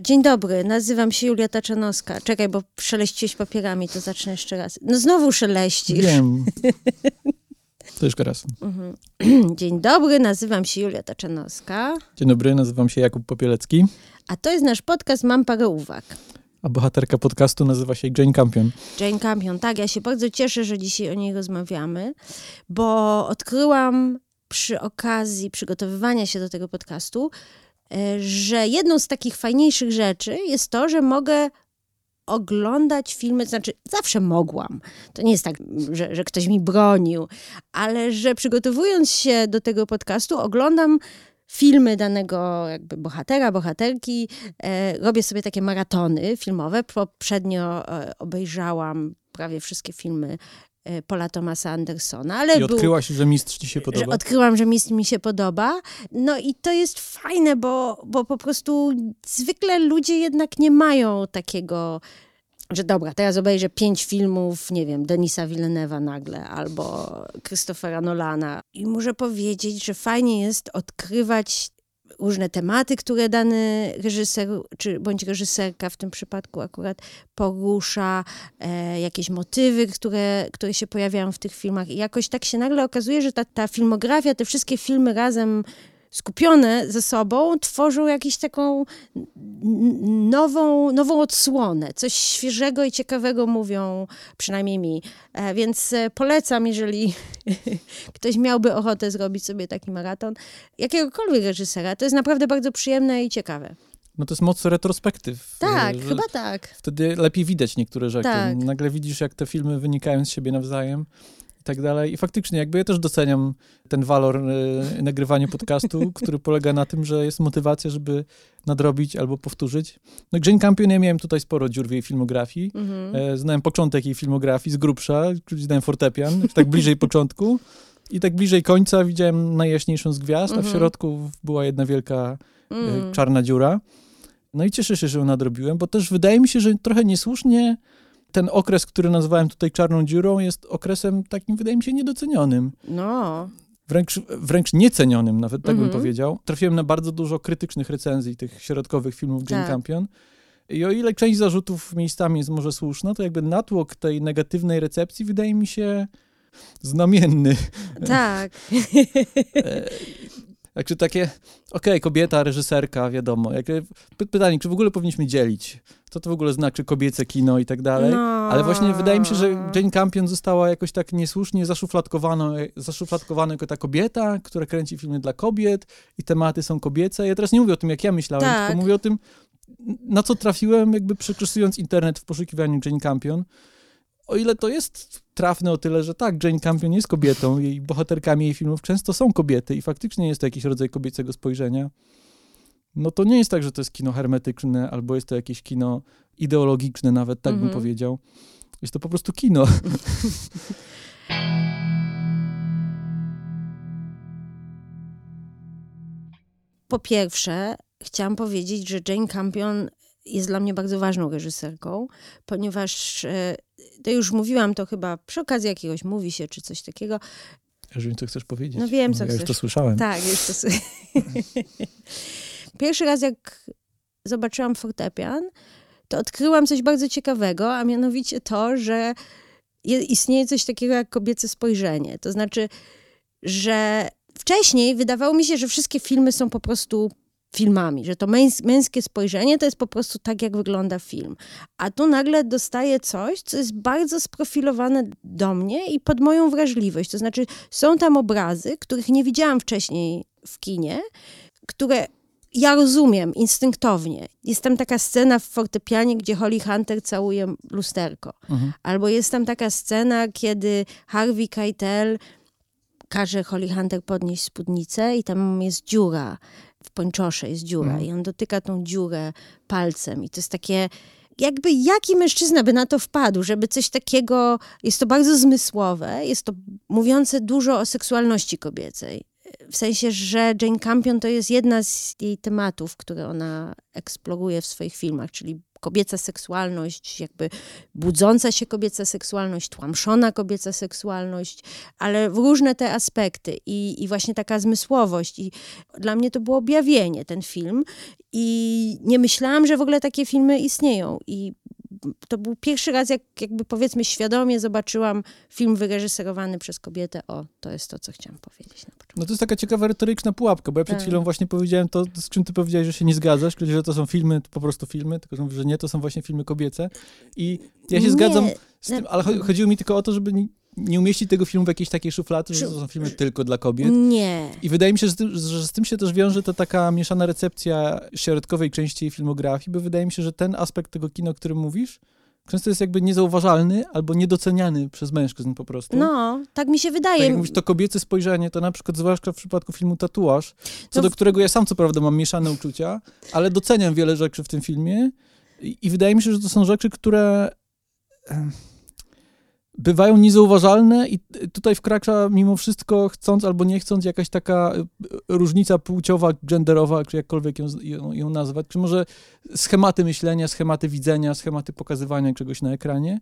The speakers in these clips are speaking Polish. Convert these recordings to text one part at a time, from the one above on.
Dzień dobry, nazywam się Julia Taczanowska. Czekaj, bo szeleściłeś papierami, to zacznę jeszcze raz. No znowu szeleścisz. Wiem. To jeszcze raz. Dzień dobry, nazywam się Julia Taczanowska. Dzień dobry, nazywam się Jakub Popielecki, A to jest nasz podcast Mam parę uwag. a bohaterka podcastu nazywa się Jane Campion. Jane Campion, tak, ja się bardzo cieszę, że dzisiaj o niej rozmawiamy, bo odkryłam przy okazji przygotowywania się do tego podcastu, że jedną z takich fajniejszych rzeczy jest to, że mogę oglądać filmy, znaczy zawsze mogłam. To nie jest tak, że, że ktoś mi bronił, ale że przygotowując się do tego podcastu, oglądam filmy danego jakby bohatera, bohaterki. E, robię sobie takie maratony filmowe. Poprzednio e, obejrzałam prawie wszystkie filmy e, Paula Thomasa Andersona, ale I był, odkryłaś, że mistrz ci się że podoba. odkryłam, że mistrz mi się podoba. No i to jest fajne, bo, bo po prostu zwykle ludzie jednak nie mają takiego, że dobra, teraz obejrzę pięć filmów, nie wiem, Denisa Villeneuve'a nagle, albo Christophera Nolana. I muszę powiedzieć, że fajnie jest odkrywać różne tematy, które dany reżyser, czy bądź reżyserka w tym przypadku akurat porusza, e, jakieś motywy, które, które się pojawiają w tych filmach. I jakoś tak się nagle okazuje, że ta, ta filmografia, te wszystkie filmy razem skupione ze sobą tworzą jakąś taką nową, nową odsłonę. Coś świeżego i ciekawego mówią, przynajmniej mi. E, więc e, polecam, jeżeli ktoś miałby ochotę zrobić sobie taki maraton, jakiegokolwiek reżysera. To jest naprawdę bardzo przyjemne i ciekawe. No to jest moc retrospektyw. Tak, że chyba tak. Wtedy lepiej widać niektóre rzeczy. Tak. Nagle widzisz, jak te filmy wynikają z siebie nawzajem tak dalej. I faktycznie, jakby ja też doceniam ten walor e, nagrywania podcastu, który polega na tym, że jest motywacja, żeby nadrobić albo powtórzyć. No Jane Campion, ja miałem tutaj sporo dziur w jej filmografii. Mhm. E, Znałem początek jej filmografii z grubsza, znałem fortepian, tak bliżej początku. I tak bliżej końca widziałem najjaśniejszą z gwiazd, a w Mhm. środku była jedna wielka Mm. czarna dziura. No i cieszę się, że ją nadrobiłem, bo też wydaje mi się, że trochę niesłusznie ten okres, który nazwałem tutaj czarną dziurą, jest okresem takim, wydaje mi się, niedocenionym. No, Wręcz, wręcz niecenionym, nawet tak Mhm. bym powiedział. Trafiłem na bardzo dużo krytycznych recenzji tych środkowych filmów Jane Tak. Campion. I o ile część zarzutów miejscami jest może słuszna, to jakby natłok tej negatywnej recepcji wydaje mi się znamienny. tak. E, Także takie, okej, kobieta, reżyserka, wiadomo. Jak, py- pytanie, czy w ogóle powinniśmy dzielić? Co to w ogóle znaczy kobiece kino i tak dalej? No. Ale właśnie wydaje mi się, że Jane Campion została jakoś tak niesłusznie zaszufladkowana, zaszufladkowana jako ta kobieta, która kręci filmy dla kobiet i tematy są kobiece. Ja teraz nie mówię o tym, jak ja myślałem, Tak. tylko mówię o tym, na co trafiłem, jakby przekrzysując internet w poszukiwaniu Jane Campion. O ile to jest trafne o tyle, że tak, Jane Campion jest kobietą, jej bohaterkami jej filmów często są kobiety i faktycznie jest to jakiś rodzaj kobiecego spojrzenia, no to nie jest tak, że to jest kino hermetyczne, albo jest to jakieś kino ideologiczne nawet, tak bym Mhm. powiedział. Jest to po prostu kino. Po pierwsze, chciałam powiedzieć, że Jane Campion jest dla mnie bardzo ważną reżyserką, ponieważ e, to już mówiłam to chyba przy okazji jakiegoś mówi się czy coś takiego. Jeżeli co chcesz powiedzieć. No wiem, co ja już chcesz. to słyszałem. Tak, już to sobie. Pierwszy raz, jak zobaczyłam fortepian, to odkryłam coś bardzo ciekawego, a mianowicie to, że je- istnieje coś takiego jak kobiece spojrzenie. To znaczy, że wcześniej wydawało mi się, że wszystkie filmy są po prostu filmami, że to męs- męskie spojrzenie to jest po prostu tak, jak wygląda film. A tu nagle dostaję coś, co jest bardzo sprofilowane do mnie i pod moją wrażliwość. To znaczy, są tam obrazy, których nie widziałam wcześniej w kinie, które ja rozumiem instynktownie. Jest tam taka scena w fortepianie, gdzie Holly Hunter całuje lusterko. Mhm. Albo jest tam taka scena, kiedy Harvey Keitel każe Holly Hunter podnieść spódnicę i tam jest dziura. W pończosze jest dziura Mhm. i on dotyka tą dziurę palcem i to jest takie... Jakby jaki mężczyzna by na to wpadł, żeby coś takiego... Jest to bardzo zmysłowe, jest to mówiące dużo o seksualności kobiecej. W sensie, że Jane Campion to jest jedna z jej tematów, które ona eksploruje w swoich filmach, czyli kobieca seksualność, jakby budząca się kobieca seksualność, tłamszona kobieca seksualność, ale różne te aspekty i, i właśnie taka zmysłowość. I dla mnie to było objawienie, ten film. I nie myślałam, że w ogóle takie filmy istnieją. I to był pierwszy raz, jak jakby powiedzmy świadomie zobaczyłam film wyreżyserowany przez kobietę. O, to jest to, co chciałam powiedzieć na początku. No to jest taka ciekawa retoryczna pułapka, bo ja przed Tak. chwilą właśnie powiedziałem to, z czym ty powiedziałeś, że się nie zgadzasz, że to są filmy, to po prostu filmy, tylko że mówisz, że nie, to są właśnie filmy kobiece. I ja się Nie, zgadzam z tym, ale cho- chodziło mi tylko o to, żeby nie, umieścić tego filmu w jakiejś takiej szuflady, że to są filmy tylko dla kobiet. Nie. I wydaje mi się, że z, tym, że z tym się też wiąże to taka mieszana recepcja środkowej części jej filmografii, bo wydaje mi się, że ten aspekt tego kina, o którym mówisz, często jest jakby niezauważalny albo niedoceniany przez mężczyzn po prostu. No, tak mi się Tak wydaje. jak mówisz, to kobiece spojrzenie, to na przykład zwłaszcza w przypadku filmu Tatuaż, co No do w- którego ja sam co prawda mam mieszane uczucia, ale doceniam wiele rzeczy w tym filmie i, i wydaje mi się, że to są rzeczy, które bywają niezauważalne i tutaj wkracza mimo wszystko, chcąc albo nie chcąc, jakaś taka e, różnica płciowa, genderowa, czy jakkolwiek ją, z- ją, ją nazwać, czy może schematy myślenia, schematy widzenia, schematy pokazywania czegoś na ekranie.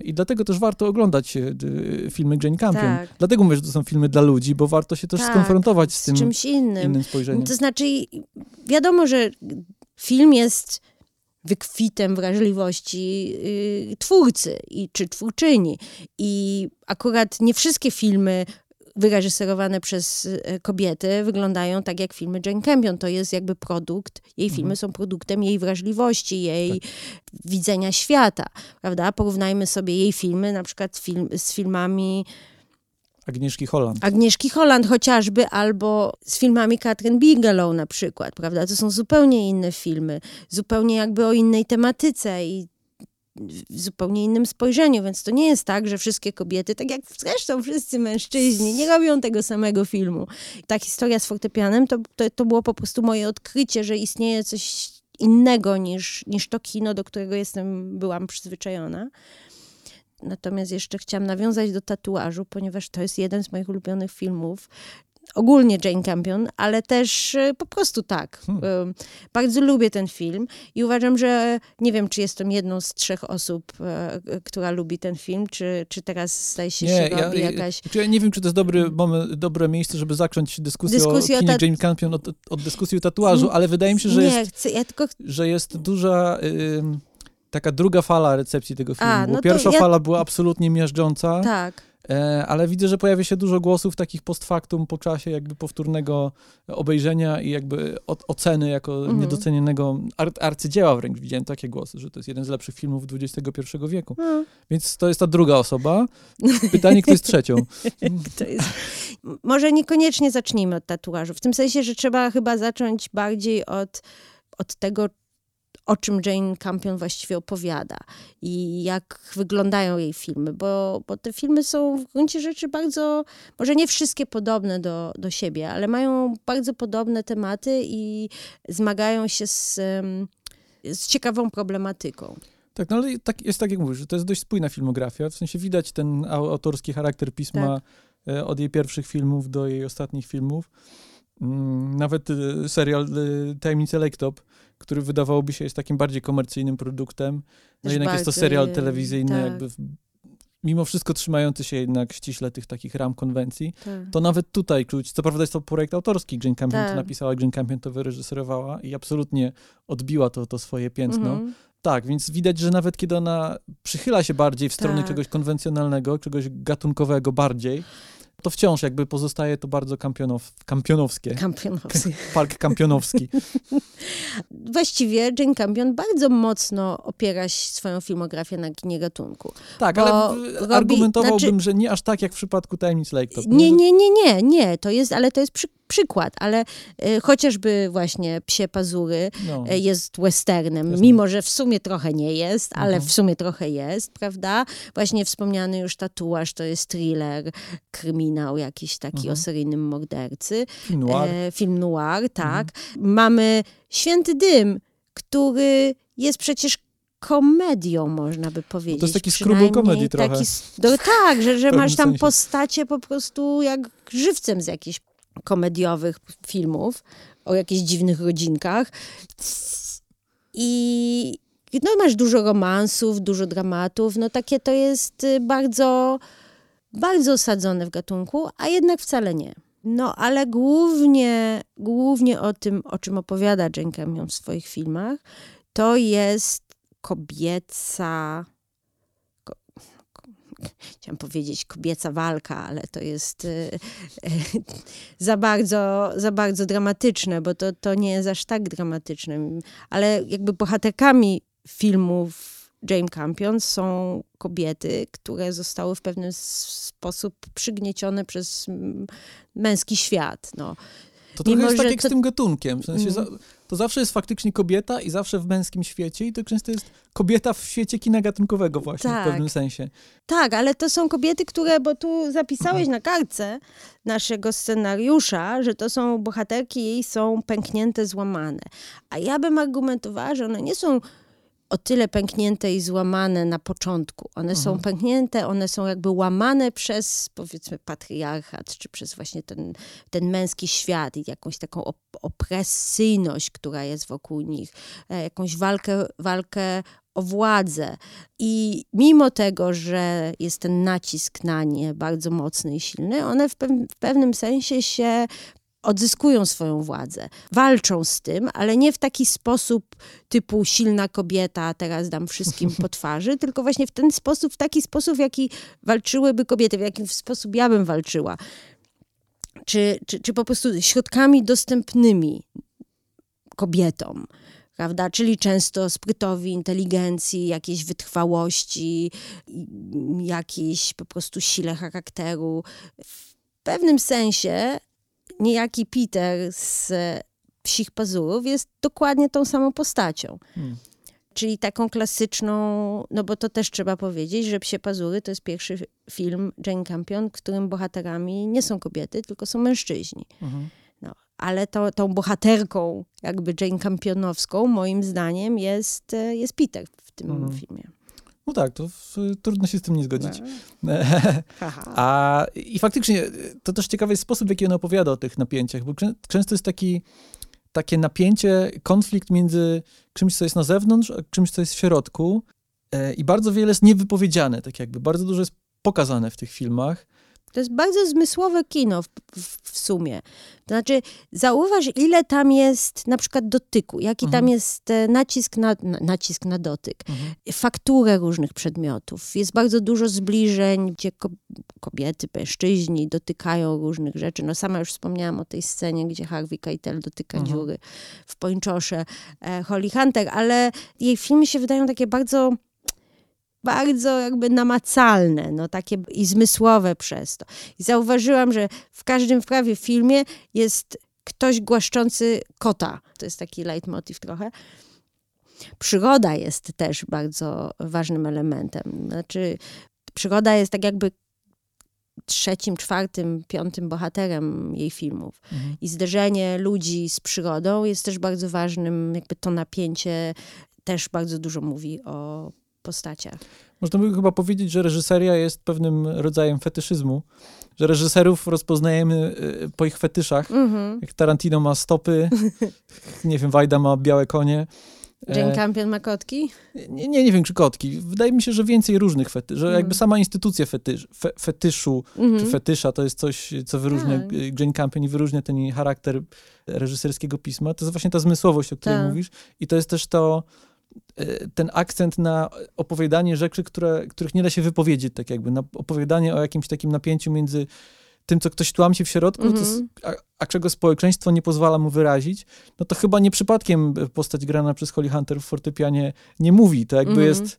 I dlatego też warto oglądać d- filmy Jane Campion. Tak. Dlatego mówię, że to są filmy dla ludzi, bo warto się też Tak, skonfrontować z z tym czymś innym. innym spojrzeniem. To znaczy, wiadomo, że film jest wykwitem wrażliwości y, twórcy i, czy twórczyni. I akurat nie wszystkie filmy wyreżyserowane przez y, kobiety wyglądają tak jak filmy Jane Campion. To jest jakby produkt, jej Mhm. filmy są produktem jej wrażliwości, jej widzenia świata, prawda? Porównajmy sobie jej filmy na przykład film, z filmami Agnieszki Holland. Agnieszki Holland chociażby, albo z filmami Katrin Bigelow na przykład, prawda? To są zupełnie inne filmy, zupełnie jakby o innej tematyce i w zupełnie innym spojrzeniu, więc to nie jest tak, że wszystkie kobiety, tak jak zresztą wszyscy mężczyźni, nie robią tego samego filmu. Ta historia z fortepianem to, to, to było po prostu moje odkrycie, że istnieje coś innego niż, niż to kino, do którego jestem, byłam przyzwyczajona. Natomiast jeszcze chciałam nawiązać do tatuażu, ponieważ to jest jeden z moich ulubionych filmów. Ogólnie Jane Campion, ale też e, po prostu tak. Hmm. E, Bardzo lubię ten film i uważam, że nie wiem, czy jestem jedną z trzech osób, e, która lubi ten film, czy, czy teraz zdaje się, się robi jakaś... Znaczy, ja nie wiem, czy to jest dobry moment, dobre miejsce, żeby zacząć dyskusję, Dyskusję o o tat- Jane Campion od, od dyskusji o tatuażu, ale wydaje mi się, że nie, jest, chcę, ja tylko że jest duża ym, taka druga fala recepcji tego filmu. A, bo no pierwsza ja- fala była absolutnie miażdżąca, tak. e, ale widzę, że pojawia się dużo głosów takich post factum po czasie jakby powtórnego obejrzenia i jakby oceny jako Mhm. niedocenionego ar, arcydzieła wręcz. Widziałem takie głosy, że to jest jeden z lepszych filmów XXI wieku. No, Więc to jest ta druga osoba. Pytanie, kto jest trzecią? to jest... Może niekoniecznie zacznijmy od tatuażu. W tym sensie, że trzeba chyba zacząć bardziej od, od tego, o czym Jane Campion właściwie opowiada i jak wyglądają jej filmy, bo, bo te filmy są w gruncie rzeczy bardzo, może nie wszystkie podobne do, do siebie, ale mają bardzo podobne tematy i zmagają się z, z ciekawą problematyką. Tak, no ale tak, jest tak jak mówisz, że to jest dość spójna filmografia, w sensie widać ten au- autorski charakter pisma e, od jej pierwszych filmów do jej ostatnich filmów. Mm, Nawet e, serial e, Tajemnice Lake Top, który wydawałoby się jest takim bardziej komercyjnym produktem, no jednak jest to serial telewizyjny, tak. jakby w, mimo wszystko trzymający się jednak ściśle tych takich ram konwencji. Tak. To nawet tutaj czuć, co prawda jest to projekt autorski, Jane Campion to Tak. napisała, Jane Campion to wyreżyserowała i absolutnie odbiła to, to swoje piętno. Mhm. Tak, więc widać, że nawet kiedy ona przychyla się bardziej w stronę Tak. czegoś konwencjonalnego, czegoś gatunkowego bardziej, to wciąż jakby pozostaje to bardzo kampionow, kampionowskie. Kampionowski. Park kampionowski. Właściwie Jane Campion bardzo mocno opiera się swoją filmografię na kinie gatunku. Tak, ale robi- argumentowałbym, znaczy- że nie aż tak jak w przypadku Tajemnic Lake. Nie, nie, nie, nie, nie, to jest, ale to jest przy, przykład, ale y, chociażby właśnie Psie Pazury No. y, jest westernem, Jest. mimo że w sumie trochę nie jest, ale Mhm. w sumie trochę jest, prawda? Właśnie wspomniany już tatuaż to jest thriller, kryminał jakiś taki Mhm. o seryjnym mordercy. Film noir. E, film noir, tak. Mhm. Mamy Święty Dym, który jest przecież komedią, można by powiedzieć. No jest taki screwball comedy trochę. Taki, no, tak, że, że masz tam sensie. postacie po prostu jak żywcem z jakichś komediowych filmów o jakichś dziwnych rodzinkach. I no masz dużo romansów, dużo dramatów, no takie to jest y, bardzo, bardzo osadzone w gatunku, a jednak wcale nie. No, ale głównie, głównie o tym, o czym opowiada Jane w swoich filmach, to jest kobieca chciałam powiedzieć kobieca walka, ale to jest y, y, za, bardzo, za bardzo dramatyczne, bo to, to nie jest aż tak dramatyczne. Ale jakby bohaterkami filmów Jane Campion są kobiety, które zostały w pewien sposób przygniecione przez męski świat. No. To trochę Mimo, jest tak jak to... z tym gatunkiem. W sensie za, to zawsze jest faktycznie kobieta i zawsze w męskim świecie i to często jest kobieta w świecie kina gatunkowego właśnie tak. w pewnym sensie. Tak, ale to są kobiety, które, bo tu zapisałeś na kartce naszego scenariusza, że to są bohaterki jej są pęknięte, złamane. A ja bym argumentowała, że one nie są o tyle pęknięte i złamane na początku. One mhm. są pęknięte, one są jakby łamane przez, powiedzmy, patriarchat, czy przez właśnie ten, ten męski świat i jakąś taką op opresyjność, która jest wokół nich, e, jakąś walkę, walkę o władzę. I mimo tego, że jest ten nacisk na nie bardzo mocny i silny, one w, pe w pewnym sensie się odzyskują swoją władzę. Walczą z tym, ale nie w taki sposób typu silna kobieta, teraz dam wszystkim po twarzy, tylko właśnie w ten sposób, w taki sposób, w jaki walczyłyby kobiety, w jaki sposób ja bym walczyła. Czy, czy, czy po prostu środkami dostępnymi kobietom prawda? Czyli często sprytowi, inteligencji, jakiejś wytrwałości, jakiejś po prostu sile charakteru. W pewnym sensie niejaki Peter z Psich Pazurów jest dokładnie tą samą postacią. Hmm. Czyli taką klasyczną, no bo to też trzeba powiedzieć, że Psie Pazury to jest pierwszy film Jane Campion, w którym bohaterami nie są kobiety, tylko są mężczyźni. Mhm. No, ale to, tą bohaterką jakby Jane Campionowską moim zdaniem jest, jest Peter w tym mhm. filmie. No tak, to w, trudno się z tym nie zgodzić. No. A, I faktycznie to też ciekawy jest sposób, w jaki on opowiada o tych napięciach, bo często jest taki, takie napięcie, konflikt między czymś, co jest na zewnątrz, a czymś, co jest w środku. E, I bardzo wiele jest niewypowiedziane, tak jakby. Bardzo dużo jest pokazane w tych filmach. To jest bardzo zmysłowe kino w, w, w, sumie. To znaczy, zauważ, ile tam jest na przykład dotyku, jaki mhm. tam jest e, nacisk na, na, nacisk na dotyk, mhm. fakturę różnych przedmiotów. Jest bardzo dużo zbliżeń, gdzie kobiety, mężczyźni dotykają różnych rzeczy. No sama już wspomniałam o tej scenie, gdzie Harvey Keitel dotyka mhm. dziury w pończosze e, Holly Hunter, ale jej filmy się wydają takie bardzo bardzo jakby namacalne, no takie i zmysłowe przez to. I zauważyłam, że w każdym prawie filmie jest ktoś głaszczący kota. To jest taki leitmotiv trochę. Przygoda jest też bardzo ważnym elementem. Znaczy, przygoda jest tak jakby trzecim, czwartym, piątym bohaterem jej filmów. Mhm. I zderzenie ludzi z przygodą jest też bardzo ważnym, jakby to napięcie też bardzo dużo mówi o postaciach. Można by chyba powiedzieć, że reżyseria jest pewnym rodzajem fetyszyzmu, że reżyserów rozpoznajemy y, po ich fetyszach. Mm-hmm. Jak Tarantino ma stopy, nie wiem, Wajda ma białe konie. Jane Campion ma kotki? Nie, nie, nie wiem, czy kotki. Wydaje mi się, że więcej różnych fetyszy, że mm. jakby sama instytucja fetysz, fe, fetyszu, mm-hmm. czy fetysza, to jest coś, co wyróżnia tak. Jane Campion i wyróżnia ten charakter reżyserskiego pisma. To jest właśnie ta zmysłowość, o której tak. mówisz. I to jest też to, E, ten akcent na opowiadanie rzeczy, które, których nie da się wypowiedzieć, tak jakby, na opowiadanie o jakimś takim napięciu między tym, co ktoś tłamsi w środku, mm -hmm. a, a, czego społeczeństwo nie pozwala mu wyrazić, no to chyba nie przypadkiem postać grana przez Holly Hunter w fortepianie nie mówi. To jakby mm -hmm. jest,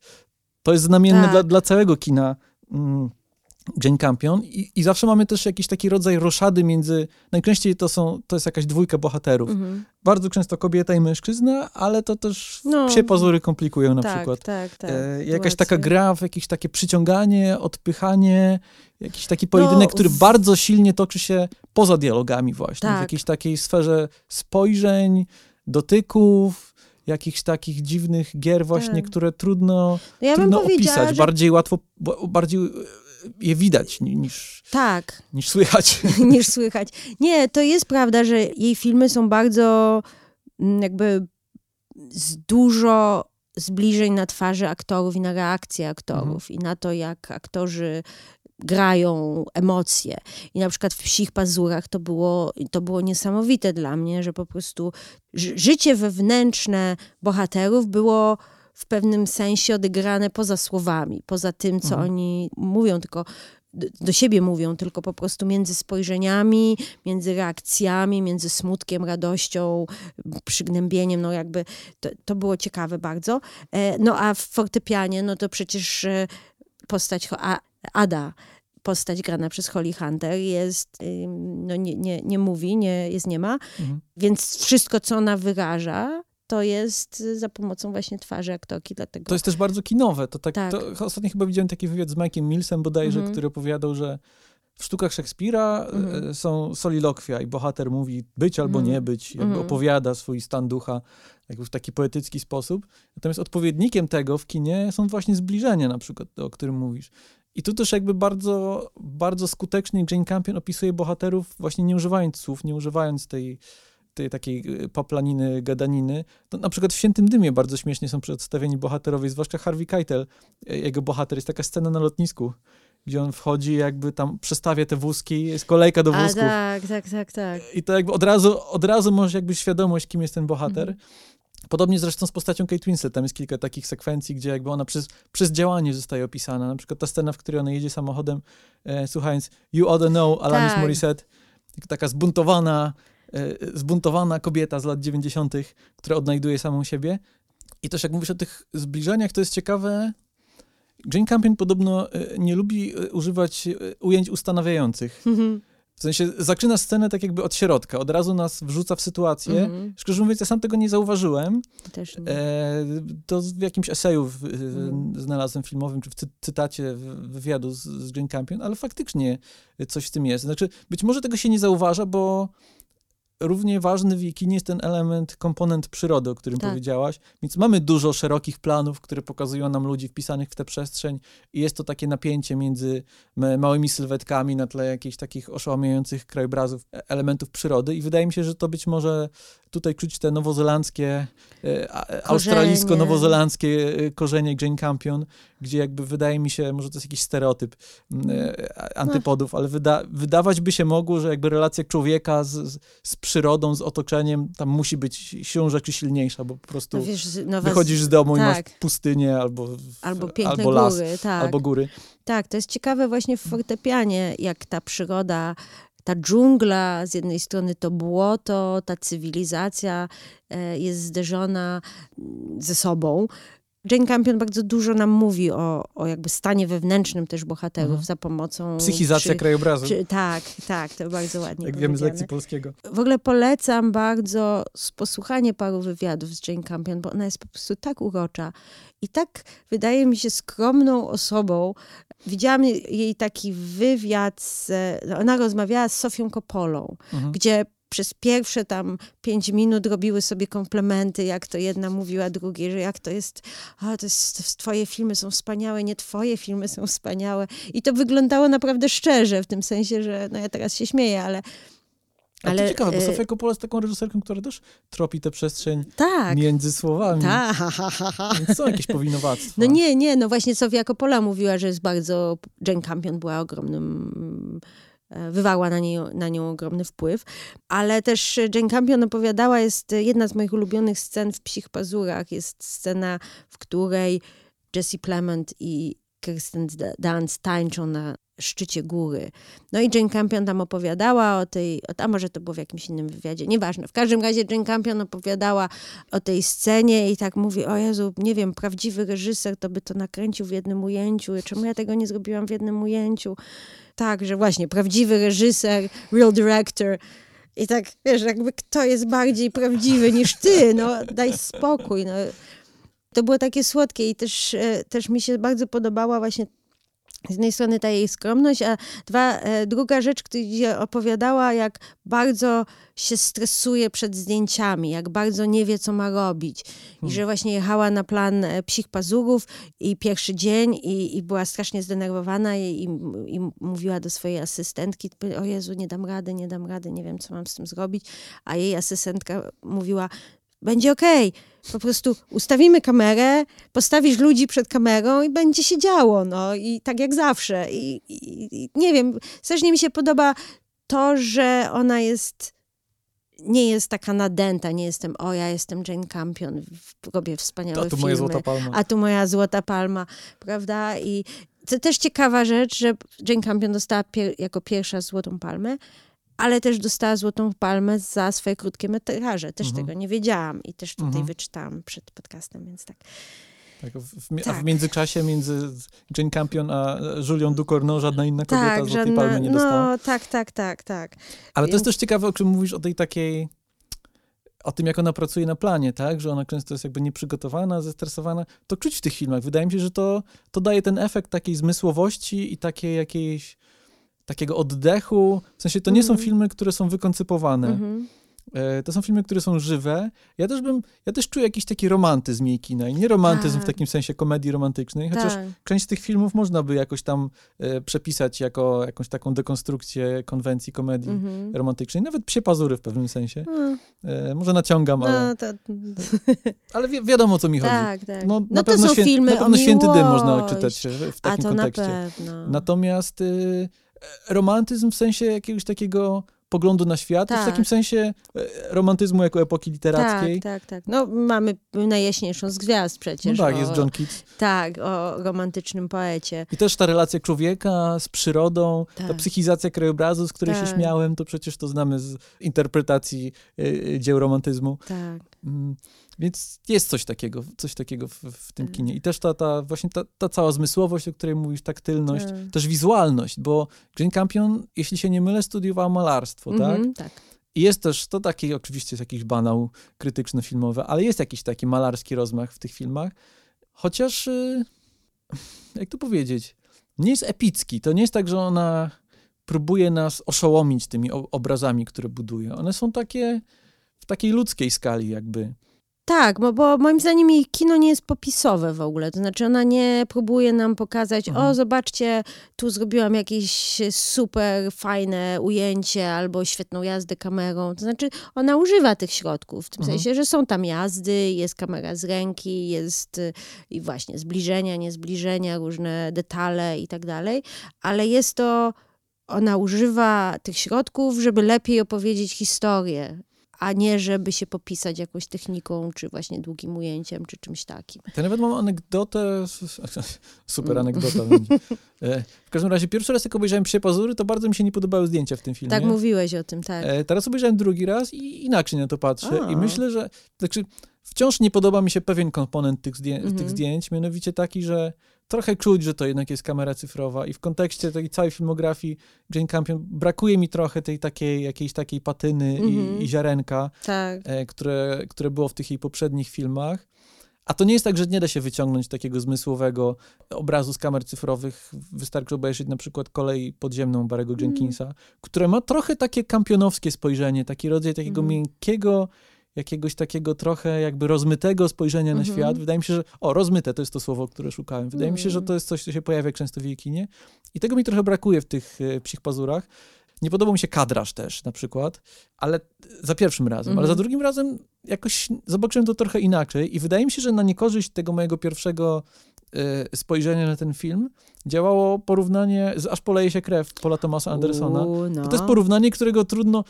to jest znamienne tak. dla, dla całego kina. Mm Jane Campion i, i, zawsze mamy też jakiś taki rodzaj roszady między, najczęściej to są, to jest jakaś dwójka bohaterów. Mhm. Bardzo często kobieta i mężczyzna, ale to też no, psie pozory komplikują na tak, przykład. Tak, tak. E, jakaś taka gra, w jakieś takie przyciąganie, odpychanie, jakiś taki pojedynek, no, który bardzo silnie toczy się poza dialogami właśnie, tak. w jakiejś takiej sferze spojrzeń, dotyków, jakichś takich dziwnych gier właśnie, tak. które trudno, no ja trudno opisać. Że... Bardziej łatwo, bardziej je widać niż, tak. niż słychać. niż słychać. Nie, to jest prawda, że jej filmy są bardzo mm, jakby z dużo zbliżeń na twarzy aktorów i na reakcje aktorów i na to, jak aktorzy grają emocje. I na przykład w Psich Pazurach to było, to było niesamowite dla mnie, że po prostu ży- życie wewnętrzne bohaterów było w pewnym sensie odegrane poza słowami, poza tym, co oni mówią, tylko do, siebie mówią, tylko po prostu między spojrzeniami, między reakcjami, między smutkiem, radością, przygnębieniem, no jakby to, to było ciekawe bardzo. E, No a w fortepianie, no to przecież e, postać Ada, postać grana przez Holly Hunter jest, no nie, nie, nie mówi, nie, jest nie ma, Mhm. więc wszystko, co ona wyraża, to jest za pomocą właśnie twarzy aktorki, dlatego... To jest też bardzo kinowe. To tak, Tak. To, ostatnio chyba widziałem taki wywiad z Mike'iem Millsem bodajże, Mhm. który opowiadał, że w sztukach Szekspira Mhm. e, są solilokwia i bohater mówi być albo Mhm. nie być, jakby Mhm. opowiada swój stan ducha jakby w taki poetycki sposób. Natomiast odpowiednikiem tego w kinie są właśnie zbliżenia na przykład, o którym mówisz. I tu też jakby bardzo, bardzo skutecznie Jane Campion opisuje bohaterów właśnie nie używając słów, nie używając tej, tej takiej y, paplaniny, gadaniny. To na przykład w Świętym Dymie bardzo śmiesznie są przedstawieni bohaterowie, zwłaszcza Harvey Keitel, y, jego bohater. Jest taka scena na lotnisku, gdzie on wchodzi jakby tam przestawia te wózki, jest kolejka do A wózków. tak, tak, tak, tak. I to jakby od razu, od razu masz jakby świadomość, kim jest ten bohater. Mhm. Podobnie zresztą z postacią Kate Winslet, tam jest kilka takich sekwencji, gdzie jakby ona przez, przez działanie zostaje opisana. Na przykład ta scena, w której ona jedzie samochodem, e, słuchając You Oughta Know, Alanis Tak. Morissette. Taka zbuntowana, zbuntowana kobieta z lat 90., która odnajduje samą siebie. I też jak mówisz o tych zbliżeniach, to jest ciekawe. Jane Campion podobno e, nie lubi e, używać e, ujęć ustanawiających. Mhm. W sensie zaczyna scenę tak jakby od środka, od razu nas wrzuca w sytuację. Mhm. Szczerze mówiąc, ja sam tego nie zauważyłem. Też nie. E, to w jakimś eseju w, Mhm. znalazłem filmowym, czy w cy- cytacie wywiadu z, z Jane Campion, ale faktycznie coś w tym jest. Znaczy, być może tego się nie zauważa, bo równie ważny w jej kinie jest ten element, komponent przyrody, o którym Tak. powiedziałaś. Więc mamy dużo szerokich planów, które pokazują nam ludzi wpisanych w tę przestrzeń i jest to takie napięcie między ma- małymi sylwetkami na tle jakichś takich oszałamiających krajobrazów, e- elementów przyrody i wydaje mi się, że to być może tutaj czuć te nowozelandzkie, e, e, australijsko-nowozelandzkie e, korzenie Jane Campion, gdzie jakby wydaje mi się, może to jest jakiś stereotyp antypodów, ale wyda, wydawać by się mogło, że jakby relacja człowieka z, z, przyrodą, z otoczeniem, tam musi być siłą rzeczy silniejsza, bo po prostu No wiesz, wychodzisz z domu i tak. masz pustynię albo, albo piękne albo las, góry, tak. albo góry. Tak, to jest ciekawe właśnie w fortepianie, jak ta przyroda, ta dżungla, z jednej strony to błoto, ta cywilizacja e, jest zderzona mm, ze sobą. Jane Campion bardzo dużo nam mówi o, o jakby stanie wewnętrznym też bohaterów Mhm. za pomocą... Psychizacja przy- krajobrazu, przy- Tak, tak, to bardzo ładnie jak wiemy z lekcji polskiego. W ogóle polecam bardzo posłuchanie paru wywiadów z Jane Campion, bo ona jest po prostu tak urocza i tak, wydaje mi się, skromną osobą. Widziałam jej taki wywiad, z, ona rozmawiała z Sofią Coppolą, Mhm. gdzie przez pierwsze tam pięć minut robiły sobie komplementy, jak to jedna mówiła drugiej, że jak to jest, a to jest, twoje filmy są wspaniałe, nie twoje filmy są wspaniałe. I to wyglądało naprawdę szczerze, w tym sensie, że no ja teraz się śmieję, ale Ale ale, to ciekawe, bo e, Sofia Coppola jest taką reżyserką, która też tropi tę przestrzeń tak, między słowami. tak. Więc są jakieś powinowactwa. No nie, nie, no właśnie Sofia Coppola mówiła, że jest bardzo, Jane Campion była ogromnym, e, wywarła na, nie, na nią ogromny wpływ, ale też Jane Campion opowiadała, jest jedna z moich ulubionych scen w Psich Pazurach, jest scena, w której Jesse Plement i Kirsten Dunst tańczą na szczycie góry. No i Jane Campion tam opowiadała o tej, a może to było w jakimś innym wywiadzie, nieważne. W każdym razie Jane Campion opowiadała o tej scenie i tak mówi, o Jezu, nie wiem, prawdziwy reżyser to by to nakręcił w jednym ujęciu, czemu ja tego nie zrobiłam w jednym ujęciu? Tak, że właśnie, prawdziwy reżyser, real director. I tak, wiesz, jakby kto jest bardziej prawdziwy niż ty, no daj spokój, no. To było takie słodkie i też, e, też mi się bardzo podobała właśnie z jednej strony ta jej skromność, a dwa, e, druga rzecz, gdzie opowiadała, jak bardzo się stresuje przed zdjęciami, jak bardzo nie wie, co ma robić. I że właśnie jechała na plan e, Psich Pazurów i pierwszy dzień i, i była strasznie zdenerwowana i, i, i mówiła do swojej asystentki, o Jezu, nie dam rady, nie dam rady, nie wiem, co mam z tym zrobić. A jej asystentka mówiła, będzie okej, Po prostu ustawimy kamerę, postawisz ludzi przed kamerą i będzie się działo, no i tak jak zawsze. I, i, i nie wiem, strasznie mi się podoba to, że ona jest nie jest taka nadęta, nie jestem, o ja jestem Jane Campion, robię wspaniałe A tu filmy. moja złota palma. A tu moja złota palma, prawda? I to też ciekawa rzecz, że Jane Campion dostała pier jako pierwsza złotą palmę, ale też dostała złotą palmę za swoje krótkie metraże. Też Mhm. tego nie wiedziałam i też tutaj Mhm. wyczytałam przed podcastem, więc tak. Tak, w, w, a Tak. w międzyczasie między Jane Campion a Julią Ducournau żadna inna kobieta tak, złotej żadna, palmy nie dostała. no tak, tak, tak, tak. Ale to jest też ciekawe, o czym mówisz, o tej takiej, o tym, jak ona pracuje na planie, tak? Że ona często jest jakby nieprzygotowana, zestresowana. To czuć w tych filmach. Wydaje mi się, że to, to daje ten efekt takiej zmysłowości i takiej jakiejś, takiego oddechu. W sensie to nie są Mhm. filmy, które są wykoncypowane. Mhm. E, To są filmy, które są żywe. Ja też bym, ja też czuję jakiś taki romantyzm jej kina i nie romantyzm w Tak. takim sensie komedii romantycznej, chociaż Tak. część z tych filmów można by jakoś tam e, przepisać jako jakąś taką dekonstrukcję konwencji komedii Mhm. romantycznej, nawet psie pazury w pewnym sensie. No, E, może naciągam, ale, no, to, ale wi wiadomo o co mi chodzi. tak, tak. No, No, to są filmy na pewno Święty Dym można czytać w, w A takim to kontekście. na. Natomiast y, romantyzm w sensie jakiegoś takiego poglądu na świat, Tak. w takim sensie e, romantyzmu jako epoki literackiej. Tak, tak, tak. No mamy najjaśniejszą z gwiazd No przecież. tak, o, jest John Keats. Tak, o romantycznym poecie. I też ta relacja człowieka z przyrodą, ta Tak. psychizacja krajobrazu, z której się Tak. śmiałem, to przecież to znamy z interpretacji y, dzieł romantyzmu. Tak. Mm, Więc jest coś takiego, coś takiego w, w tym Tak. kinie. I też ta, ta właśnie ta, ta cała zmysłowość, o której mówisz, taktylność, Tak. też wizualność, bo Jane Campion, jeśli się nie mylę, studiowała malarstwo, tak? Mhm, tak. I jest też, to taki oczywiście jest jakiś banał krytyczno-filmowy, ale jest jakiś taki malarski rozmach w tych filmach, chociaż, y, jak to powiedzieć, nie jest epicki. To nie jest tak, że ona próbuje nas oszołomić tymi obrazami, które buduje. One są takie w takiej ludzkiej skali jakby. Tak, bo, bo moim zdaniem jej kino nie jest popisowe w ogóle. To znaczy ona nie próbuje nam pokazać, Mhm. o zobaczcie, tu zrobiłam jakieś super fajne ujęcie albo świetną jazdę kamerą. To znaczy ona używa tych środków, w tym Mhm. sensie, że są tam jazdy, jest kamera z ręki, jest y, i właśnie zbliżenia, niezbliżenia, różne detale i tak dalej, ale jest to, ona używa tych środków, żeby lepiej opowiedzieć historię a nie żeby się popisać jakąś techniką, czy właśnie długim ujęciem, czy czymś takim. To nawet mam anegdotę, super Mm. anegdota będzie. E, W każdym razie pierwszy raz jak obejrzałem Psie Pazury, to bardzo mi się nie podobały zdjęcia w tym filmie. Tak mówiłeś o tym, tak. E, Teraz obejrzałem drugi raz i inaczej na to patrzę A. i myślę, że znaczy, wciąż nie podoba mi się pewien komponent tych, zdję- Mhm. tych zdjęć, mianowicie taki, że trochę czuć, że to jednak jest kamera cyfrowa i w kontekście tej całej filmografii Jane Campion brakuje mi trochę tej takiej, jakiejś takiej patyny Mhm. i, i ziarenka, Tak. e, które, które było w tych jej poprzednich filmach. A to nie jest tak, że nie da się wyciągnąć takiego zmysłowego obrazu z kamer cyfrowych. Wystarczy obejrzeć na przykład kolej podziemną Barego Mhm. Jenkinsa, które ma trochę takie kampionowskie spojrzenie, taki rodzaj takiego Mhm. miękkiego, jakiegoś takiego trochę jakby rozmytego spojrzenia na Mhm. świat. Wydaje mi się, że o, rozmyte to jest to słowo, które szukałem. Wydaje mi się, że Mm. to jest coś, co się pojawia często w jej kinie i tego mi trochę brakuje w tych e, psich pazurach. Nie podobał mi się kadraż też na przykład, ale za pierwszym razem, ale Mhm. za drugim razem jakoś zobaczyłem to trochę inaczej i wydaje mi się, że na niekorzyść tego mojego pierwszego e, spojrzenia na ten film działało porównanie z Aż poleje się krew Paula Thomasa Andersona. U, no. To jest porównanie, którego trudno,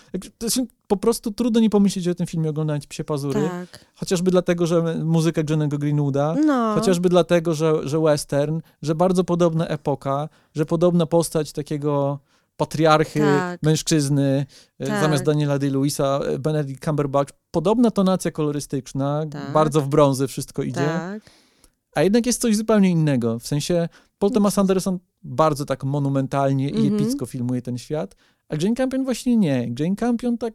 po prostu trudno nie pomyśleć o tym filmie oglądając Psie Pazury. Tak. Chociażby dlatego, że muzyka Johnego Greenwooda, No. chociażby dlatego, że, że western, że bardzo podobna epoka, że podobna postać takiego patriarchy, Tak. mężczyzny, e, Tak. zamiast Daniela Day-Lewisa, e, Benedict Cumberbatch. Podobna tonacja kolorystyczna, Tak. bardzo w brązy wszystko idzie, Tak. A jednak jest coś zupełnie innego. W sensie Paul Thomas Anderson bardzo tak monumentalnie i Mhm. epicko filmuje ten świat, a Jane Campion właśnie nie. Jane Campion tak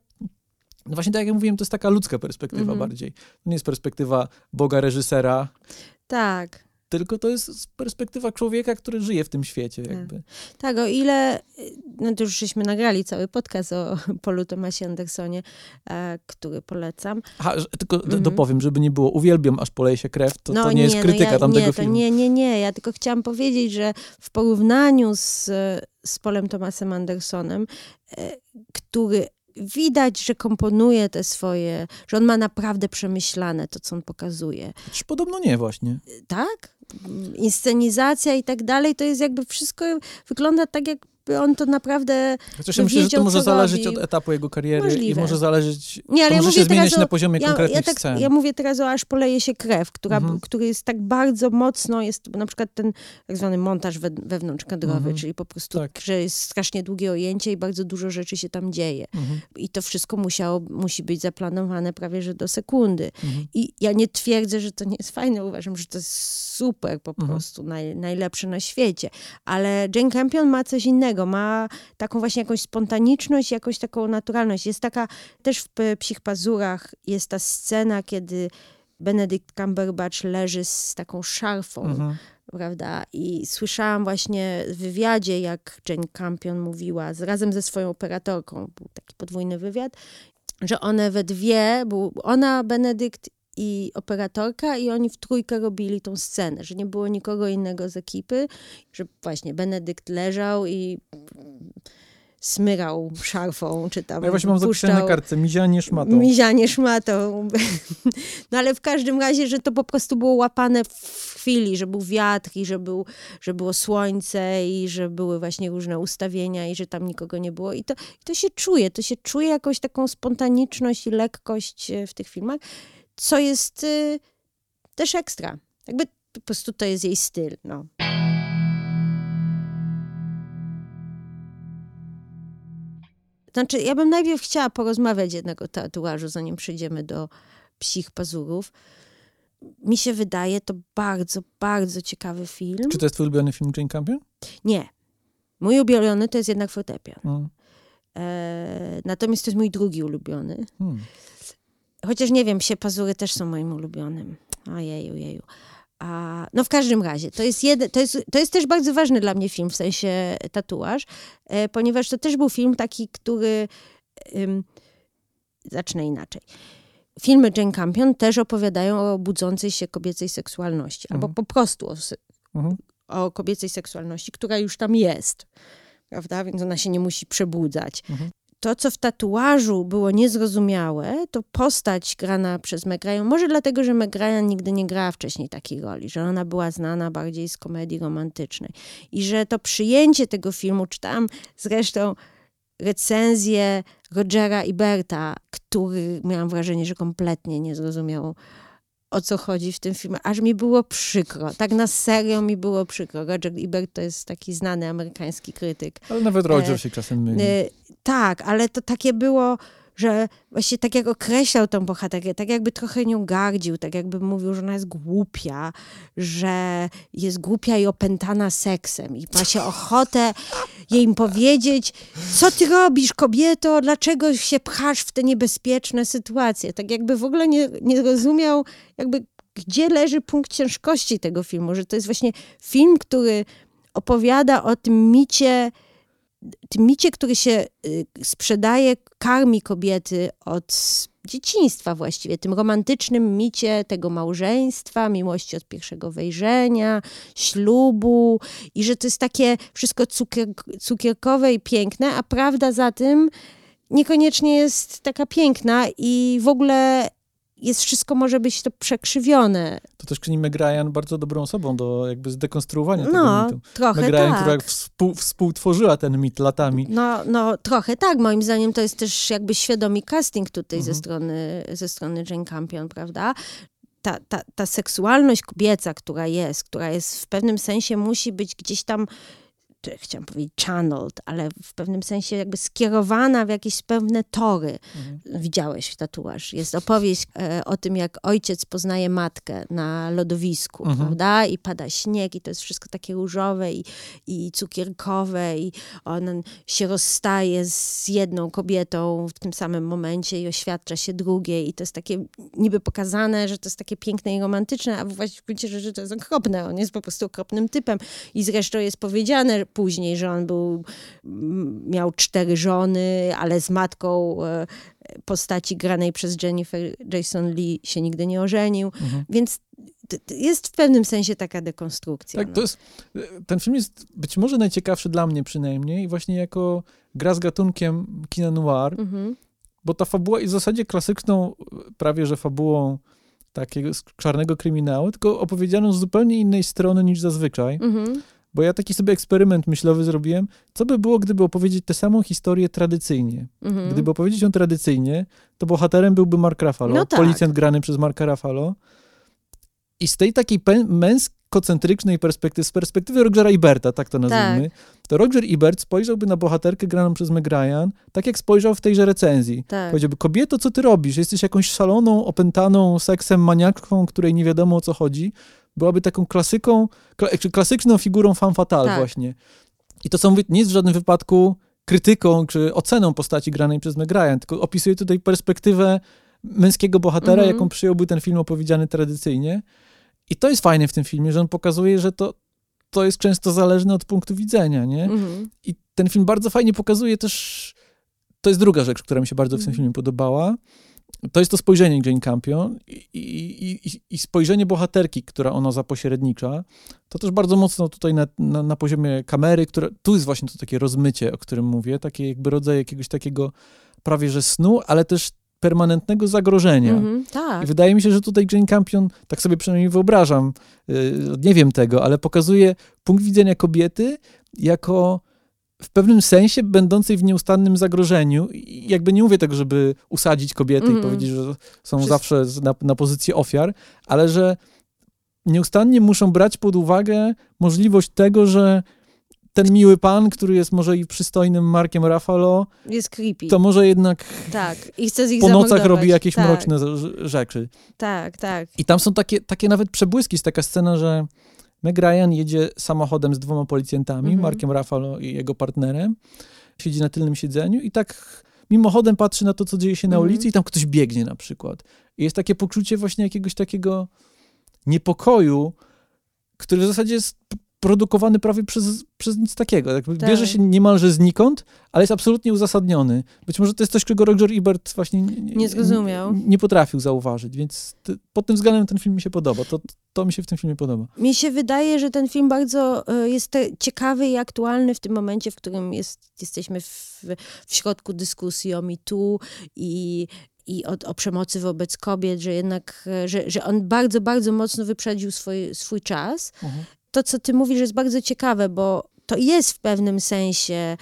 no właśnie tak jak mówiłem, to jest taka ludzka perspektywa Mhm. bardziej. To nie jest perspektywa Boga reżysera, Tak. Tylko to jest perspektywa człowieka, który żyje w tym świecie jakby. Tak, o ile, no to już żeśmy nagrali cały podcast o Polu Tomasie Andersonie, e, który polecam. Aha, tylko Mhm. dopowiem, żeby nie było, uwielbiam aż poleje się krew, to, no to nie, jest krytyka no ja, tamtego nie, filmu. Nie, nie, nie. Ja tylko chciałam powiedzieć, że w porównaniu z, z Polem Tomasem Andersonem, e, który widać, że komponuje te swoje, że on ma naprawdę przemyślane to, co on pokazuje. Podobno nie właśnie. Tak? Inscenizacja i tak dalej, to jest jakby wszystko wygląda tak, jak on to naprawdę Chociaż ja myślę, że to wiedział, może zależeć robi. od etapu jego kariery Możliwe. i może zależeć, Nie, ale ja może się zmieniać o- na poziomie ja, konkretnych ja, tak, scen. ja mówię teraz o Aż poleje się krew, która, Mhm. który jest tak bardzo mocno, jest na przykład ten tak zwany montaż we, wewnątrzkadrowy, Mhm. czyli po prostu, Tak. że jest strasznie długie ojęcie i bardzo dużo rzeczy się tam dzieje. Mhm. I to wszystko musiało, musi być zaplanowane prawie, że do sekundy. Mhm. I ja nie twierdzę, że to nie jest fajne, uważam, że to jest super po Mhm. prostu, naj, najlepsze na świecie. Ale Jane Campion ma coś innego, ma taką właśnie jakąś spontaniczność, jakąś taką naturalność. Jest taka, też w P- Psich Pazurach jest ta scena, kiedy Benedict Cumberbatch leży z taką szarfą, Mhm. prawda? I słyszałam właśnie w wywiadzie, jak Jane Campion mówiła, z, razem ze swoją operatorką, był taki podwójny wywiad, że one we dwie, był ona, Benedykt i operatorka i oni w trójkę robili tą scenę, że nie było nikogo innego z ekipy, że właśnie Benedykt leżał i smyrał szarfą, czy tam Ja właśnie mam zapisane na kartce, mizianie szmatą. Mizianie szmatą. No ale w każdym razie, że to po prostu było łapane w chwili, że był wiatr i że, był, że było słońce i że były właśnie różne ustawienia i że tam nikogo nie było. I to, i to się czuje, to się czuje jakąś taką spontaniczność i lekkość e, w tych filmach, co jest y, też ekstra. Jakby po prostu to jest jej styl, no. Znaczy, ja bym najpierw chciała porozmawiać jednak o tatuażu, zanim przejdziemy do psich pazurów. Mi się wydaje to bardzo, bardzo ciekawy film. Czy to jest twój ulubiony film Jane Campion? Nie. Mój ulubiony to jest jednak fortepian. Mm. E, natomiast to jest mój drugi ulubiony. Hmm. Chociaż nie wiem, psie pazury też są moim ulubionym. Ojeju, jeju. A, no w każdym razie, to jest, jedy, to, jest, to jest też bardzo ważny dla mnie film, w sensie tatuaż, e, ponieważ to też był film taki, który... Ym, zacznę inaczej. Filmy Jane Campion też opowiadają o budzącej się kobiecej seksualności, albo Mhm. po prostu o, Mhm. o kobiecej seksualności, która już tam jest, prawda? Więc ona się nie musi przebudzać. Mhm. To, co w tatuażu było niezrozumiałe, to postać grana przez Meg Ryan, może dlatego, że Meg Ryan nigdy nie grała wcześniej takiej roli, że ona była znana bardziej z komedii romantycznej i że to przyjęcie tego filmu, czytałam zresztą recenzję Rogera Iberta, który miałam wrażenie, że kompletnie nie zrozumiał o co chodzi w tym filmie, aż mi było przykro. Tak na serio mi było przykro. Roger Ebert to jest taki znany amerykański krytyk. Ale nawet Roger E, się czasem myli. Y, tak, ale to takie było, że właśnie tak jak określał tą bohaterkę, tak jakby trochę nią gardził, tak jakby mówił, że ona jest głupia, że jest głupia i opętana seksem i ma się ochotę jej powiedzieć, co ty robisz kobieto, dlaczego się pchasz w te niebezpieczne sytuacje. Tak jakby w ogóle nie, nie rozumiał jakby gdzie leży punkt ciężkości tego filmu, że to jest właśnie film, który opowiada o tym micie tym micie, który się y, sprzedaje, karmi kobiety od dzieciństwa właściwie, tym romantycznym micie tego małżeństwa, miłości od pierwszego wejrzenia, ślubu i że to jest takie wszystko cukier, cukierkowe i piękne, a prawda za tym niekoniecznie jest taka piękna i w ogóle jest wszystko może być to przekrzywione. To też czyni Meg Ryan bardzo dobrą osobą do jakby zdekonstruowania No, tego mitu. trochę Meg Ryan, tak. która współ, współtworzyła ten mit latami. No, no, trochę tak. Moim zdaniem to jest też jakby świadomi casting tutaj ze, Mhm. strony, ze strony Jane Campion, prawda? Ta, ta, ta seksualność kobieca, która jest, która jest w pewnym sensie musi być gdzieś tam, czy chciałam powiedzieć channeled, ale w pewnym sensie jakby skierowana w jakieś pewne tory. Mhm. Widziałeś tatuaż. Jest opowieść e, o tym, jak ojciec poznaje matkę na lodowisku, Mhm. prawda? I pada śnieg i to jest wszystko takie różowe i, i cukierkowe i on się rozstaje z jedną kobietą w tym samym momencie i oświadcza się drugiej i to jest takie niby pokazane, że to jest takie piękne i romantyczne, a właściwie w gruncie rzeczy to jest okropne. On jest po prostu okropnym typem i zresztą jest powiedziane później, że on był, miał cztery żony, ale z matką e, postaci granej przez Jennifer Jason Lee się nigdy nie ożenił. Mhm. Więc jest w pewnym sensie taka dekonstrukcja. Tak, no. to jest, ten film jest być może najciekawszy dla mnie przynajmniej, właśnie jako gra z gatunkiem kina noir, Mhm. bo ta fabuła jest w zasadzie klasyczną, prawie że fabułą takiego czarnego kryminału, tylko opowiedzianą z zupełnie innej strony niż zazwyczaj. Mhm. Bo ja taki sobie eksperyment myślowy zrobiłem, co by było, gdyby opowiedzieć tę samą historię tradycyjnie. Mhm. Gdyby opowiedzieć ją tradycyjnie, to bohaterem byłby Mark Ruffalo, No tak. policjant grany przez Marka Ruffalo. I z tej takiej męskocentrycznej perspektywy, z perspektywy Rogera Iberta, tak to nazwijmy, to Roger Ebert spojrzałby na bohaterkę graną przez Meg Ryan, tak jak spojrzał w tejże recenzji. Tak. Powiedziałby, kobieto, co ty robisz? Jesteś jakąś szaloną, opętaną seksem maniaczką, której nie wiadomo o co chodzi. Byłaby taką klasyką, klasyczną figurą femme fatale Tak. właśnie. I to co mówię, nie jest w żadnym wypadku krytyką czy oceną postaci granej przez Meg Ryan, tylko opisuje tutaj perspektywę męskiego bohatera, Mhm. jaką przyjąłby ten film opowiedziany tradycyjnie. I to jest fajne w tym filmie, że on pokazuje, że to, to jest często zależne od punktu widzenia, nie? Mhm. I ten film bardzo fajnie pokazuje też. To jest druga rzecz, która mi się bardzo w tym Mhm. filmie podobała. To jest to spojrzenie Jane Campion i, i, i, spojrzenie bohaterki, która ona zapośrednicza. To też bardzo mocno tutaj na, na, na poziomie kamery, które, tu jest właśnie to takie rozmycie, o którym mówię, takie jakby rodzaj jakiegoś takiego prawie że snu, ale też permanentnego zagrożenia. Mhm. Tak. I wydaje mi się, że tutaj Jane Campion, tak sobie przynajmniej wyobrażam, yy, nie wiem tego, ale pokazuje punkt widzenia kobiety jako w pewnym sensie będącej w nieustannym zagrożeniu. I jakby nie mówię tego, żeby usadzić kobiety i Mhm. powiedzieć, że są zawsze na, na pozycji ofiar, ale że nieustannie muszą brać pod uwagę możliwość tego, że ten miły pan, który jest może i przystojnym Markiem Ruffalo, Jest creepy. to może jednak Tak. I chce z ich po nocach zamordować. robi jakieś tak, mroczne rzeczy. Tak, tak. I tam są takie, takie nawet przebłyski, jest taka scena, że Meg Ryan jedzie samochodem z dwoma policjantami, Mhm. Markiem Ruffalo i jego partnerem, siedzi na tylnym siedzeniu i tak mimochodem patrzy na to, co dzieje się na Mhm. ulicy i tam ktoś biegnie na przykład. I jest takie poczucie właśnie jakiegoś takiego niepokoju, który w zasadzie jest produkowany prawie przez, przez nic takiego. Tak. Bierze się niemalże znikąd, ale jest absolutnie uzasadniony. Być może to jest coś, czego Roger Ebert właśnie nie, Nie zrozumiał. Nie, nie potrafił zauważyć, więc ty, pod tym względem ten film mi się podoba. To, to mi się w tym filmie podoba. Mi się wydaje, że ten film bardzo e, jest ciekawy i aktualny w tym momencie, w którym jest, jesteśmy w, w środku dyskusji o MeToo i, i o, o przemocy wobec kobiet, że jednak, e, że, że on bardzo, bardzo mocno wyprzedził swój, swój czas. To, co ty mówisz, jest bardzo ciekawe, bo to jest w pewnym sensie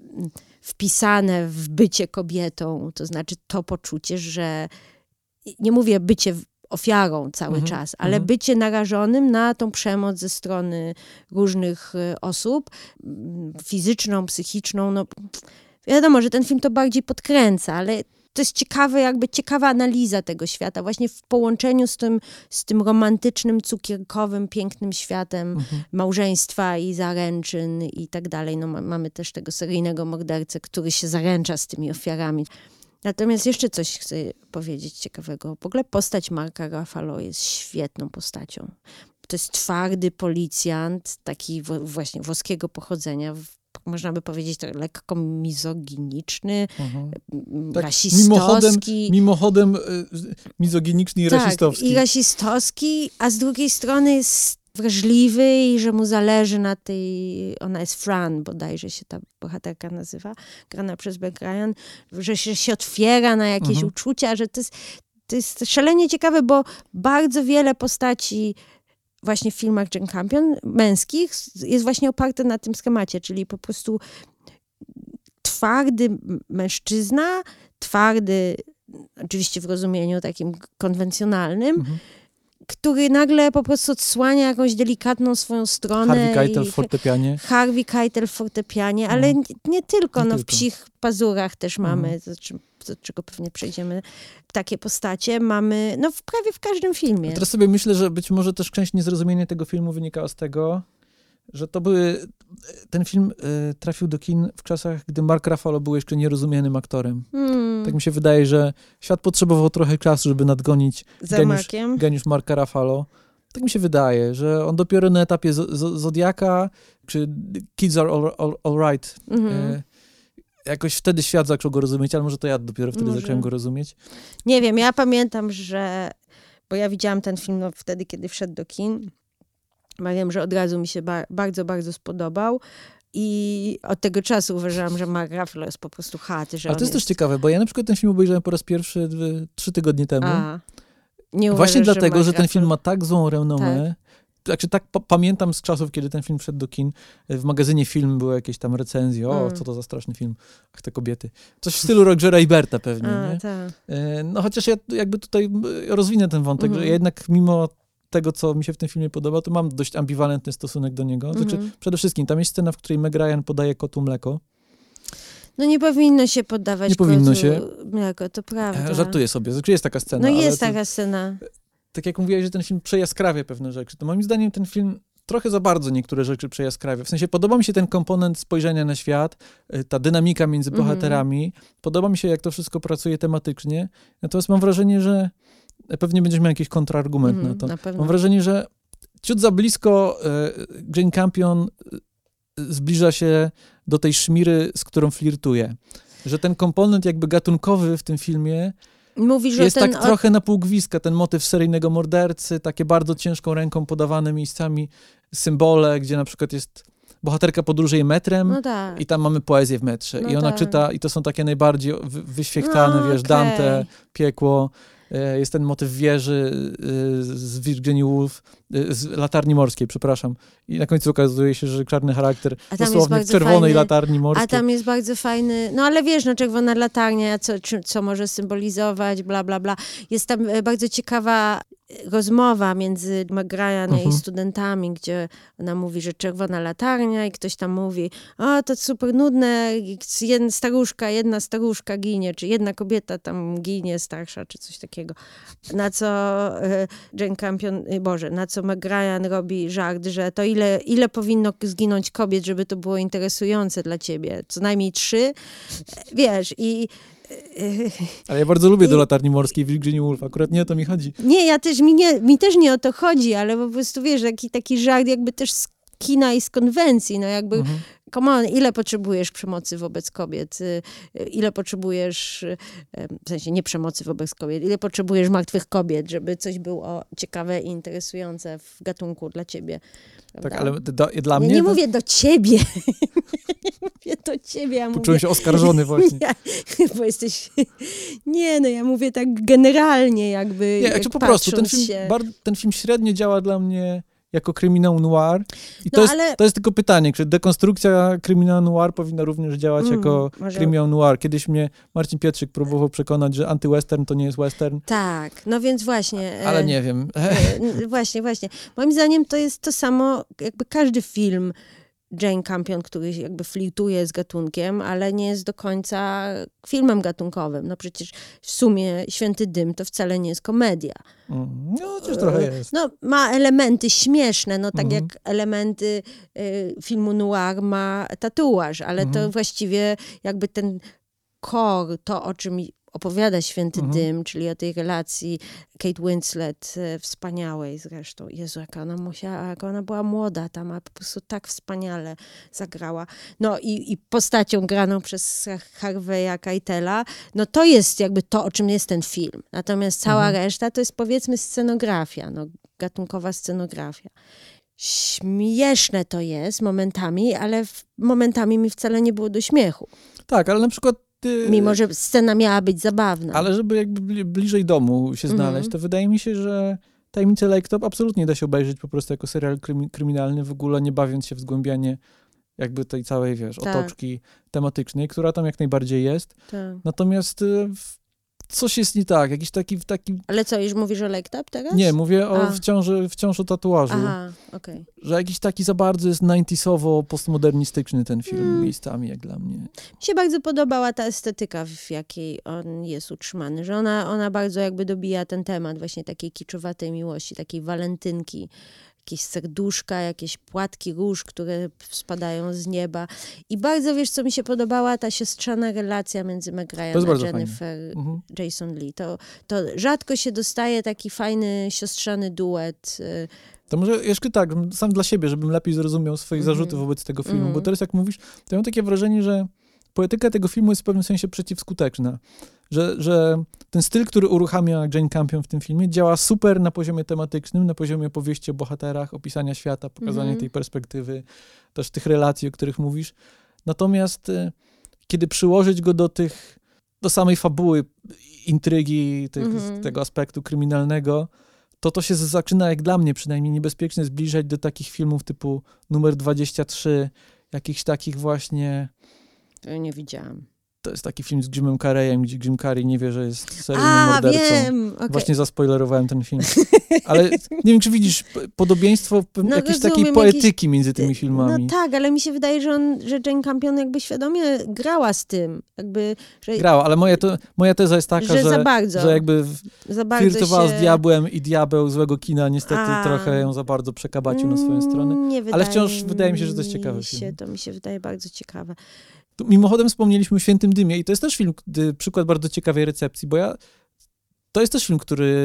mm, wpisane w bycie kobietą, to znaczy to poczucie, że nie mówię bycie ofiarą cały Mhm, czas, ale mhm. bycie narażonym na tą przemoc ze strony różnych y, osób, mm, fizyczną, psychiczną, no wiadomo, że ten film to bardziej podkręca, ale to jest ciekawe, jakby ciekawa analiza tego świata, właśnie w połączeniu z tym, z tym romantycznym, cukierkowym, pięknym światem Mhm. małżeństwa i zaręczyn i tak dalej. No, ma, mamy też tego seryjnego mordercę, który się zaręcza z tymi ofiarami. Natomiast jeszcze coś chcę powiedzieć ciekawego. W ogóle postać Marka Ruffalo jest świetną postacią. To jest twardy policjant, taki właśnie włoskiego pochodzenia, można by powiedzieć tak lekko mizoginiczny, Mhm. Tak, rasistowski. Mimochodem y, mizoginiczny i tak, rasistowski. i rasistowski, a z drugiej strony jest wrażliwy i że mu zależy na tej, ona jest Fran, bodajże się ta bohaterka nazywa, grana przez Beck Ryan, że się, się otwiera na jakieś Mhm. uczucia, że to jest, to jest szalenie ciekawe, bo bardzo wiele postaci właśnie w filmach Jane Campion, męskich, jest właśnie oparte na tym schemacie, czyli po prostu twardy mężczyzna, twardy, oczywiście w rozumieniu takim konwencjonalnym, Mhm. który nagle po prostu odsłania jakąś delikatną swoją stronę. Harvey Keitel w fortepianie. Harvey Keitel w fortepianie, ale Mhm. nie, nie tylko, Nie no w tylko. psich pazurach też Mhm. mamy, czym- do czego pewnie przejdziemy, takie postacie mamy, no w, prawie w każdym filmie. A teraz sobie myślę, że być może też część niezrozumienia tego filmu wynikało z tego, że to były. Ten film y, trafił do kin w czasach, gdy Mark Ruffalo był jeszcze nierozumianym aktorem. Hmm, Tak mi się wydaje, że świat potrzebował trochę czasu, żeby nadgonić geniusz- geniusz Marka Ruffalo. Tak mi się wydaje, że on dopiero na etapie Zodiaka, czy Kids Are All, all, all Right, Mhm. e, jakoś wtedy świat zaczął go rozumieć, ale może to ja dopiero wtedy Może. zacząłem go rozumieć. Nie wiem, ja pamiętam, że bo ja widziałam ten film no, wtedy, kiedy wszedł do kin. Ja wiem, że od razu mi się ba bardzo, bardzo spodobał. I od tego czasu uważałam, że Mark Ruffalo jest po prostu hot. Że Ale to jest, jest też ciekawe, bo ja na przykład ten film obejrzałem po raz pierwszy dwie, trzy tygodnie temu. A, nie Właśnie uważasz, dlatego, że, że, ten film ma tak złą renomę. Tak. Znaczy, tak pamiętam z czasów, kiedy ten film wszedł do kin. W magazynie film były jakieś tam recenzje. O, mm. co to za straszny film. Ach, te kobiety. Coś w stylu Rogera i Berta pewnie, A, nie? Tak. No chociaż ja jakby tutaj rozwinę ten wątek, że mhm. jednak mimo tego, co mi się w tym filmie podoba, to mam dość ambiwalentny stosunek do niego. Znaczy, -hmm. przede wszystkim tam jest scena, w której Meg Ryan podaje kotu mleko. No nie powinno się poddawać Nie powinno się. mleko, to prawda. E, żartuję sobie, jest taka scena. No jest taka scena. Tak jak mówiłeś, że ten film przejaskrawia pewne rzeczy, to moim zdaniem ten film trochę za bardzo niektóre rzeczy przejaskrawia. W sensie podoba mi się ten komponent spojrzenia na świat, e, ta dynamika między mhm. bohaterami. Mm. Podoba mi się, jak to wszystko pracuje tematycznie. Natomiast mam wrażenie, że pewnie będziesz miał jakiś kontrargument mm, na to. Na Mam wrażenie, że ciut za blisko e, Jane Campion e, zbliża się do tej szmiry, z którą flirtuje. Że ten komponent jakby gatunkowy w tym filmie Mówi, że jest tak trochę na półgwiska, ten motyw seryjnego mordercy, takie bardzo ciężką ręką podawane miejscami symbole, gdzie na przykład jest bohaterka podróżuje metrem no tak. i tam mamy poezję w metrze. No I ona tak. czyta, i to są takie najbardziej wyświechtane, no, wiesz, okay. Dante, piekło. E, jest ten motyw wieży e, z Virginia Woolf, e, z latarni morskiej, przepraszam. I na końcu okazuje się, że czarny charakter dosłownie w czerwonej fajny, latarni morskiej. A tam jest bardzo fajny, no ale wiesz, no czerwona latarnia, co, co może symbolizować, bla, bla, bla. Jest tam bardzo ciekawa rozmowa między McGryan uh -huh. i mhm. studentami, gdzie ona mówi, że czerwona latarnia i ktoś tam mówi, o to super nudne, jedna staruszka, jedna staruszka ginie, czy jedna kobieta tam ginie starsza, czy coś takiego. Na co e, Jane Campion, e, Boże, na co McGryan robi żart, że to ile, ile powinno zginąć kobiet, żeby to było interesujące dla ciebie? Co najmniej trzy? Wiesz, i ale ja bardzo lubię I... do latarni morskiej Virginia Woolf, akurat nie o to mi chodzi. Nie, ja też, mi, nie, mi też nie o to chodzi, ale po prostu wiesz, taki, taki żart jakby też z kina i z konwencji, no jakby, mhm. Come on, ile potrzebujesz przemocy wobec kobiet, y, ile potrzebujesz, y, w sensie nie przemocy wobec kobiet, ile potrzebujesz martwych kobiet, żeby coś było ciekawe i interesujące w gatunku dla ciebie. Prawda? Tak, ale do, dla mnie... Ja nie to... mówię do ciebie. nie mówię do ciebie. Ja Poczułem mówię... się oskarżony właśnie. Ja, bo jesteś... Nie, no ja mówię tak generalnie jakby, Nie, jak po prostu ten film, się... ten film średnio działa dla mnie jako kryminał noir. I no, to, jest, ale... to jest tylko pytanie, czy dekonstrukcja kryminał noir powinna również działać mm, jako może... kryminał noir. Kiedyś mnie Marcin Pietrzyk próbował przekonać, że antywestern to nie jest western. Tak, no więc właśnie. Ale e, nie wiem. E, właśnie, właśnie. Moim zdaniem to jest to samo, jakby każdy film Jane Campion, który jakby flirtuje z gatunkiem, ale nie jest do końca filmem gatunkowym. No przecież w sumie Święty Dym to wcale nie jest komedia. Mm, no, chociaż trochę jest. No, ma elementy śmieszne, no tak mm. jak elementy y, filmu noir ma tatuaż, ale mm. to mhm. właściwie jakby ten core, to o czym opowiada Święty mhm. Dym, czyli o tej relacji Kate Winslet, e, wspaniałej zresztą. Jezu, jak ona musiała, jak ona była młoda tam, a po prostu tak wspaniale zagrała. No i, i postacią graną przez Harveya Keitela, no to jest jakby to, o czym jest ten film. Natomiast cała mhm. reszta to jest powiedzmy scenografia, no gatunkowa scenografia. Śmieszne to jest momentami, ale momentami mi wcale nie było do śmiechu. Tak, ale na przykład Mimo, że scena miała być zabawna. Ale żeby jakby bliżej domu się znaleźć, mm -hmm. to wydaje mi się, że Tajemnice Lake absolutnie da się obejrzeć po prostu jako serial kryminalny, w ogóle nie bawiąc się w zgłębianie jakby tej całej, wiesz, tak. otoczki tematycznej, która tam jak najbardziej jest. Tak. Natomiast y, coś jest nie tak, jakiś taki... taki... Ale co, już mówisz o Lake teraz? Nie, mówię o wciąż, wciąż o tatuażu. Aha, okej. Okay. Że jakiś taki za bardzo jest 90sowo postmodernistyczny ten film hmm. miejscami, jak dla mnie. Mi się bardzo podobała ta estetyka, w jakiej on jest utrzymany, że ona, ona bardzo jakby dobija ten temat właśnie takiej kiczowatej miłości, takiej walentynki, jakieś serduszka, jakieś płatki róż, które spadają z nieba. I bardzo, wiesz, co mi się podobała, ta siostrzana relacja między Meg Ryan a Jennifer mhm. Jason Lee. To, to rzadko się dostaje taki fajny siostrzany duet. Y, to może jeszcze tak, sam dla siebie, żebym lepiej zrozumiał swoje mm. zarzuty wobec tego filmu, mm. bo teraz jak mówisz, to mam takie wrażenie, że poetyka tego filmu jest w pewnym sensie przeciwskuteczna. Że, że ten styl, który uruchamia Jane Campion w tym filmie, działa super na poziomie tematycznym, na poziomie opowieści o bohaterach, opisania świata, pokazania Mhm. tej perspektywy, też tych relacji, o których mówisz. Natomiast y, kiedy przyłożyć go do tych, do samej fabuły, intrygi, tych, Mhm. tego aspektu kryminalnego, to to się zaczyna, jak dla mnie przynajmniej, niebezpiecznie zbliżać do takich filmów typu numer 23, jakichś takich właśnie... To nie widziałam. To jest taki film z Jimem Carreyem, gdzie Jim Carrey nie wie, że jest seryjnym A, mordercą. wiem! okej. Właśnie zaspoilerowałem ten film. Ale nie wiem, czy widzisz podobieństwo No, jakiejś takiej poetyki między tymi filmami. No tak, ale mi się wydaje, że, on, że Jane Campion jakby świadomie grała z tym. Jakby, że, Grała, ale moja, moja teza jest taka, że, że, za bardzo. że jakby za bardzo flirtowała się... z diabłem i diabeł złego kina niestety A. trochę ją za bardzo przekabacił na swoją Mm, stronę. Nie Ale wydaje wciąż wydaje mi się, że to jest ciekawy się, film. To mi się wydaje bardzo ciekawe. Tu Mimochodem wspomnieliśmy o Świętym Dymie i to jest też film, przykład bardzo ciekawej recepcji, bo ja to jest też film, który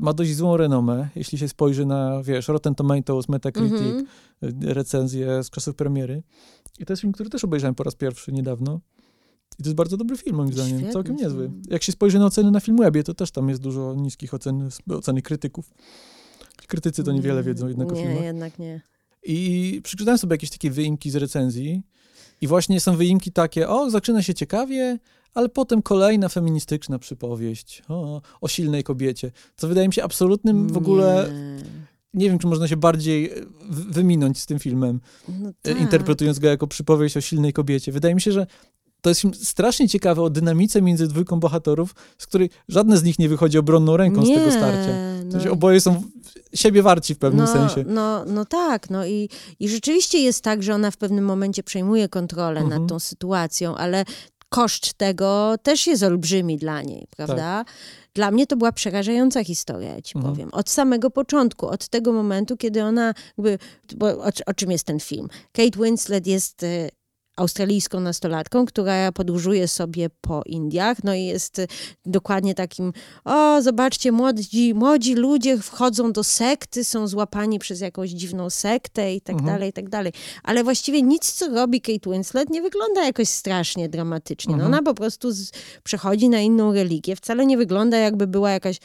ma dość złą renomę, jeśli się spojrzy na, wiesz, Rotten Tomatoes, Metacritic, Mhm. y, recenzje z czasów premiery. I to jest film, który też obejrzałem po raz pierwszy niedawno. I to jest bardzo dobry film, moim zdaniem. Świetny Całkiem niezły. film. Jak się spojrzy na oceny na Filmwebie, to też tam jest dużo niskich ocen, oceny krytyków. Krytycy to niewiele wiedzą jednak o nie, filmach. jednak nie. I przeczytałem sobie jakieś takie wyimki z recenzji i właśnie są wyimki takie, o, zaczyna się ciekawie, ale potem kolejna feministyczna przypowieść o, o silnej kobiecie, co wydaje mi się absolutnym w ogóle, Nie. nie wiem, czy można się bardziej e, wyminąć z tym filmem, No e, tak. interpretując go jako przypowieść o silnej kobiecie. Wydaje mi się, że to jest film strasznie ciekawy o dynamice między dwójką bohaterów, z której żadne z nich nie wychodzi obronną ręką z tego Nie, starcia. W No, sensie oboje są siebie warci w pewnym no, sensie. No, no tak, no i, i rzeczywiście jest tak, że ona w pewnym momencie przejmuje kontrolę Mhm. nad tą sytuacją, ale koszt tego też jest olbrzymi dla niej, prawda? Dla mnie to była przerażająca historia, ja ci Tak. Mhm. powiem. Od samego początku, od tego momentu, kiedy ona, jakby, bo o, o czym jest ten film? Kate Winslet jest e, australijską nastolatką, która podróżuje sobie po Indiach, no i jest e, dokładnie takim, o zobaczcie, młodzi, młodzi ludzie wchodzą do sekty, są złapani przez jakąś dziwną sektę i tak Mhm. dalej, i tak dalej. Ale właściwie nic, co robi Kate Winslet, nie wygląda jakoś strasznie dramatycznie. No Mhm. ona po prostu z, przechodzi na inną religię, wcale nie wygląda jakby była jakaś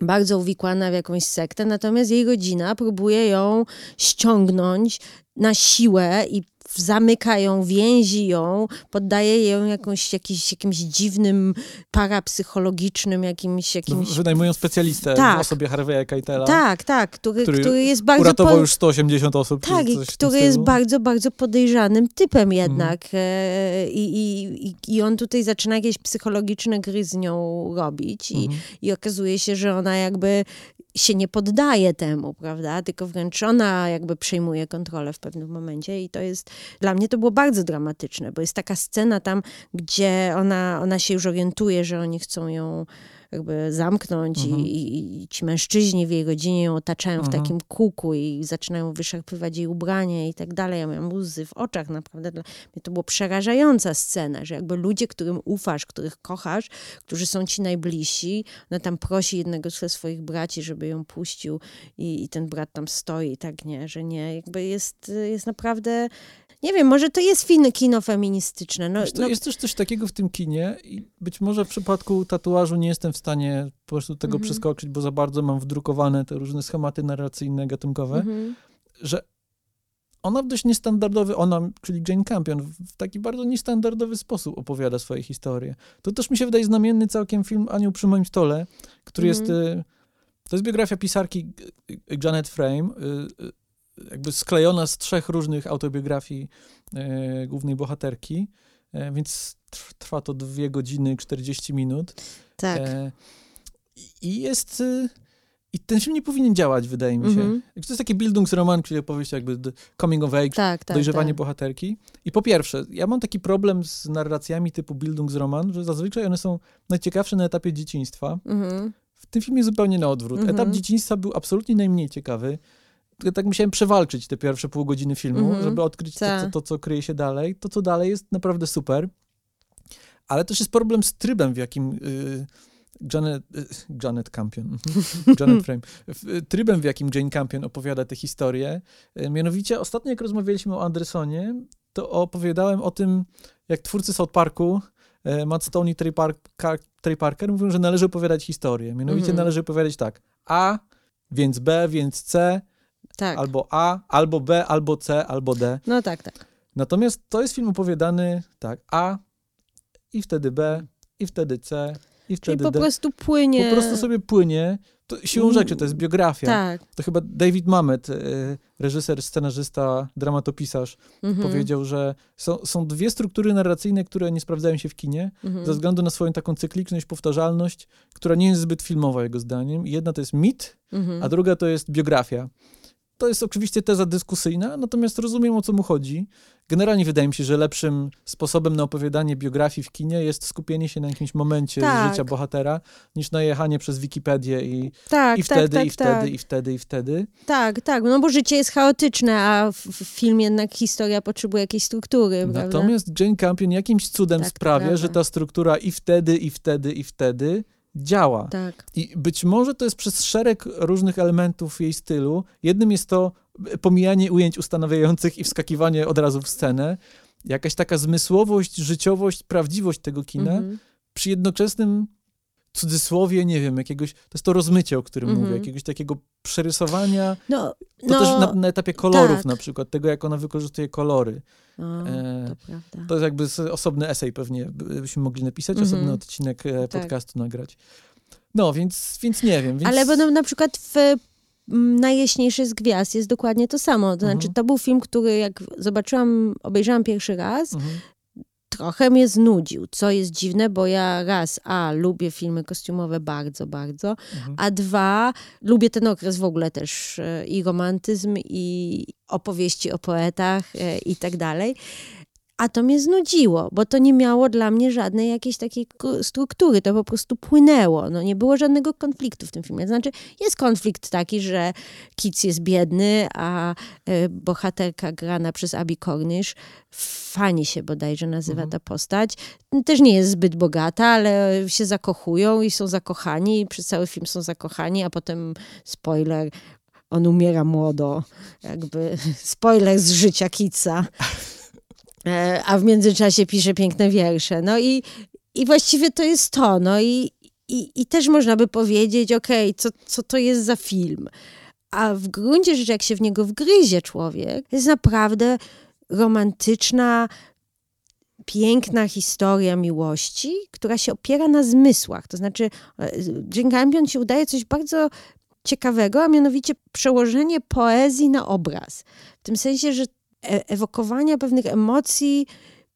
bardzo uwikłana w jakąś sektę, natomiast jej rodzina próbuje ją ściągnąć na siłę i zamyka ją, więzi ją, poddaje ją jakąś, jakiś, jakimś dziwnym, parapsychologicznym, jakimś... No, jakimś Wynajmują specjalistę Tak. w osobie Harvey'a Keitela. tak, tak, który, który który, jest bardzo... Uratował po- już 180 osób. tak, który jest bardzo, bardzo podejrzanym typem jednak. Mhm. E, I, i, i- I on tutaj zaczyna jakieś psychologiczne gry z nią robić i, Mhm. i okazuje się, że ona jakby się nie poddaje temu, prawda? Tylko wręcz ona jakby przejmuje kontrolę w pewnym momencie i to jest, dla mnie to było bardzo dramatyczne, bo jest taka scena tam, gdzie ona, ona się już orientuje, że oni chcą ją jakby zamknąć Mhm. i, i, ci mężczyźni w jej rodzinie ją otaczają w Mhm. takim kółku i zaczynają wyszarpywać jej ubranie i tak dalej. Ja miałam łzy w oczach, naprawdę. Dla mnie to była przerażająca scena, że jakby ludzie, którym ufasz, których kochasz, którzy są ci najbliżsi, ona tam prosi jednego ze swoich braci, żeby ją puścił i, i ten brat tam stoi, tak nie, że nie, jakby jest, jest naprawdę, nie wiem, może to jest fin, kino feministyczne. No, no, Jest też coś takiego w tym kinie i być może w przypadku tatuażu nie jestem w stanie po prostu tego Mhm. przeskoczyć, bo za bardzo mam wdrukowane te różne schematy narracyjne, gatunkowe, mhm. że ona w dość niestandardowy, ona, czyli Jane Campion, w taki bardzo niestandardowy sposób opowiada swoje historie. To też mi się wydaje znamienny całkiem film Anioł przy moim stole, który Mhm. jest, y, to jest biografia pisarki Janet Frame, y, y, jakby sklejona z trzech różnych autobiografii y, głównej bohaterki, y, więc trw- trwa to 2 godziny 40 minut. tak. E, i- jest... y, I ten film nie powinien działać, wydaje mi się. Mhm. Jak To jest taki Bildungsroman, czyli opowieść jakby coming of age, Tak, tak, dojrzewanie tak. bohaterki. I po pierwsze, ja mam taki problem z narracjami typu Bildungsroman, że zazwyczaj one są najciekawsze na etapie dzieciństwa. Mhm. W tym filmie zupełnie na odwrót. Mhm. Etap dzieciństwa był absolutnie najmniej ciekawy. Tak musiałem przewalczyć te pierwsze pół godziny filmu, Mhm. żeby odkryć to, Tak. co, to, co kryje się dalej. To, co dalej jest naprawdę super. Ale też jest problem z trybem, w jakim y, Janet, y, Janet Campion, Janet Frame, y, trybem, w jakim Jane Campion opowiada tę historię. Y, mianowicie, ostatnio jak rozmawialiśmy o Andersonie, to opowiadałem o tym, jak twórcy South Parku, Matt Stone i Trey, Park, Trey Parker mówią, że należy opowiadać historię. Mianowicie Mhm. należy opowiadać tak, A, więc B, więc C, Tak. albo A, albo B, albo C, albo D. No tak, tak. Natomiast to jest film opowiadany tak, A i wtedy B, i wtedy C, i Czyli wtedy po D. prostu płynie. Po prostu sobie płynie. To siłą rzeczy, to jest biografia. Tak. To chyba David Mamet, y, reżyser, scenarzysta, dramatopisarz, Mhm. powiedział, że są, są dwie struktury narracyjne, które nie sprawdzają się w kinie, Mhm. ze względu na swoją taką cykliczność, powtarzalność, która nie jest zbyt filmowa, jego zdaniem. Jedna to jest mit, Mhm. a druga to jest biografia. To jest oczywiście teza dyskusyjna, natomiast rozumiem o co mu chodzi. Generalnie wydaje mi się, że lepszym sposobem na opowiadanie biografii w kinie jest skupienie się na jakimś momencie Tak. życia bohatera, niż najechanie przez Wikipedię i, Tak, i tak, wtedy, tak, i wtedy, tak. i wtedy, i wtedy. Tak, tak, no bo życie jest chaotyczne, a filmie jednak historia potrzebuje jakiejś struktury, prawda? Natomiast Jane Campion jakimś cudem Tak, sprawia, że ta struktura i wtedy, i wtedy, i wtedy działa. Tak. I być może to jest przez szereg różnych elementów jej stylu. Jednym jest to pomijanie ujęć ustanawiających i wskakiwanie od razu w scenę. Jakaś taka zmysłowość, życiowość, prawdziwość tego kina Mhm. przy jednoczesnym cudzysłowie, nie wiem, jakiegoś, to jest to rozmycie, o którym Mhm. mówię, jakiegoś takiego przerysowania, No, to no, też na, na etapie kolorów tak. na przykład, tego jak ona wykorzystuje kolory. O, E, to. To jest jakby osobny esej pewnie, by- byśmy mogli napisać, Mhm. osobny odcinek e, Tak. podcastu nagrać. No, więc, więc nie wiem. Więc... Ale bo na, na przykład w mm, Najjaśniejszy z Gwiazd jest dokładnie to samo. To znaczy, Mhm. to był film, który jak zobaczyłam, obejrzałam pierwszy raz, Mhm. Trochę mnie znudził, co jest dziwne, bo ja raz, a, lubię filmy kostiumowe bardzo, bardzo, Mhm. a dwa, lubię ten okres w ogóle też e, i romantyzm, i opowieści o poetach e, i tak dalej. A to mnie znudziło, bo to nie miało dla mnie żadnej jakiejś takiej struktury, to po prostu płynęło. No, nie było żadnego konfliktu w tym filmie. Znaczy, jest konflikt taki, że Kic jest biedny, a e, bohaterka grana przez Abi Cornish, Fani się bodajże nazywa Mhm. ta postać, też nie jest zbyt bogata, ale się zakochują i są zakochani i przez cały film są zakochani, a potem spoiler, on umiera młodo. Jakby spoiler z życia Kitsa. E, A w międzyczasie pisze piękne wiersze. No i, i właściwie to jest to. No i, i, i też można by powiedzieć, okej, co, co to jest za film? A w gruncie rzeczy, jak się w niego wgryzie człowiek, jest naprawdę romantyczna, piękna historia miłości, która się opiera na zmysłach. To znaczy, e, Jane Campion się udaje coś bardzo ciekawego, a mianowicie przełożenie poezji na obraz. W tym sensie, że ewokowania pewnych emocji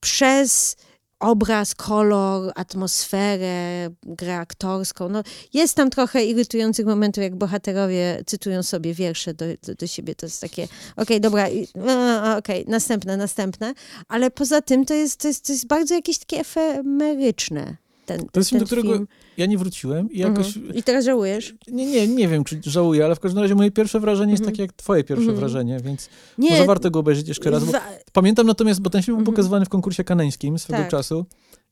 przez obraz, kolor, atmosferę, grę aktorską. No, jest tam trochę irytujących momentów, jak bohaterowie cytują sobie wiersze do, do, do siebie. To jest takie, okej, dobra, i- a, okej, następne, następne. Ale poza tym to jest, to jest, to jest bardzo jakieś takie efemeryczne. Ten, To jest film, do którego film. ja nie wróciłem i jakoś... Mhm. I teraz żałujesz? Nie, nie, nie wiem, czy żałuję, ale w każdym razie moje pierwsze wrażenie jest Mhm. takie jak twoje pierwsze Mhm. wrażenie, więc Nie. może warto go obejrzeć jeszcze raz. Bo pamiętam natomiast, bo ten film był Mhm. pokazywany w konkursie kaneńskim swego Tak. czasu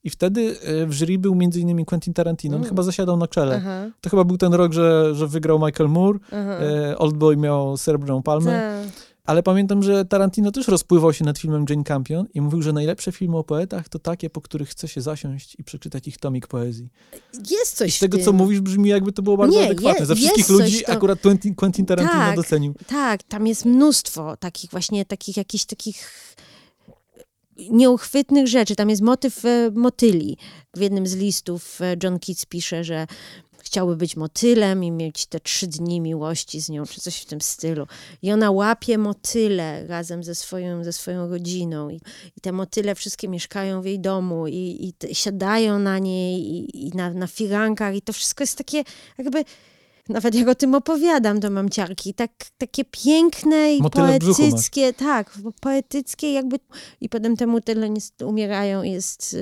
i wtedy e, w jury był między innymi Quentin Tarantino, on Mm. chyba zasiadał na czele. Aha, To chyba był ten rok, że, że wygrał Michael Moore, aha. e, Oldboy miał srebrną palmę, Tak. Ale pamiętam, że Tarantino też rozpływał się nad filmem Jane Campion i mówił, że najlepsze filmy o poetach to takie, po których chce się zasiąść i przeczytać ich tomik poezji. Jest coś I z tego, co mówisz, brzmi jakby to było bardzo Nie, adekwatne. Ze wszystkich ludzi to- akurat Quentin, Quentin Tarantino Tak. docenił. Tak, tam jest mnóstwo takich właśnie, takich jakichś takich nieuchwytnych rzeczy. Tam jest motyw e, motyli. W jednym z listów e, John Keats pisze, że chciałby być motylem i mieć te trzy dni miłości z nią, czy coś w tym stylu. I ona łapie motyle razem ze swoją, ze swoją rodziną. I, i te motyle wszystkie mieszkają w jej domu i, i siadają na niej i, i na, na firankach i to wszystko jest takie jakby... Nawet jak o tym opowiadam, to mam ciarki. Tak, takie piękne i Motyle poetyckie, tak, poetyckie jakby. I potem te motyle umierają jest,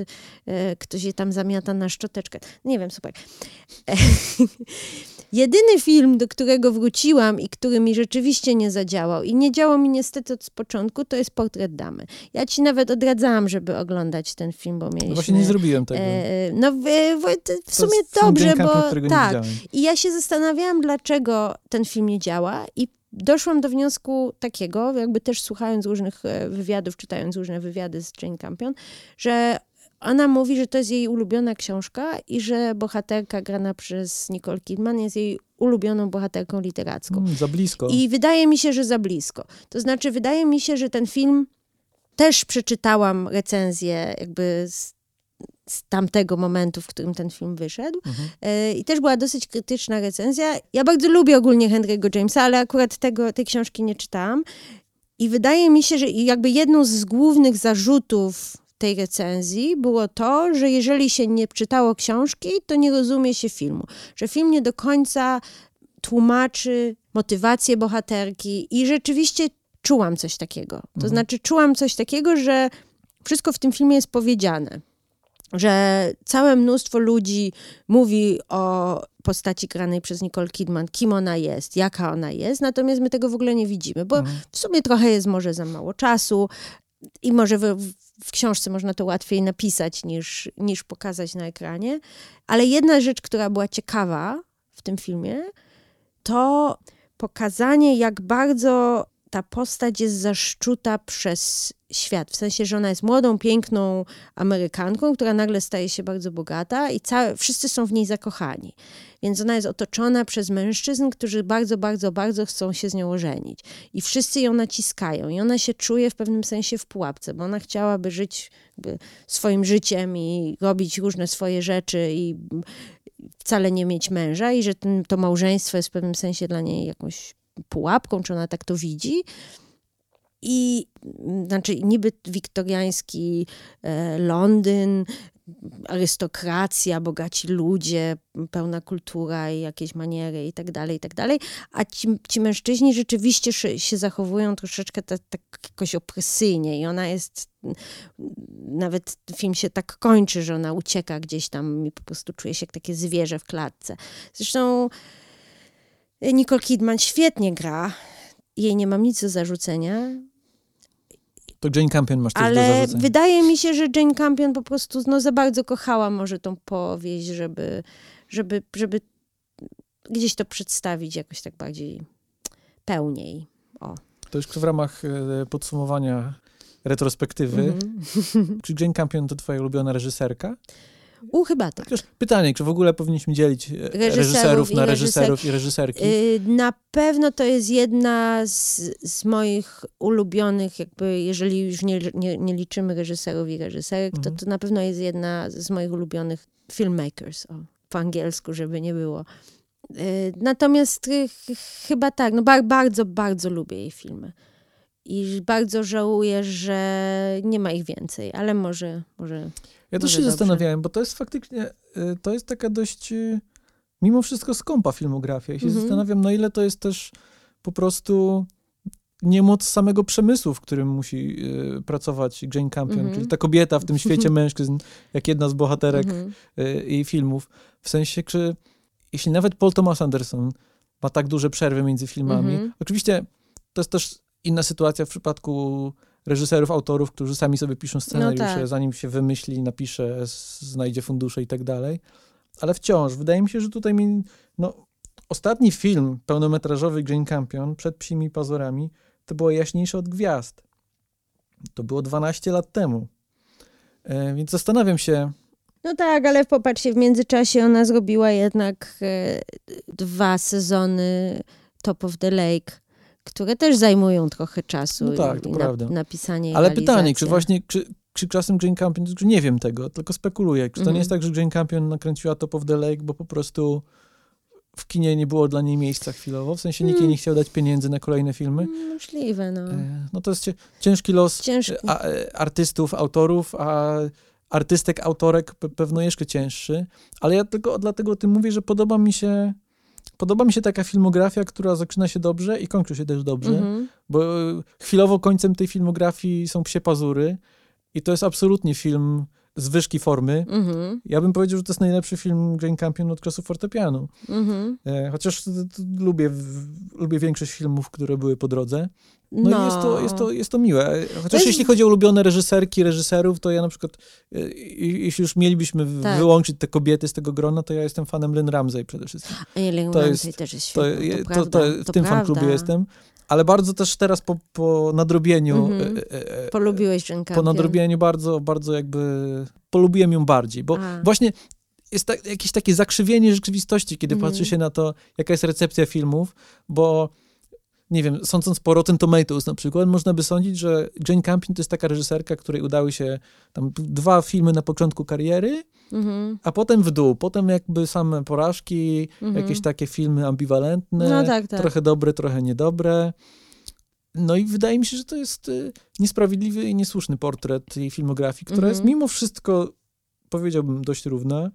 e, ktoś je tam zamiata na szczoteczkę. Nie wiem, super. E, Jedyny film, do którego wróciłam i który mi rzeczywiście nie zadziałał i nie działał mi niestety od początku, to jest Portret Damy. Ja ci nawet odradzałam, żeby oglądać ten film, bo mieliśmy... No Właśnie nie zrobiłem tego. E, no w, w, w To sumie jest film dobrze, bo tak. I ja się zastanawiałam, dlaczego ten film nie działa i doszłam do wniosku takiego, jakby też słuchając różnych e, wywiadów, czytając różne wywiady z Jane Campion, że ona mówi, że to jest jej ulubiona książka i że bohaterka grana przez Nicole Kidman jest jej ulubioną bohaterką literacką. Mm, za blisko. I wydaje mi się, że za blisko. To znaczy, wydaje mi się, że ten film też przeczytałam recenzję jakby z, z tamtego momentu, w którym ten film wyszedł. Mhm. E, I też była dosyć krytyczna recenzja. Ja bardzo lubię ogólnie Henry'ego Jamesa, ale akurat tego, tej książki nie czytałam. I wydaje mi się, że jakby jedną z głównych zarzutów tej recenzji było to, że jeżeli się nie czytało książki, to nie rozumie się filmu. Że film nie do końca tłumaczy motywację bohaterki i rzeczywiście czułam coś takiego. To Mhm. znaczy czułam coś takiego, że wszystko w tym filmie jest powiedziane. Że całe mnóstwo ludzi mówi o postaci granej przez Nicole Kidman, kim ona jest, jaka ona jest, natomiast my tego w ogóle nie widzimy, bo Mhm. w sumie trochę jest może za mało czasu i może w, w książce można to łatwiej napisać niż, niż pokazać na ekranie. Ale jedna rzecz, która była ciekawa w tym filmie, to pokazanie, jak bardzo ta postać jest zaszczuta przez świat. W sensie, że ona jest młodą, piękną Amerykanką, która nagle staje się bardzo bogata i całe, wszyscy są w niej zakochani. Więc ona jest otoczona przez mężczyzn, którzy bardzo, bardzo, bardzo chcą się z nią ożenić. I wszyscy ją naciskają. I ona się czuje w pewnym sensie w pułapce, bo ona chciałaby żyć swoim życiem i robić różne swoje rzeczy i wcale nie mieć męża i że ten, to małżeństwo jest w pewnym sensie dla niej jakąś pułapką, czy ona tak to widzi. I mm, znaczy niby wiktoriański e, Londyn, arystokracja, bogaci ludzie, pełna kultura i jakieś maniery i tak dalej, i tak dalej. A ci, ci mężczyźni rzeczywiście się, zachowują troszeczkę tak, tak jakoś opresyjnie i ona jest, nawet film się tak kończy, że ona ucieka gdzieś tam i po prostu czuje się jak takie zwierzę w klatce. Zresztą Nicole Kidman świetnie gra, jej nie mam nic do zarzucenia, To Jane Campion masz coś do ale zarzucenia. wydaje mi się, że Jane Campion po prostu no, za bardzo kochała może tą powieść, żeby, żeby, żeby gdzieś to przedstawić jakoś tak bardziej pełniej. O. To już w ramach e, podsumowania retrospektywy. Mhm. Czy Jane Campion to twoja ulubiona reżyserka? U, chyba tak. Chociaż pytanie, czy w ogóle powinniśmy dzielić e, Reżyserów reżyserów na reżyser- reżyserów i reżyserki? Y, Na pewno to jest jedna z, z moich ulubionych, jakby jeżeli już nie, nie, nie liczymy reżyserów i reżyserek, Mhm. to, to na pewno jest jedna z moich ulubionych filmmakers, o, po angielsku, żeby nie było. Y, Natomiast y, ch- chyba tak, no ba- bardzo, bardzo lubię jej filmy. I bardzo żałuję, że nie ma ich więcej, ale może, może Ja też się dobrze. zastanawiałem, bo to jest faktycznie, y, to jest taka dość, y, mimo wszystko skąpa filmografia. I się Mhm. zastanawiam, na ile to jest też po prostu niemoc samego przemysłu, w którym musi y, pracować Jane Campion, Mhm. czyli ta kobieta w tym świecie mężczyzn, jak jedna z bohaterek Mhm. y, jej filmów. W sensie, czy jeśli nawet Paul Thomas Anderson ma tak duże przerwy między filmami, Mhm. oczywiście to jest też inna sytuacja w przypadku reżyserów, autorów, którzy sami sobie piszą scenariusze, tak. zanim się wymyśli, napisze, znajdzie fundusze i tak dalej. Ale wciąż, wydaje mi się, że tutaj mi, no, ostatni film pełnometrażowy Jane Campion przed Psimi Pazurami to było Jaśniejsze od Gwiazd. To było 12 lat temu. E, więc zastanawiam się, No tak, ale popatrzcie, w międzyczasie ona zrobiła jednak e, dwa sezony Top of the Lake, które też zajmują trochę czasu. No tak, i, i prawda. napisanie Ale pytanie, czy właśnie, czy, czy czasem Jane Campion, czy nie wiem tego, tylko spekuluję, czy to Mhm. nie jest tak, że Jane Campion nakręciła Top of the Lake, bo po prostu w kinie nie było dla niej miejsca chwilowo, w sensie nikt jej Mm. nie chciał dać pieniędzy na kolejne filmy. Mm, Możliwe, no. E, No to jest ciężki los e, a, e, artystów, autorów, a artystek, autorek pe- pewno jeszcze cięższy, ale ja tylko dlatego o tym mówię, że podoba mi się podoba mi się taka filmografia, która zaczyna się dobrze i kończy się też dobrze, Mhm. bo e, chwilowo końcem tej filmografii są Psie Pazury i to jest absolutnie film zwyżki formy. Mhm, Ja bym powiedział, że to jest najlepszy film Jane Campion od czasu fortepianu. mhm. E, chociaż t- lubię, lubię większość filmów, które były po drodze. No, i jest to, jest, to, jest to miłe. Chociaż jest- jeśli chodzi o ulubione reżyserki, reżyserów, to ja na przykład, e, jeśli już mielibyśmy Tak. wyłączyć te kobiety z tego grona, to ja jestem fanem Lynn Ramsey przede wszystkim. Alien To Ramsey jest- też jest To, świetny, je- to, to, to, w to tym prawda. fanklubie jestem. Ale bardzo też teraz po, po nadrobieniu, Mhm. e, e, e, Polubiłeś Jane po nadrobieniu bardzo, bardzo jakby polubiłem ją bardziej, bo A. właśnie jest tak, jakieś takie zakrzywienie rzeczywistości, kiedy Mhm. patrzy się na to, jaka jest recepcja filmów, bo nie wiem, sądząc po Rotten Tomatoes na przykład, można by sądzić, że Jane Campion to jest taka reżyserka, której udały się tam dwa filmy na początku kariery, Mhm. a potem w dół. Potem jakby same porażki, Mhm. jakieś takie filmy ambiwalentne, No tak, tak. trochę dobre, trochę niedobre. No i wydaje mi się, że to jest y, niesprawiedliwy i niesłuszny portret jej filmografii, która Mhm. jest mimo wszystko, powiedziałbym, dość równa.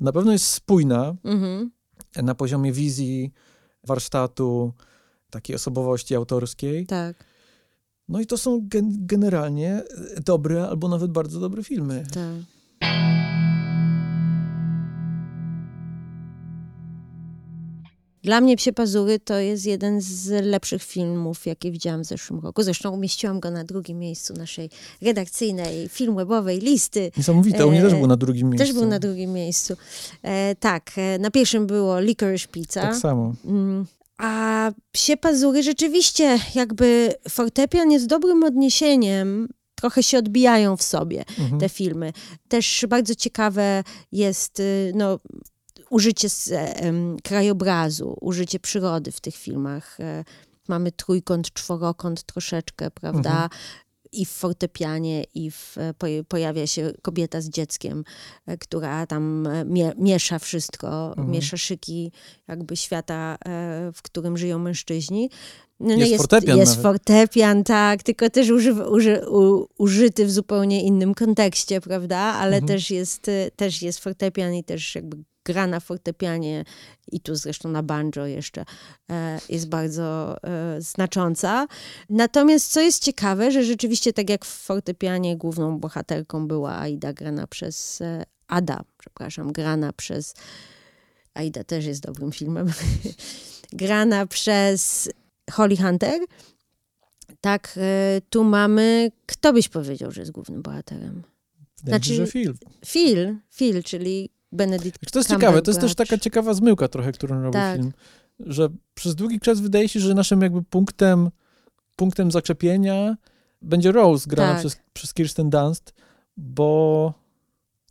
Na pewno jest spójna Mhm. na poziomie wizji, warsztatu, takiej osobowości autorskiej. Tak, No i to są gen- generalnie y, dobre albo nawet bardzo dobre filmy. tak. Dla mnie Psie Pazury to jest jeden z lepszych filmów, jakie widziałam w zeszłym roku. Zresztą umieściłam go na drugim miejscu naszej redakcyjnej, film webowej listy. Niesamowite, u mnie E, też był na drugim miejscu. Też był na drugim miejscu. E, tak, e, na pierwszym było Licorice Pizza. Tak samo. Mm, A Psie Pazury rzeczywiście jakby fortepian jest dobrym odniesieniem. Trochę się odbijają w sobie Mhm. te filmy. Też bardzo ciekawe jest y, no, użycie z, em, krajobrazu, użycie przyrody w tych filmach. E, Mamy trójkąt, czworokąt troszeczkę, prawda? I w fortepianie, i w, e, pojawia się kobieta z dzieckiem, e, która tam e, mie, miesza wszystko, Mhm. miesza szyki jakby świata, w którym żyją mężczyźni. No, Jest fortepian Jest nawet. fortepian, tak, tylko też używ, uży, u, użyty w zupełnie innym kontekście, prawda? Ale Mhm. też, jest, też jest fortepian i też jakby gra na fortepianie i tu zresztą na banjo jeszcze e, jest bardzo e, znacząca. Natomiast co jest ciekawe, że rzeczywiście tak jak w fortepianie główną bohaterką była Aida grana przez e, Ada, przepraszam, grana przez Aida też jest dobrym filmem. grana przez Holly Hunter. Tak, tu mamy, kto byś powiedział, że jest głównym bohaterem? Znaczy- film. Phil, Phil, czyli Benedict To jest ciekawe, to jest też taka ciekawa zmyłka trochę, którą robi Tak. film. Że przez długi czas wydaje się, że naszym jakby punktem, punktem zaczepienia będzie Rose grana Tak. przez, przez Kirsten Dunst, bo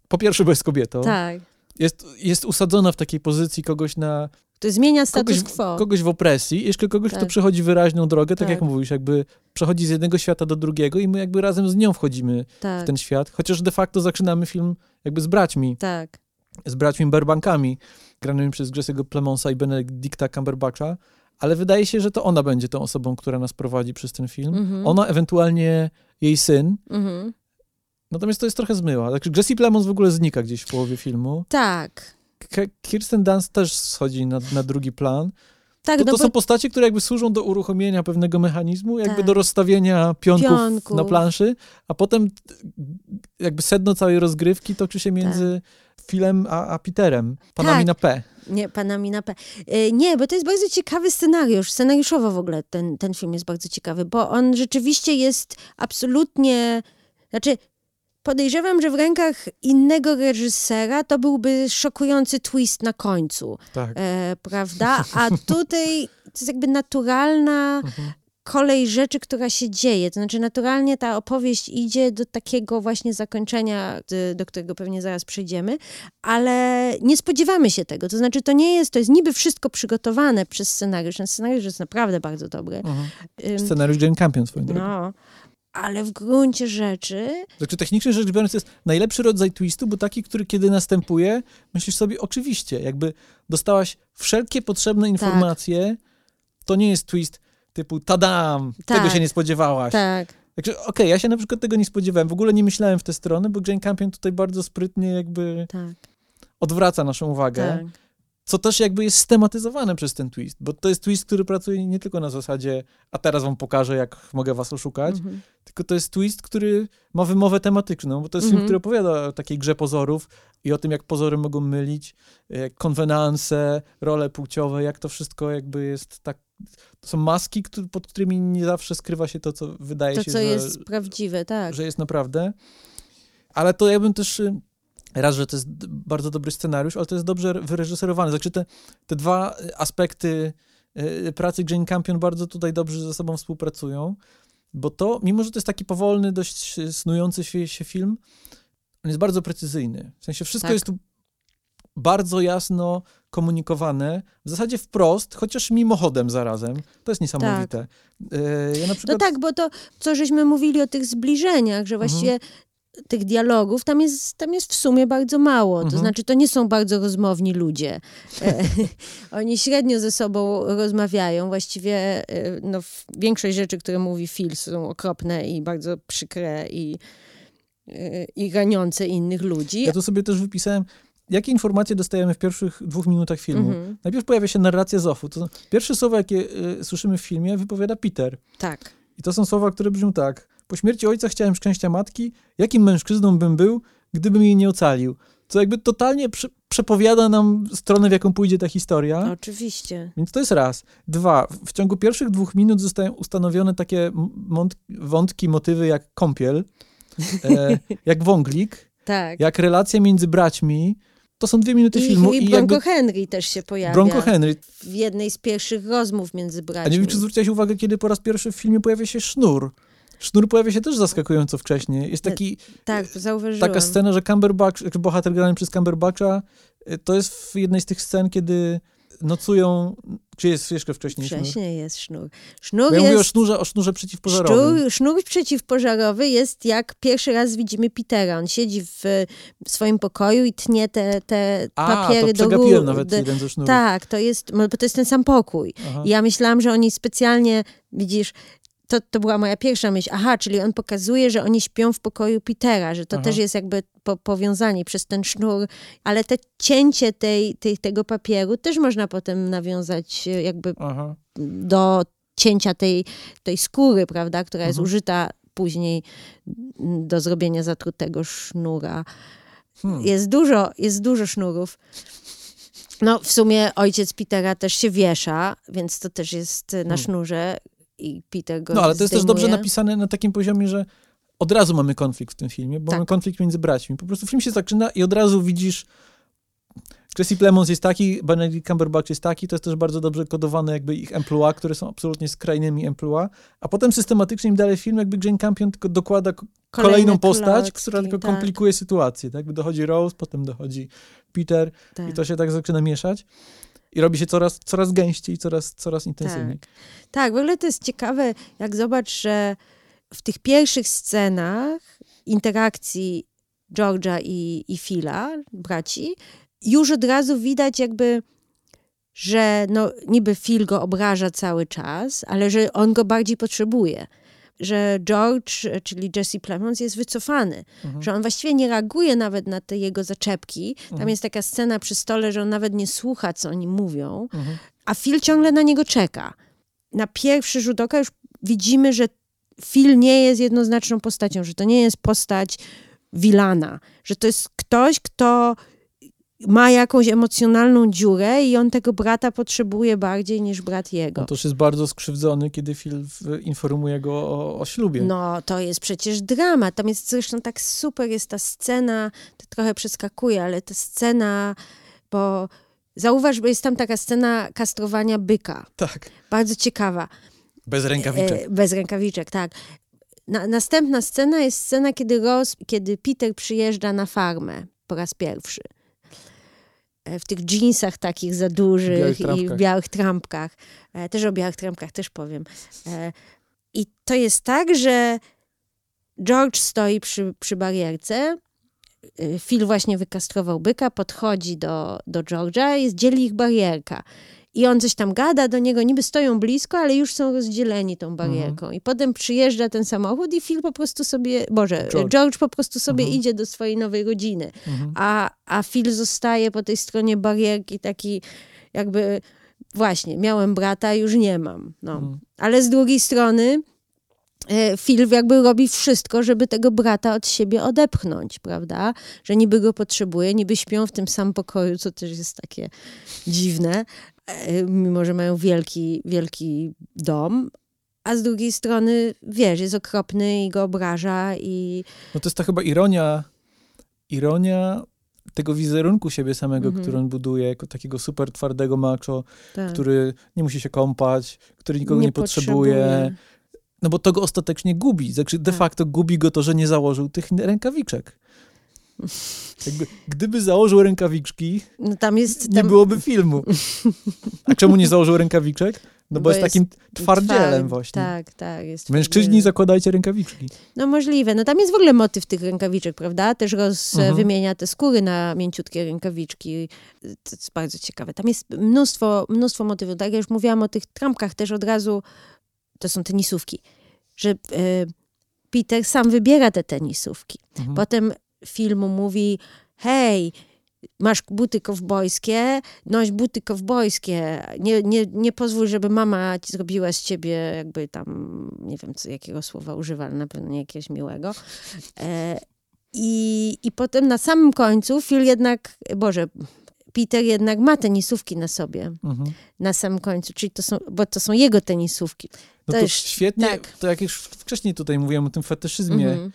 po pierwsze, bo jest kobietą. Tak, Jest, jest usadzona w takiej pozycji kogoś na to zmienia status kogoś, quo. kogoś w opresji, jeszcze kogoś, kto Tak. przechodzi wyraźną drogę, tak, Tak. jak mówisz, jakby przechodzi z jednego świata do drugiego i my jakby razem z nią wchodzimy tak, w ten świat, chociaż de facto zaczynamy film jakby z braćmi, tak, z braćmi Berbankami, granymi przez Jesse'ego Plemonsa i Benedicta Cumberbatcha, ale wydaje się, że to ona będzie tą osobą, która nas prowadzi przez ten film. Mhm. Ona, ewentualnie jej syn, mhm. natomiast to jest trochę zmyła. Także Jesse Plemons w ogóle znika gdzieś w połowie filmu. tak. Kirsten Dunst też schodzi na, na drugi plan. Tak, To, no to są postacie, które jakby służą do uruchomienia pewnego mechanizmu, jakby Tak. do rozstawienia pionków, Pionków. na planszy, a potem jakby sedno całej rozgrywki toczy się między Philem a, a Peterem, panami Tak. na P. Nie, panami na P. E, Nie, bo to jest bardzo ciekawy scenariusz. Scenariuszowo w ogóle ten, ten film jest bardzo ciekawy, bo on rzeczywiście jest absolutnie. Znaczy, podejrzewam, że w rękach innego reżysera to byłby szokujący twist na końcu, Tak. e, prawda? A tutaj to jest jakby naturalna Mhm. Kolej rzeczy, która się dzieje. To znaczy, naturalnie ta opowieść idzie do takiego właśnie zakończenia, d- do którego pewnie zaraz przejdziemy, ale nie spodziewamy się tego. To znaczy, to nie jest, to jest niby wszystko przygotowane przez scenariusz. Ten scenariusz jest naprawdę bardzo dobry. Mhm. Ym, Scenariusz Jane Campion swoją drogą. No, ale w gruncie rzeczy Znaczy technicznie rzecz biorąc to jest najlepszy rodzaj twistu, bo taki, który kiedy następuje, myślisz sobie oczywiście, jakby dostałaś wszelkie potrzebne informacje, to nie jest twist typu tadam, tego Tak. się nie spodziewałaś. tak, Także okej, ja się na przykład tego nie spodziewałem, w ogóle nie myślałem w tę stronę, bo Jane Campion tutaj bardzo sprytnie jakby tak, odwraca naszą uwagę. tak. Co też jakby jest stematyzowane przez ten twist, bo to jest twist, który pracuje nie tylko na zasadzie, a teraz wam pokażę, jak mogę was oszukać, Mhm. tylko to jest twist, który ma wymowę tematyczną, bo to jest film, Mhm. który opowiada o takiej grze pozorów i o tym, jak pozory mogą mylić, jak konwenanse, role płciowe, jak to wszystko jakby jest tak, to są maski, któ- pod którymi nie zawsze skrywa się to, co wydaje To, się, co że, jest prawdziwe, tak. że jest naprawdę. Ale to ja bym też, y, raz, że to jest bardzo dobry scenariusz, ale to jest dobrze wyreżyserowany. Znaczy te, te dwa y, aspekty y, pracy Jane Campion bardzo tutaj dobrze ze sobą współpracują, bo to, mimo że to jest taki powolny, dość y, snujący się, film, on jest bardzo precyzyjny. W sensie wszystko Tak. jest tu bardzo jasno komunikowane, w zasadzie wprost, chociaż mimochodem zarazem. To jest niesamowite. Y, Ja No przykład... tak, bo to, co żeśmy mówili o tych zbliżeniach, że właściwie tych dialogów, tam jest, tam jest w sumie bardzo mało. To Mhm. znaczy, to nie są bardzo rozmowni ludzie. E, Oni średnio ze sobą rozmawiają. Właściwie e, no, większość rzeczy, które mówi Phil są okropne i bardzo przykre i, e, i raniące innych ludzi. Ja tu sobie też wypisałem, jakie informacje dostajemy w pierwszych dwóch minutach filmu. Mhm, Najpierw pojawia się narracja Zofu. To pierwsze słowa, jakie y, słyszymy w filmie, wypowiada Peter. tak. I to są słowa, które brzmią tak. Po śmierci ojca chciałem szczęścia matki. Jakim mężczyzną bym był, gdybym jej nie ocalił? Co jakby totalnie prze, przepowiada nam stronę, w jaką pójdzie ta historia. Oczywiście. Więc to jest raz. Dwa, w ciągu pierwszych dwóch minut zostają ustanowione takie wątki, motywy jak kąpiel, e, jak wąglik, Tak. jak relacja między braćmi. To są dwie minuty I, filmu i i Bronco jakby Henry też się pojawia Bronco Henry. w jednej z pierwszych rozmów między A braćmi. nie wiem, czy zwróciłeś uwagę, kiedy po raz pierwszy w filmie pojawia się sznur. Sznur pojawia się też zaskakująco wcześnie. Jest taki, Tak, to zauważyłam. taka scena, że Cumberbatch, bohater grany przez Cumberbatcha, y, to jest w jednej z tych scen, kiedy nocują, czy jest jeszcze wcześniej sznur? Wcześniej jest sznur. Sznur Bo ja mówię o jest... sznurze, o sznurze przeciwpożarowym. Sznur, sznur przeciwpożarowy jest jak pierwszy raz widzimy Petera. On siedzi w, w swoim pokoju i tnie te, te A, papiery to do góry. nawet do- jeden ze sznurów. Tak, to jest, bo to jest ten sam pokój. Aha. I ja myślałam, że oni specjalnie, widzisz, to, to była moja pierwsza myśl. Aha, czyli on pokazuje, że oni śpią w pokoju Petera, że to Aha. też jest jakby po, powiązanie przez ten sznur, ale te cięcie tej, tej, tego papieru też można potem nawiązać e, jakby Aha. do cięcia tej, tej skóry, prawda, która jest Mhm. użyta później do zrobienia zatrutego sznura. Hmm. Jest dużo, jest dużo sznurów. No, w sumie ojciec Petera też się wiesza, więc to też jest e, na Hmm. sznurze i Peter go No, ale to jest też dobrze napisane na takim poziomie, że od razu mamy konflikt w tym filmie, bo Tak. mamy konflikt między braćmi. Po prostu film się zaczyna i od razu widzisz Jesse Plemons jest taki, Benedict Cumberbatch jest taki, to jest też bardzo dobrze kodowane jakby ich emploi, które są absolutnie skrajnymi emploi, a potem systematycznie im dalej film jakby Jane Campion tylko dokłada Kolejne kolejną postać, klocki, która tylko tak, komplikuje sytuację, tak? Dochodzi Rose, potem dochodzi Peter tak. i to się tak zaczyna mieszać i robi się coraz, coraz gęściej, coraz, coraz intensywniej. Tak, w ogóle to jest ciekawe, jak zobacz, że w tych pierwszych scenach interakcji George'a i, i Phila, braci, już od razu widać jakby, że no, niby Phil go obraża cały czas, ale że on go bardziej potrzebuje. Że George, czyli Jesse Plemons jest wycofany, Mhm. że on właściwie nie reaguje nawet na te jego zaczepki. Tam Mhm. jest taka scena przy stole, że on nawet nie słucha, co oni mówią Mhm. a Phil ciągle na niego czeka. Na pierwszy rzut oka już widzimy, że Phil nie jest jednoznaczną postacią, że to nie jest postać Wilana, że to jest ktoś, kto ma jakąś emocjonalną dziurę i on tego brata potrzebuje bardziej niż brat jego. On też jest bardzo skrzywdzony, kiedy Phil informuje go o, o ślubie. No, to jest przecież dramat. Tam jest zresztą tak super, jest ta scena, to trochę przeskakuje, ale ta scena, bo zauważ, bo jest tam taka scena kastrowania byka. Tak. Bardzo ciekawa. Bez rękawiczek. E, bez rękawiczek, tak. Na, następna scena jest scena, kiedy, Ross, kiedy Peter przyjeżdża na farmę po raz pierwszy. E, W tych jeansach takich za dużych Białych i w białych trampkach. E, Też o białych trampkach też powiem. E, I to jest tak, że George stoi przy, przy barierce. Phil właśnie wykastrował byka, podchodzi do, do George'a i dzieli ich barierka. I on coś tam gada do niego, niby stoją blisko, ale już są rozdzieleni tą barierką. I potem przyjeżdża ten samochód i Phil po prostu sobie, Boże, George, George po prostu sobie Mhm. idzie do swojej nowej rodziny. Mhm. A, a Phil zostaje po tej stronie barierki taki jakby, właśnie, miałem brata, już nie mam. No. Mhm. Ale z drugiej strony e, Phil jakby robi wszystko, żeby tego brata od siebie odepchnąć, prawda? Że niby go potrzebuje, niby śpią w tym samym pokoju, co też jest takie dziwne, mimo że mają wielki, wielki dom. A z drugiej strony, wiesz, jest okropny i go obraża i... No to jest ta chyba ironia, ironia tego wizerunku siebie samego, Mhm. który on buduje, jako takiego super twardego macho, Tak, który nie musi się kąpać, który nikogo nie, potrzebuje. No bo to go ostatecznie gubi. Znaczy de Tak. facto gubi go to, że nie założył tych rękawiczek. Jakby, gdyby założył rękawiczki, No tam jest... nie Tam, byłoby filmu. A czemu nie założył rękawiczek? No bo, Bo jest, jest takim twardzielem tward- właśnie. Tak, tak. Jest Mężczyźni twardzielem. zakładajcie rękawiczki. No możliwe. No tam jest w ogóle motyw tych rękawiczek, prawda? Też roz, Mhm. wymienia te skóry na mięciutkie rękawiczki. To jest bardzo ciekawe. Tam jest mnóstwo, mnóstwo motywów. Tak jak już mówiłam o tych trampkach też od razu, to są tenisówki, że e, Peter sam wybiera te tenisówki. Mhm. Potem filmu mówi, hej, masz buty kowbojskie, noś buty kowbojskie. Nie, nie, nie pozwól, żeby mama ci zrobiła z ciebie jakby tam, nie wiem, co, jakiego słowa używa, ale na pewno nie jakiegoś miłego. E, i, I potem na samym końcu Phil jednak, Boże, Peter jednak ma tenisówki na sobie, Mhm. na samym końcu, czyli to są, bo to są jego tenisówki. No To to, jest- świetnie, tak. to jak już wcześniej tutaj mówiłem o tym fetyszyzmie, Mhm.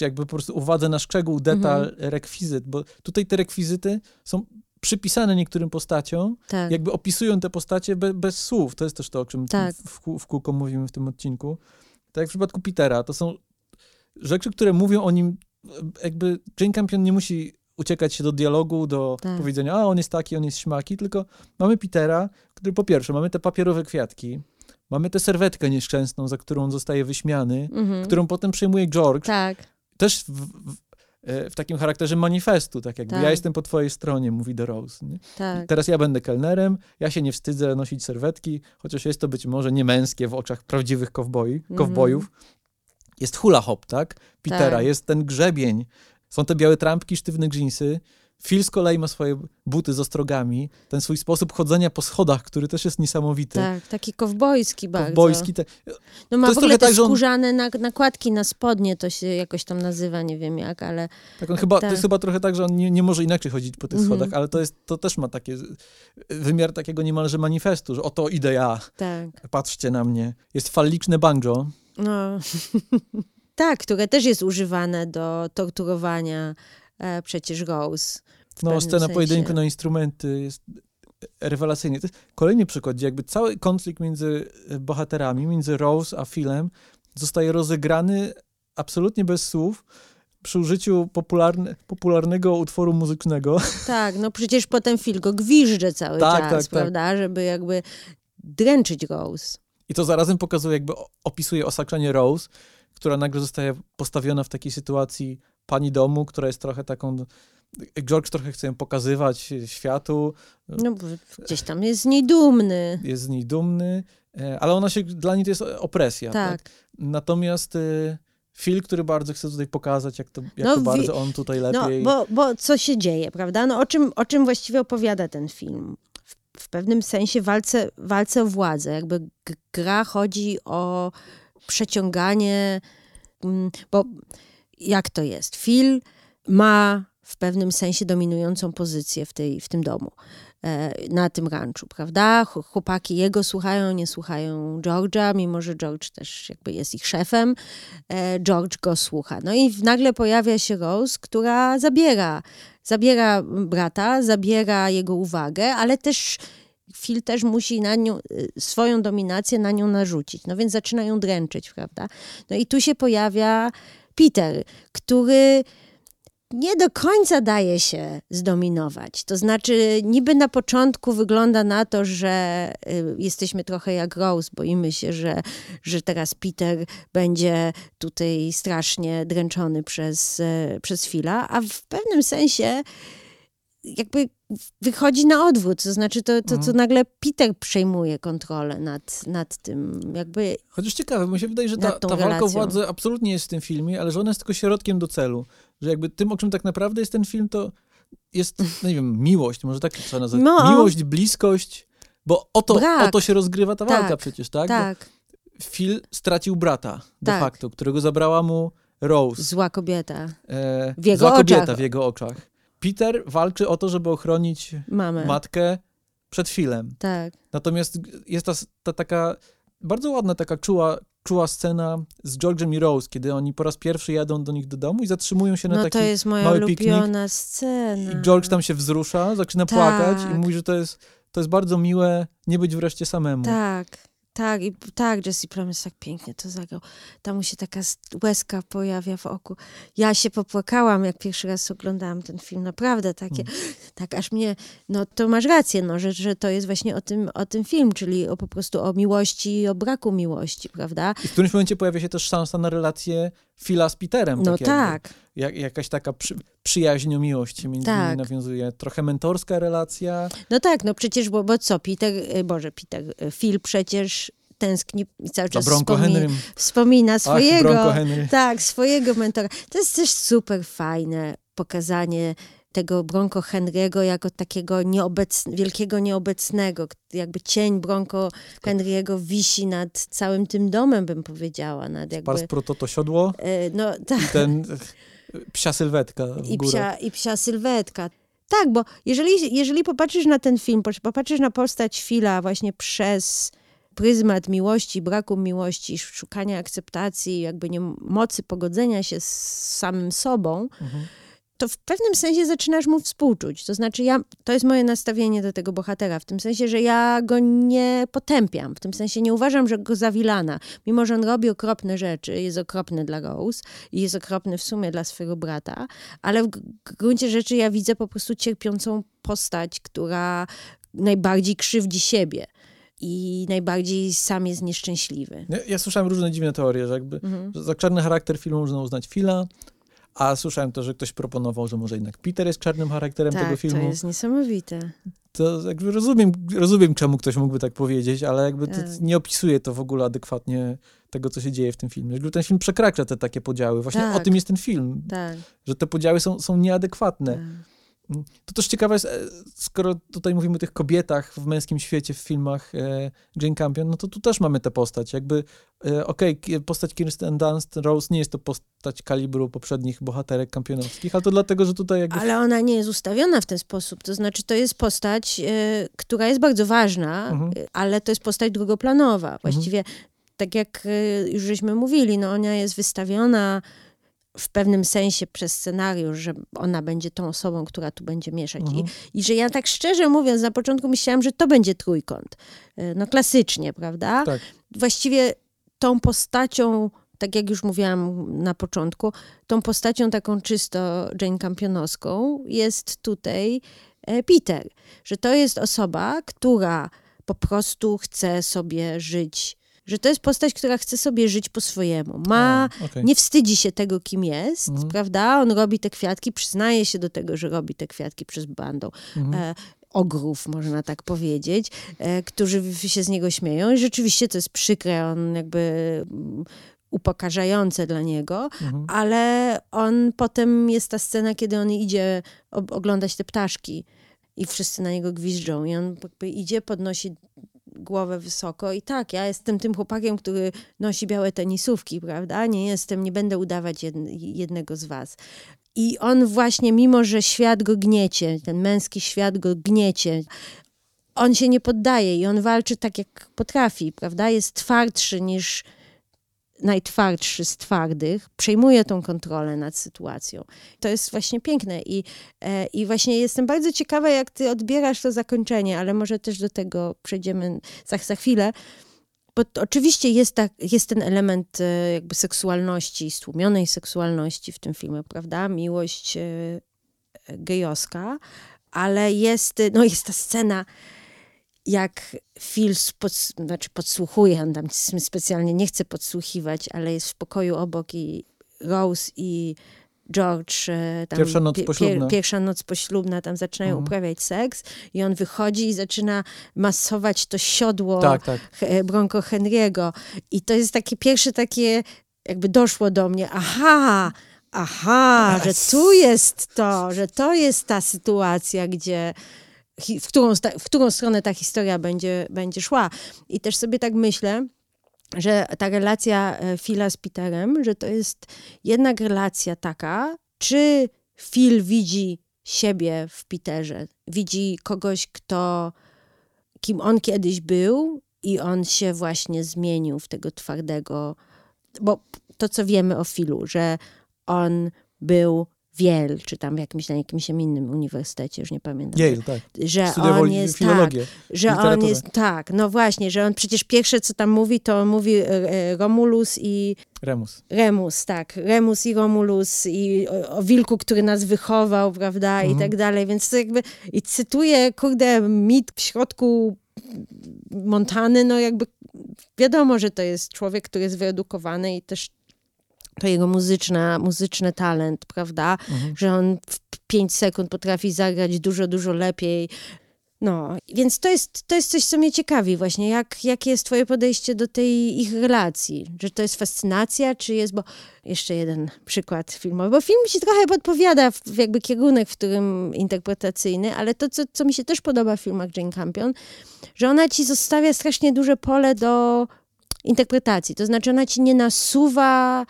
Jakby po prostu uwadze na szczegół, detal, rekwizyt, bo tutaj te rekwizyty są przypisane niektórym postaciom, Tak. jakby opisują te postacie be, bez słów. To jest też to, o czym Tak. w, w kółko mówimy w tym odcinku. Tak jak w przypadku Petera, to są rzeczy, które mówią o nim, jakby Jane Campion nie musi uciekać się do dialogu, do Tak. powiedzenia, a on jest taki, on jest śmaki, tylko mamy Petera, który po pierwsze, mamy te papierowe kwiatki, mamy tę serwetkę nieszczęsną, za którą on zostaje wyśmiany, Mhm. którą potem przejmuje George, Tak, też w, w, e, w takim charakterze manifestu, tak jakby Tak. ja jestem po twojej stronie, mówi do Rose. Tak. Teraz ja będę kelnerem, ja się nie wstydzę nosić serwetki, chociaż jest to być może nie męskie w oczach prawdziwych kowboi, Mhm. kowbojów. Jest hula hop, tak? Petera, Tak. jest ten grzebień, są te białe trampki, sztywne dżinsy. Phil z kolei ma swoje buty z ostrogami, ten swój sposób chodzenia po schodach, który też jest niesamowity. Tak, taki kowbojski bardzo. Kowbojski, te, No ma To w ogóle te tak, on- skórzane nak- nakładki na spodnie, to się jakoś tam nazywa, nie wiem jak, ale Tak, on chyba, Tak. To jest chyba trochę tak, że on nie, nie może inaczej chodzić po tych Mhm. schodach, ale to, jest, to też ma takie z- wymiar takiego niemalże manifestu, że oto idę ja, tak. patrzcie na mnie. Jest falliczne banjo. No. tak, które też jest używane do torturowania e, przecież Rose. No, scena sensie. pojedynku na instrumenty jest rewelacyjnie. To jest kolejny przykład, gdzie jakby cały konflikt między bohaterami, między Rose a Philem zostaje rozegrany absolutnie bez słów przy użyciu popularne, popularnego utworu muzycznego. Tak, no przecież potem Phil go gwizdże cały Tak, czas, tak, tak. prawda, żeby jakby dręczyć Rose. I to zarazem pokazuje, jakby opisuje osaczenie Rose, która nagle zostaje postawiona w takiej sytuacji pani domu, która jest trochę taką. George trochę chce ją pokazywać światu, No bo gdzieś tam jest z niej dumny. jest z niej dumny, e, ale ona się, dla niej to jest opresja. Tak. Tak. Natomiast e, Phil, który bardzo chce tutaj pokazać, jak to, jak No, to bardzo on tutaj No, lepiej. bo, bo co się dzieje, prawda? No o czym, o czym właściwie opowiada ten film? W, w pewnym sensie walce, walce o władzę. Jakby gra chodzi o przeciąganie, mm, bo jak to jest? Phil ma w pewnym sensie dominującą pozycję w, tej, w tym domu, e, na tym ranczu, prawda? Ch- Chłopaki jego słuchają, nie słuchają George'a, mimo że George też jakby jest ich szefem. E, George go słucha. No i nagle pojawia się Rose, która zabiera, zabiera brata, zabiera jego uwagę, ale też Phil też musi na nią, y, swoją dominację na nią narzucić. No więc zaczyna ją dręczyć, prawda? No i tu się pojawia Peter, który nie do końca daje się zdominować. To znaczy, niby na początku wygląda na to, że y, jesteśmy trochę jak Rose, boimy się, że, że teraz Peter będzie tutaj strasznie dręczony przez, e, przez Phila, a w pewnym sensie jakby wychodzi na odwrót, to znaczy to, to, Mhm. to nagle Peter przejmuje kontrolę nad, nad tym, jakby Chociaż ciekawe, mi się wydaje, że ta, ta walka o władzę absolutnie jest w tym filmie, ale że ona jest tylko środkiem do celu. Że jakby tym, o czym tak naprawdę jest ten film, to jest, no nie wiem, miłość, może tak trzeba nazwać. No. Miłość, bliskość, bo o to, Brak. o to się rozgrywa ta walka Tak, przecież, tak? tak, Bo Phil stracił brata de Tak. facto, którego zabrała mu Rose. zła kobieta, E, W jego zła kobieta oczach. w jego oczach. Peter walczy o to, żeby ochronić mamę, matkę przed Philem. tak. Natomiast jest ta, ta taka bardzo ładna, taka czuła, czuła scena z George'em i Rose, kiedy oni po raz pierwszy jadą do nich do domu i zatrzymują się na No taki... to jest moja mały piknik scena. I George tam się wzrusza, zaczyna Tak. płakać i mówi, że to jest, to jest bardzo miłe nie być wreszcie samemu. Tak, tak, i tak, Jesse Plemons tak pięknie to zagrał. Tam mu się taka łezka pojawia w oku. Ja się popłakałam, jak pierwszy raz oglądałam ten film, naprawdę takie, tak aż mnie, no to masz rację, no, że, że to jest właśnie o tym, o tym film, czyli o, po prostu o miłości i o braku miłości, prawda? I w którymś momencie pojawia się też szansa na relację Phila z Peterem. No tak tak, Jak, jakaś taka przy, przyjaźń o miłości między Tak. nimi nawiązuje. Trochę mentorska relacja. no tak, no przecież, bo, bo co, Peter, y, Boże, Peter, y, Phil przecież tęskni i cały Za czas wspomina, wspomina Ach, swojego. Henry. Tak, swojego mentora. To jest też super fajne pokazanie tego Bronco Henry'ego jako takiego nieobec, wielkiego nieobecnego. Jakby cień Bronco Henry'ego wisi nad całym tym domem, bym powiedziała. Nad jakby, Pars proto to siodło e, no, i tak, ten e, psia sylwetka i psia, i psia sylwetka. Tak, bo jeżeli, jeżeli popatrzysz na ten film, popatrzysz na postać Fila właśnie przez pryzmat miłości, braku miłości, szukania akceptacji, jakby nie mocy pogodzenia się z samym sobą, Mhm. To w pewnym sensie zaczynasz mu współczuć. To znaczy, ja, to jest moje nastawienie do tego bohatera, w tym sensie, że ja go nie potępiam, w tym sensie nie uważam, że go za wilana. Mimo, że on robi okropne rzeczy, jest okropny dla Rose i jest okropny w sumie dla swojego brata, ale w gruncie rzeczy ja widzę po prostu cierpiącą postać, która najbardziej krzywdzi siebie i najbardziej sam jest nieszczęśliwy. Ja, ja słyszałem różne dziwne teorie, że jakby Mhm. że za czarny charakter filmu można uznać Phila, a słyszałem to, że ktoś proponował, że może jednak Peter jest czarnym charakterem tego Tak, filmu. to jest niesamowite. To jakby rozumiem, rozumiem, czemu ktoś mógłby tak powiedzieć, ale jakby Tak. nie opisuje to w ogóle adekwatnie tego, co się dzieje w tym filmie. Jakby ten film przekracza te takie podziały. Właśnie o Tak. tym jest ten film, Tak. że te podziały są, są nieadekwatne. To też ciekawe jest, e, skoro tutaj mówimy o tych kobietach w męskim świecie w filmach e, Jane Campion, no to tu też mamy tę postać. Jakby, e, okej, ki- postać Kirsten Dunst, Rose nie jest to postać kalibru poprzednich bohaterek kampionowskich, ale to dlatego, że tutaj jakby... Ale ona nie jest ustawiona w ten sposób. To znaczy, to jest postać, która jest bardzo ważna, Mhm. ale to jest postać drugoplanowa. Właściwie, tak jak już żeśmy mówili, no ona jest wystawiona w pewnym sensie przez scenariusz, że ona będzie tą osobą, która tu będzie mieszać. Mhm. I, I że ja tak szczerze mówiąc, na początku myślałam, że to będzie trójkąt. E, No klasycznie, prawda? Tak. Właściwie tą postacią, tak jak już mówiłam na początku, tą postacią taką czysto Jane Campionowską jest tutaj e, Peter. Że to jest osoba, która po prostu chce sobie żyć. Że to jest postać, która chce sobie żyć po swojemu. Ma, A, okej. nie wstydzi się tego, kim jest, Mhm. prawda? On robi te kwiatki, przyznaje się do tego, że robi te kwiatki przez bandą Mhm. e, ogrów, można tak powiedzieć, e, którzy się z niego śmieją. I rzeczywiście to jest przykre, on jakby mm, upokarzające dla niego, Mhm. ale on potem jest ta scena, kiedy on idzie oglądać te ptaszki i wszyscy na niego gwizdżą i on jakby idzie, podnosi głowę wysoko i tak, ja jestem tym chłopakiem, który nosi białe tenisówki, prawda? Nie jestem, nie będę udawać jed, jednego z was. I on właśnie, mimo że świat go gniecie, ten męski świat go gniecie, on się nie poddaje i on walczy tak, jak potrafi, prawda? Jest twardszy niż najtwardszy z twardych, przejmuje tą kontrolę nad sytuacją. To jest właśnie piękne i, e, i właśnie jestem bardzo ciekawa, jak ty odbierasz to zakończenie, ale może też do tego przejdziemy za, za chwilę. Bo oczywiście jest, tak, jest ten element e, jakby seksualności, stłumionej seksualności w tym filmie, prawda? Miłość e, gejowska, ale jest, no jest ta scena, jak Phil znaczy podsłuchuje, on tam specjalnie nie chce podsłuchiwać, ale jest w pokoju obok i Rose i George, e, tam, Pierwsza noc poślubna. pierwsza noc poślubna, tam zaczynają Mhm. uprawiać seks i on wychodzi i zaczyna masować to siodło Tak, tak. He- Bronco Henry'ego. I to jest takie pierwsze takie, jakby doszło do mnie, aha, aha, że tu jest to, że to jest ta sytuacja, gdzie w którą, w którą stronę ta historia będzie, będzie szła. I też sobie tak myślę, że ta relacja e, Phila z Peterem, że to jest jednak relacja taka, czy Phil widzi siebie w Peterze, widzi kogoś, kto, kim on kiedyś był i on się właśnie zmienił w tego twardego, bo to, co wiemy o Philu, że on był w Yale, czy tam w jakimś, na jakimś innym uniwersytecie, już nie pamiętam. Yale, tak. Że Studiował on jest, tak, że on jest, tak, no właśnie, że on przecież pierwsze, co tam mówi, to mówi e, e, Romulus i Remus. Remus, tak, Remus i Romulus i o, o wilku, który nas wychował, prawda, i Mhm. tak dalej, więc to jakby, i cytuję, kurde, mit w środku Montany, no jakby wiadomo, że to jest człowiek, który jest wyedukowany i też to jego muzyczna, muzyczny talent, prawda, Mhm. że on w 5 sekund potrafi zagrać dużo, dużo lepiej. No, więc to jest, to jest coś, co mnie ciekawi właśnie, jak, jakie jest twoje podejście do tej ich relacji? Że to jest fascynacja, czy jest, bo jeszcze jeden przykład filmowy, bo film ci trochę podpowiada w, w jakby kierunek, w którym interpretacyjny, ale to, co, co mi się też podoba w filmach Jane Campion, że ona ci zostawia strasznie duże pole do interpretacji, to znaczy ona ci nie nasuwa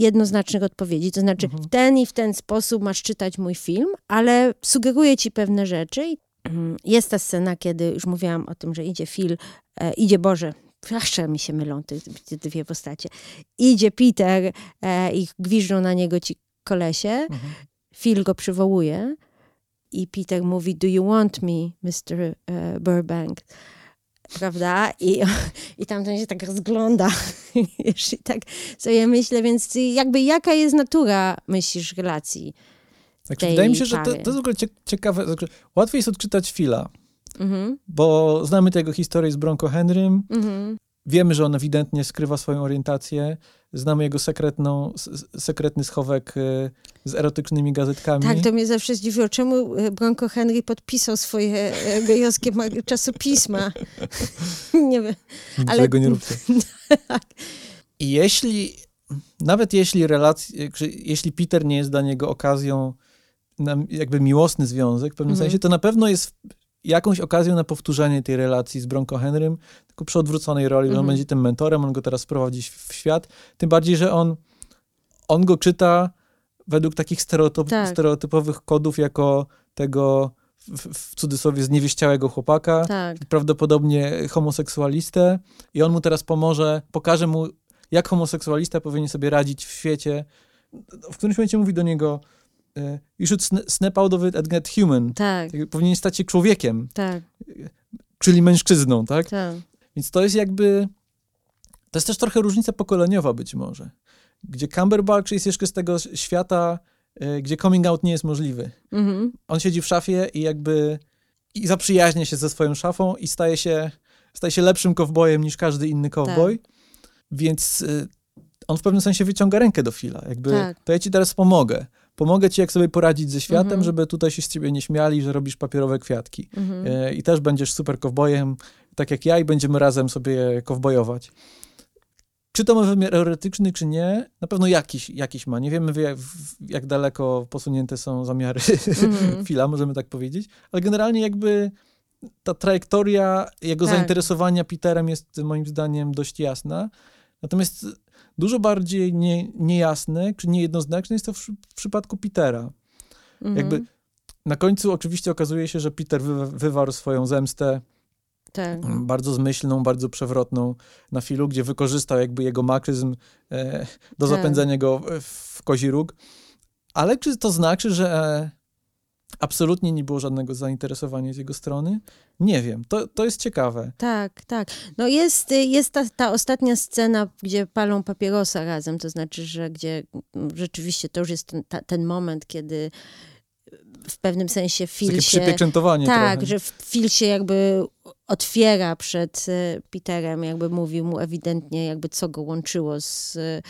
jednoznacznych odpowiedzi, to znaczy w ten i w ten sposób masz czytać mój film, ale sugeruje ci pewne rzeczy. I, mm, Jest ta scena, kiedy już mówiłam o tym, że idzie Phil, e, idzie Boże, zawsze mi się mylą te, te dwie postacie. Idzie Peter e, i gwiżdżą na niego ci kolesie. Mhm. Phil go przywołuje i Peter mówi, do you want me, Mr. e, Burbank? Prawda? I, i tamten się tak rozgląda. Wiesz, I tak sobie myślę, więc jakby jaka jest natura, myślisz, relacji? Znaczy, wydaje mi się, że to, to jest w ogóle cie- ciekawe. Łatwiej jest odczytać Phila, Mhm, bo znamy tego historię z Bronco Henrym. mhm, Wiemy, że on ewidentnie skrywa swoją orientację. Znamy jego sekretną, sekretny schowek y, z erotycznymi gazetkami. Tak, to mnie zawsze zdziwiło. Czemu e, Bronco Henry podpisał swoje e, gejowskie ma- czasopisma? nie wiem. Ale- złego nie róbcie. I jeśli, nawet jeśli relacja, że jeśli Peter nie jest dla niego okazją na jakby miłosny związek w pewnym Mhm. sensie, to na pewno jest jakąś okazją na powtórzenie tej relacji z Bronco Henrym, tylko przy odwróconej roli, że on Mhm. będzie tym mentorem, on go teraz prowadzi w świat, tym bardziej, że on, on go czyta według takich stereotyp, Tak. stereotypowych kodów jako tego w, w cudzysłowie zniewieściałego chłopaka, Tak, prawdopodobnie homoseksualistę i on mu teraz pomoże, pokaże mu, jak homoseksualista powinien sobie radzić w świecie. W którymś momencie mówi do niego e, you should sn- snap out of it and get human. tak, Powinien stać się człowiekiem, tak, czyli mężczyzną, tak? tak. Więc to jest jakby, to jest też trochę różnica pokoleniowa być może, gdzie Cumberbatch jest jeszcze z tego świata, e, gdzie coming out nie jest możliwy. Mhm. on siedzi w szafie i jakby i zaprzyjaźnia się ze swoją szafą i staje się, staje się lepszym kowbojem niż każdy inny kowboj. Więc y, on w pewnym sensie wyciąga rękę do Fila. Jakby, Tak. to ja ci teraz pomogę. Pomogę ci, jak sobie poradzić ze światem, Mhm. żeby tutaj się z ciebie nie śmiali, że robisz papierowe kwiatki. Mhm. Y, I też będziesz super kowbojem, tak jak ja i będziemy razem sobie kowbojować. Czy to ma wymiar erotyczny, czy nie? Na pewno jakiś, jakiś ma. Nie wiemy, jak, jak daleko posunięte są zamiary Mhm. Fila, możemy tak powiedzieć. Ale generalnie jakby ta trajektoria jego Tak. zainteresowania Peterem jest moim zdaniem dość jasna. Natomiast dużo bardziej nie, niejasne, czy niejednoznaczne jest to w, w przypadku Petera. Mhm. Jakby na końcu oczywiście okazuje się, że Peter wy, wywarł swoją zemstę Tak. bardzo zmyślną, bardzo przewrotną na Filu, gdzie wykorzystał jakby jego makyzm e, do Tak. zapędzenia go w, kozi róg. Ale czy to znaczy, że e, absolutnie nie było żadnego zainteresowania z jego strony? Nie wiem. To, to jest ciekawe. Tak, tak. No jest, y, jest ta, ta ostatnia scena, gdzie palą papierosa razem, to znaczy, że gdzie rzeczywiście to już jest ten, ta, ten moment, kiedy w pewnym sensie Phil Takie się... przypieczętowanie Tak, trochę. że Phil się jakby otwiera przed y, Peterem, jakby mówił mu ewidentnie, jakby co go łączyło z, y,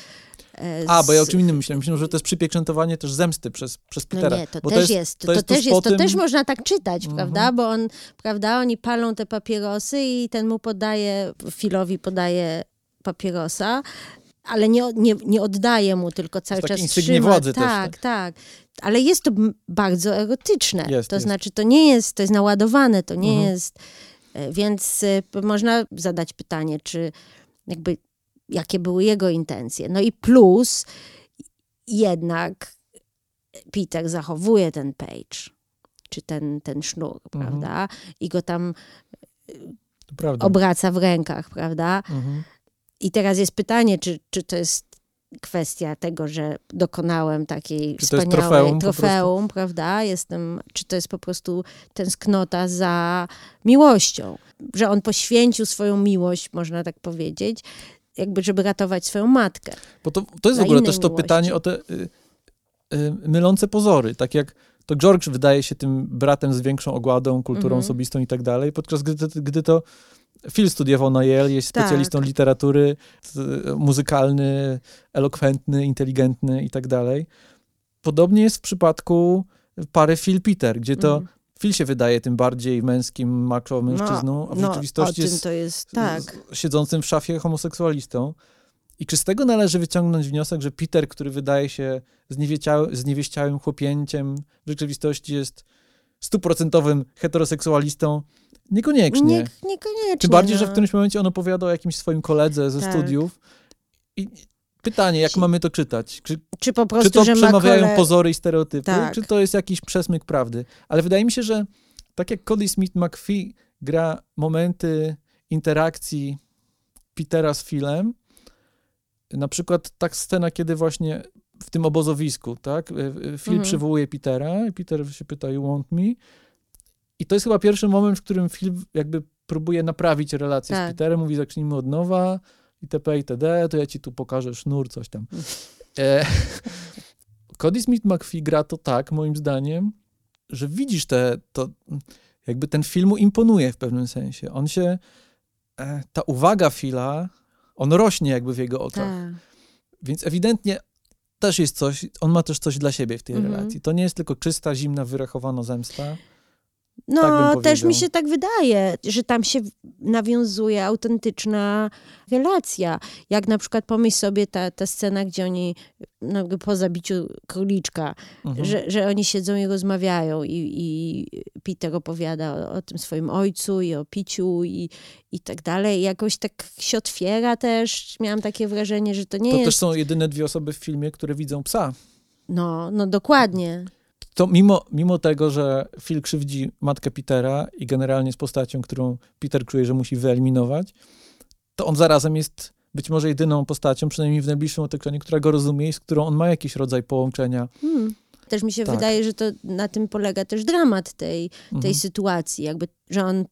e, A, bo ja o z- czym innym myślałem. Myślałem, że to jest przypieczętowanie też zemsty przez, przez No Petera. nie, to bo też jest, to, to jest też jest, to tym- też można tak czytać, Mhm. prawda? Bo on, prawda, oni palą te papierosy i ten mu podaje, Filowi podaje papierosa, ale nie, nie, nie oddaje mu, tylko cały czas trzyma. władzy też, tak, tak. Ale jest to bardzo erotyczne. Jest, to jest. znaczy, to nie jest, to jest naładowane, to nie Mhm. jest... e, Więc p- można zadać pytanie, czy jakby, jakie były jego intencje. No i plus jednak Peter zachowuje ten page, czy ten, ten sznur, Mhm. prawda? I go tam obraca w rękach, prawda? Mhm. I teraz jest pytanie, czy, czy to jest kwestia tego, że dokonałem takiej Czy wspaniałej trofeum trofeum, prawda? Jestem, czy to jest po prostu tęsknota za miłością, że on poświęcił swoją miłość, można tak powiedzieć, jakby żeby ratować swoją matkę. Bo to, to jest w ogóle też to miłości. pytanie o te y, y, mylące pozory. Tak jak to George wydaje się tym bratem z większą ogładą, kulturą Mhm. osobistą i tak dalej, podczas gdy, gdy to Phil studiował na Yale, jest Tak. specjalistą literatury, y, muzykalny, elokwentny, inteligentny i tak dalej. Podobnie jest w przypadku pary Phil-Peter, gdzie to Mhm. Phil się wydaje tym bardziej męskim, macho mężczyzną, a w no, rzeczywistości jest to jest, tak. siedzącym w szafie homoseksualistą. I czy z tego należy wyciągnąć wniosek, że Peter, który wydaje się zniewieściałym chłopięciem, w rzeczywistości jest stuprocentowym heteroseksualistą? Niekoniecznie. Nie, niekoniecznie. Tym bardziej, że w no. którymś momencie on opowiada o jakimś swoim koledze ze Tak. studiów. I pytanie, jak Ci- mamy to czytać? Czy, Czy po czy prostu, to że ma przemawiają kole... pozory i stereotypy, Tak. czy to jest jakiś przesmyk prawdy? Ale wydaje mi się, że tak jak Cody Smith McPhee gra momenty interakcji Petera z Philem, na przykład tak scena, kiedy właśnie w tym obozowisku, tak, y, y, Phil Mhm. przywołuje Petera i Peter się pyta, you want me? I to jest chyba pierwszy moment, w którym Phil jakby próbuje naprawić relację Tak. z Peterem, mówi zacznijmy od nowa, itp., itd., to ja ci tu pokażę sznur, coś tam. E, Cody Smith McPhee gra to tak, moim zdaniem, że widzisz te, to, jakby ten film mu imponuje w pewnym sensie. On się, e, ta uwaga Phila, on rośnie jakby w jego oczach. Tak. Więc ewidentnie też jest coś, on ma też coś dla siebie w tej Mhm. relacji. To nie jest tylko czysta, zimna, wyrachowana zemsta. No, Tak też mi się tak wydaje, że tam się nawiązuje autentyczna relacja. Jak na przykład pomyśl sobie ta, ta scena, gdzie oni no, po zabiciu króliczka, Mhm. że, że oni siedzą i rozmawiają i, i Peter opowiada o, o tym swoim ojcu i o piciu i, i tak dalej. Jakoś tak się otwiera też. Miałam takie wrażenie, że to nie To jest... też są jedyne dwie osoby w filmie, które widzą psa. No, no dokładnie. To mimo, mimo tego, że Phil krzywdzi matkę Petera i generalnie z postacią, którą Peter czuje, że musi wyeliminować, to on zarazem jest być może jedyną postacią, przynajmniej w najbliższym otoczeniu, która go rozumie i z którą on ma jakiś rodzaj połączenia. Hmm. Też mi się Tak. wydaje, że to na tym polega też dramat tej, tej Mhm. sytuacji, jakby, że on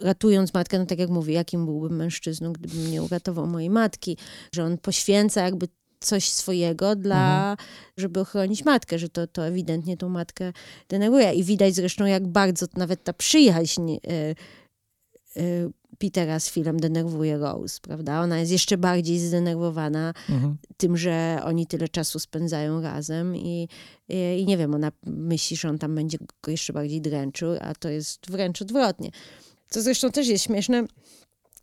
ratując matkę, no tak jak mówię, jakim byłbym mężczyzną, gdybym nie uratował mojej matki, że on poświęca jakby coś swojego dla, żeby ochronić matkę, że to, to ewidentnie tą matkę denerwuje. I widać zresztą, jak bardzo nawet ta przyjaźń y, y, Petera z Philem denerwuje Rose, prawda? Ona jest jeszcze bardziej zdenerwowana Mhm. tym, że oni tyle czasu spędzają razem i, i, i nie wiem, ona myśli, że on tam będzie go jeszcze bardziej dręczył, a to jest wręcz odwrotnie. Co zresztą też jest śmieszne,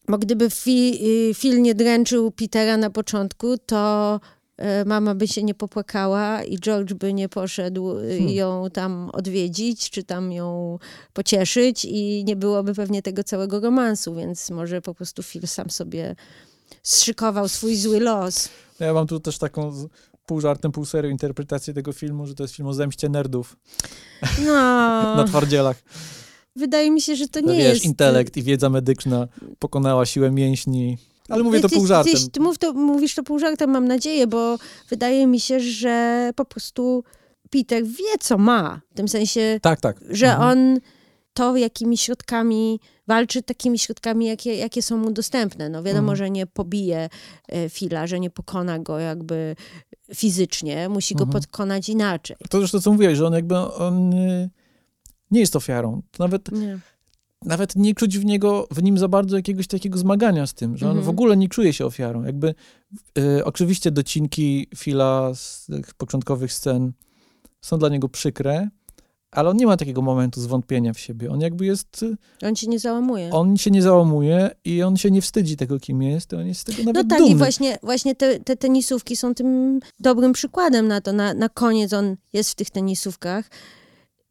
bo gdyby Fi, y, Phil nie dręczył Petera na początku, to y, mama by się nie popłakała i George by nie poszedł y, Hmm. ją tam odwiedzić, czy tam ją pocieszyć i nie byłoby pewnie tego całego romansu, więc może po prostu Phil sam sobie zszykował swój zły los. Ja mam tu też taką pół żartem, pół serio interpretację tego filmu, że to jest film o zemście nerdów No, na twardzielach. Wydaje mi się, że to No nie wiesz, jest... intelekt i wiedza medyczna pokonała siłę mięśni. Ale mówię to Ty- pół żartem. Ty, ty mów to, mówisz to pół żartem, mam nadzieję, bo wydaje mi się, że po prostu Peter wie, co ma. W tym sensie, Tak, tak. że Mhm. on to, jakimi środkami walczy, takimi środkami, jakie, jakie są mu dostępne. No wiadomo, Mhm. że nie pobije e, Fila, że nie pokona go jakby fizycznie, musi go Mhm. pokonać inaczej. To zresztą co mówiłeś, że on jakby on y, nie jest ofiarą. To nawet Nie. nawet nie czuć w, niego, w nim za bardzo jakiegoś takiego zmagania z tym, że on Mhm. w ogóle nie czuje się ofiarą. Jakby e, oczywiście docinki Phila z tych początkowych scen są dla niego przykre, ale on nie ma takiego momentu zwątpienia w siebie. On jakby jest, On ci nie załamuje. on się nie załamuje i on się nie wstydzi tego, kim jest, on jest z tego No nawet tak, dumny. i właśnie, właśnie te, te tenisówki są tym dobrym przykładem na to. Na, na koniec on jest w tych tenisówkach,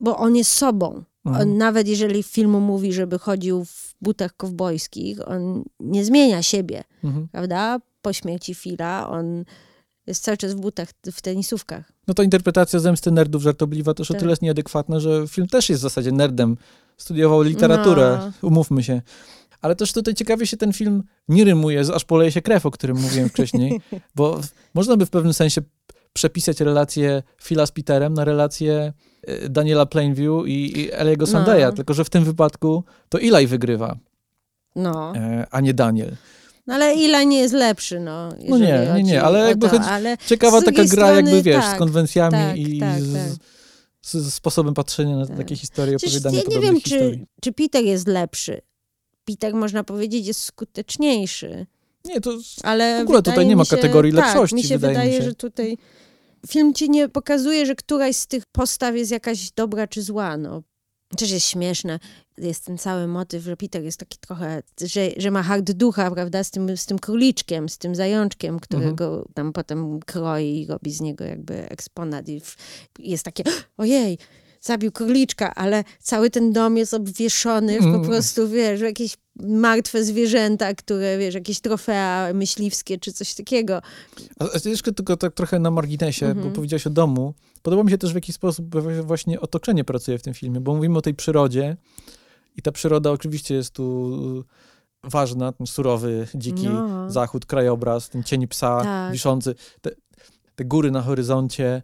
bo on jest sobą. Mhm. On, nawet jeżeli w filmu mówi, żeby chodził w butach kowbojskich, on nie zmienia siebie, Mhm. prawda? Po śmierci Fila on jest cały czas w butach, w tenisówkach. No to interpretacja Zemsty Nerdów żartobliwa też o Tak. tyle jest nieadekwatna, że film też jest w zasadzie nerdem. Studiował literaturę, No. umówmy się. Ale też tutaj ciekawie się ten film nie rymuje z Aż poleje się krew, o którym mówiłem wcześniej, bo można by w pewnym sensie przepisać relację Phila z Peterem na relację Daniela Plainview i, i Eliego Sandeya, No. tylko że w tym wypadku to Eli wygrywa, No. e, a nie Daniel. no ale ile nie jest lepszy, no. No nie, nie, nie, ale jakby to, ale Ciekawa taka gra, strony, jakby wiesz, tak, z konwencjami tak, i tak, z, tak. z, z sposobem patrzenia na Tak. takie historie, Przecież opowiadania ja nie wiem, historii. czy, czy Peter jest lepszy. Peter, można powiedzieć, jest skuteczniejszy. Nie, to Ale W ogóle tutaj nie ma mi się, kategorii tak, lepszości, mi się wydaje mi wydaje, się. że tutaj film ci nie pokazuje, że któraś z tych postaw jest jakaś dobra czy zła. No. Też jest śmieszne. Jest ten cały motyw, że Peter jest taki trochę, że, że ma hard ducha, prawda, z tym, z tym króliczkiem, z tym zajączkiem, którego Mhm. tam potem kroi i robi z niego jakby eksponat. I jest takie, ojej, zabił króliczka, ale cały ten dom jest obwieszony w Mm. po prostu, wiesz, jakieś martwe zwierzęta, które, wiesz, jakieś trofea myśliwskie czy coś takiego. A a jeszcze tylko tak trochę na marginesie, Mhm. bo powiedziałaś o domu. Podoba mi się też w jakiś sposób właśnie otoczenie pracuje w tym filmie, bo mówimy o tej przyrodzie i ta przyroda oczywiście jest tu ważna, ten surowy, dziki No. zachód, krajobraz, ten cień psa Tak. wiszący, te, te góry na horyzoncie,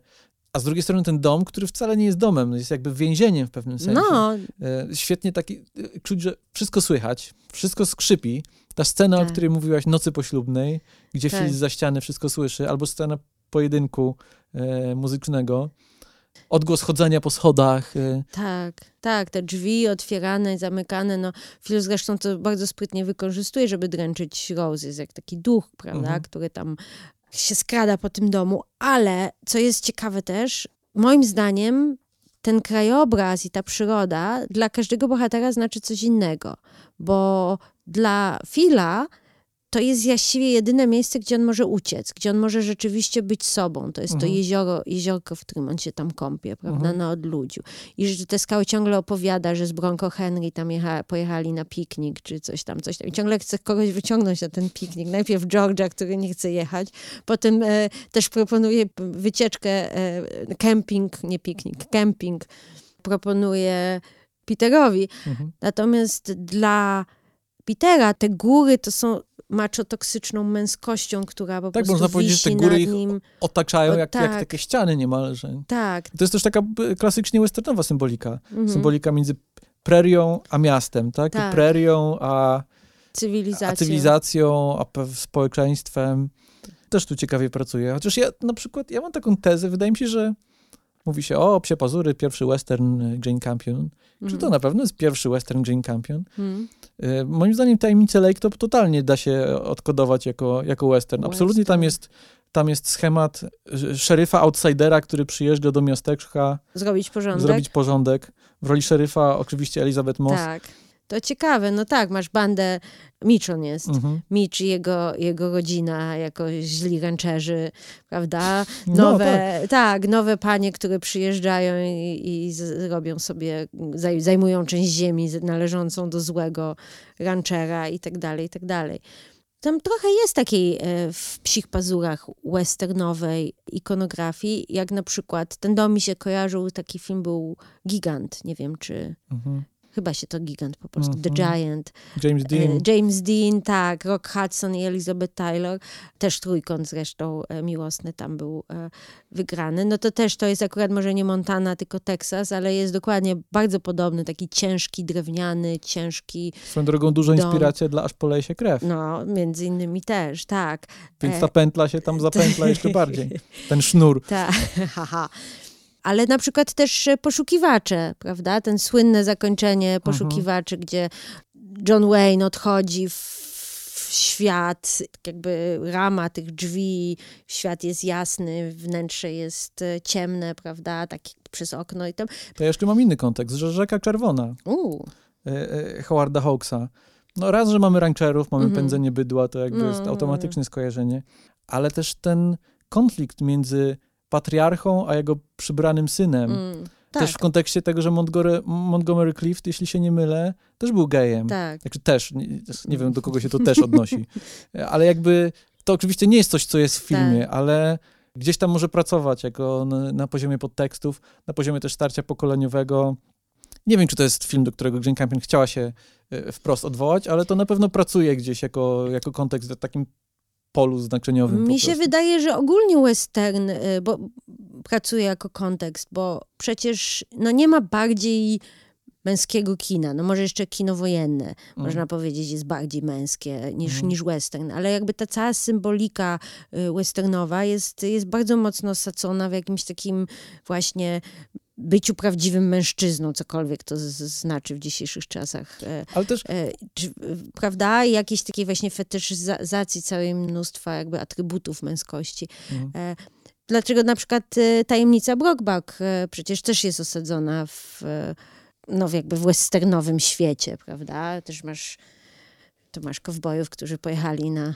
a z drugiej strony ten dom, który wcale nie jest domem, jest jakby więzieniem w pewnym sensie. No, E, świetnie taki, e, czuć, że wszystko słychać, wszystko skrzypi. Ta scena, o Tak. której mówiłaś, nocy poślubnej, gdzie Tak. Phil za ściany wszystko słyszy, albo scena pojedynku e, muzycznego, odgłos chodzenia po schodach. E, tak, tak, te drzwi otwierane i zamykane, no Phil zresztą to bardzo sprytnie wykorzystuje, żeby dręczyć Roses, jak taki duch, prawda, Mhm. który tam się skrada po tym domu, ale co jest ciekawe też, moim zdaniem ten krajobraz i ta przyroda dla każdego bohatera znaczy coś innego, bo dla Phila to jest właściwie jedyne miejsce, gdzie on może uciec, gdzie on może rzeczywiście być sobą. To jest Mhm. to jezioro, jeziorko, w którym on się tam kąpie, prawda, Mhm. na odludziu. I że te skały ciągle opowiada, że z Bronco Henry tam jecha, pojechali na piknik, czy coś tam, coś tam. I ciągle chce kogoś wyciągnąć na ten piknik. Najpierw George'a, który nie chce jechać, potem e, też proponuje wycieczkę, e, kemping, nie piknik, kemping. Proponuje Peterowi. mhm. Natomiast dla Petera te góry to są maczotoksyczną męskością, która po Tak, prostu można powiedzieć, że te góry ich nim. Otaczają jak, jak tak. takie ściany niemalże. Tak. To jest też taka klasycznie westernowa symbolika. Mhm. Symbolika między prerią a miastem, tak? Tak. Prerią a Cywilizacja. a cywilizacją, a społeczeństwem. Też tu ciekawie pracuje. Chociaż ja na przykład, ja mam taką tezę, wydaje mi się, że mówi się, o, Psie Pazury, pierwszy western y, Jane Campion. Czy Mhm. to na pewno jest pierwszy western Jane Campion? Mhm. Y, Moim zdaniem Tajemnice Lake to totalnie da się odkodować jako, jako western. Absolutnie tam jest, tam jest schemat szeryfa outsidera, który przyjeżdża do miasteczka Zrobić porządek. zrobić porządek. W roli szeryfa oczywiście Elizabeth Moss. Tak. To ciekawe, no tak, masz bandę, Mitch on jest. Mhm. Mitch i jego, jego rodzina jako źli rancherzy, prawda? No, Nowe, tak. nowe panie, które przyjeżdżają i, i robią sobie, zaj, zajmują część ziemi należącą do złego ranchera i tak dalej, i tak dalej. Tam trochę jest takiej e, w psich pazurach westernowej ikonografii, jak na przykład, ten dom mi się kojarzył, taki film był Gigant, nie wiem czy, Mhm. Chyba się to Gigant po prostu, The. Giant. James Dean. E, James Dean, tak, Rock Hudson i Elizabeth Taylor, też trójkąt zresztą e, miłosny tam był e, wygrany. No to też to jest akurat może nie Montana, tylko Teksas, ale jest dokładnie bardzo podobny, taki ciężki, drewniany, ciężki, Swoją drogą duża dom. inspiracja dla Aż poleje się krew. no między innymi też, tak. Więc ta pętla się tam zapętla jeszcze bardziej. Ten sznur. Tak, haha. Ale na przykład też e, poszukiwacze, prawda? Ten słynne zakończenie poszukiwaczy, gdzie John Wayne odchodzi w, świat, tak jakby rama tych drzwi, świat jest jasny, wnętrze jest e, ciemne, prawda? Tak przez okno i tam. To ja jeszcze mam inny kontekst, że Rzeka Czerwona Uuu, e, Howarda Hawksa. No raz, że mamy rancherów, mamy Mhm. pędzenie bydła, to jakby No, jest no, automatyczne skojarzenie, ale też ten konflikt między patriarchą a jego przybranym synem. mm, tak, Też w kontekście tego, że Montgomery, Montgomery Clift, jeśli się nie mylę, też był gejem. tak. Znaczy też, nie, nie wiem do kogo się to też odnosi. Ale jakby to oczywiście nie jest coś, co jest w filmie, Tak. ale gdzieś tam może pracować jako na, na poziomie podtekstów, na poziomie też starcia pokoleniowego. Nie wiem, czy to jest film, do którego Jane Campion chciała się e, wprost odwołać, ale to na pewno pracuje gdzieś jako, jako kontekst w takim polu znaczeniowym. Mi się wydaje, że ogólnie western y, bo, pracuje jako kontekst, bo przecież no, nie ma bardziej męskiego kina. No może jeszcze kino wojenne, Mm. można powiedzieć, jest bardziej męskie niż, Mhm. niż western, ale jakby ta cała symbolika y, westernowa jest, jest bardzo mocno osadzona w jakimś takim właśnie byciu prawdziwym mężczyzną, cokolwiek to znaczy w dzisiejszych czasach. E, Ale też e, czy, prawda, jakiejś takiej właśnie fetyszyzacji całej mnóstwa jakby atrybutów męskości. Mhm. E, dlaczego na przykład tajemnica Brockback przecież też jest osadzona w, no jakby w westernowym świecie, prawda? Też masz, to masz kowbojów, którzy pojechali na...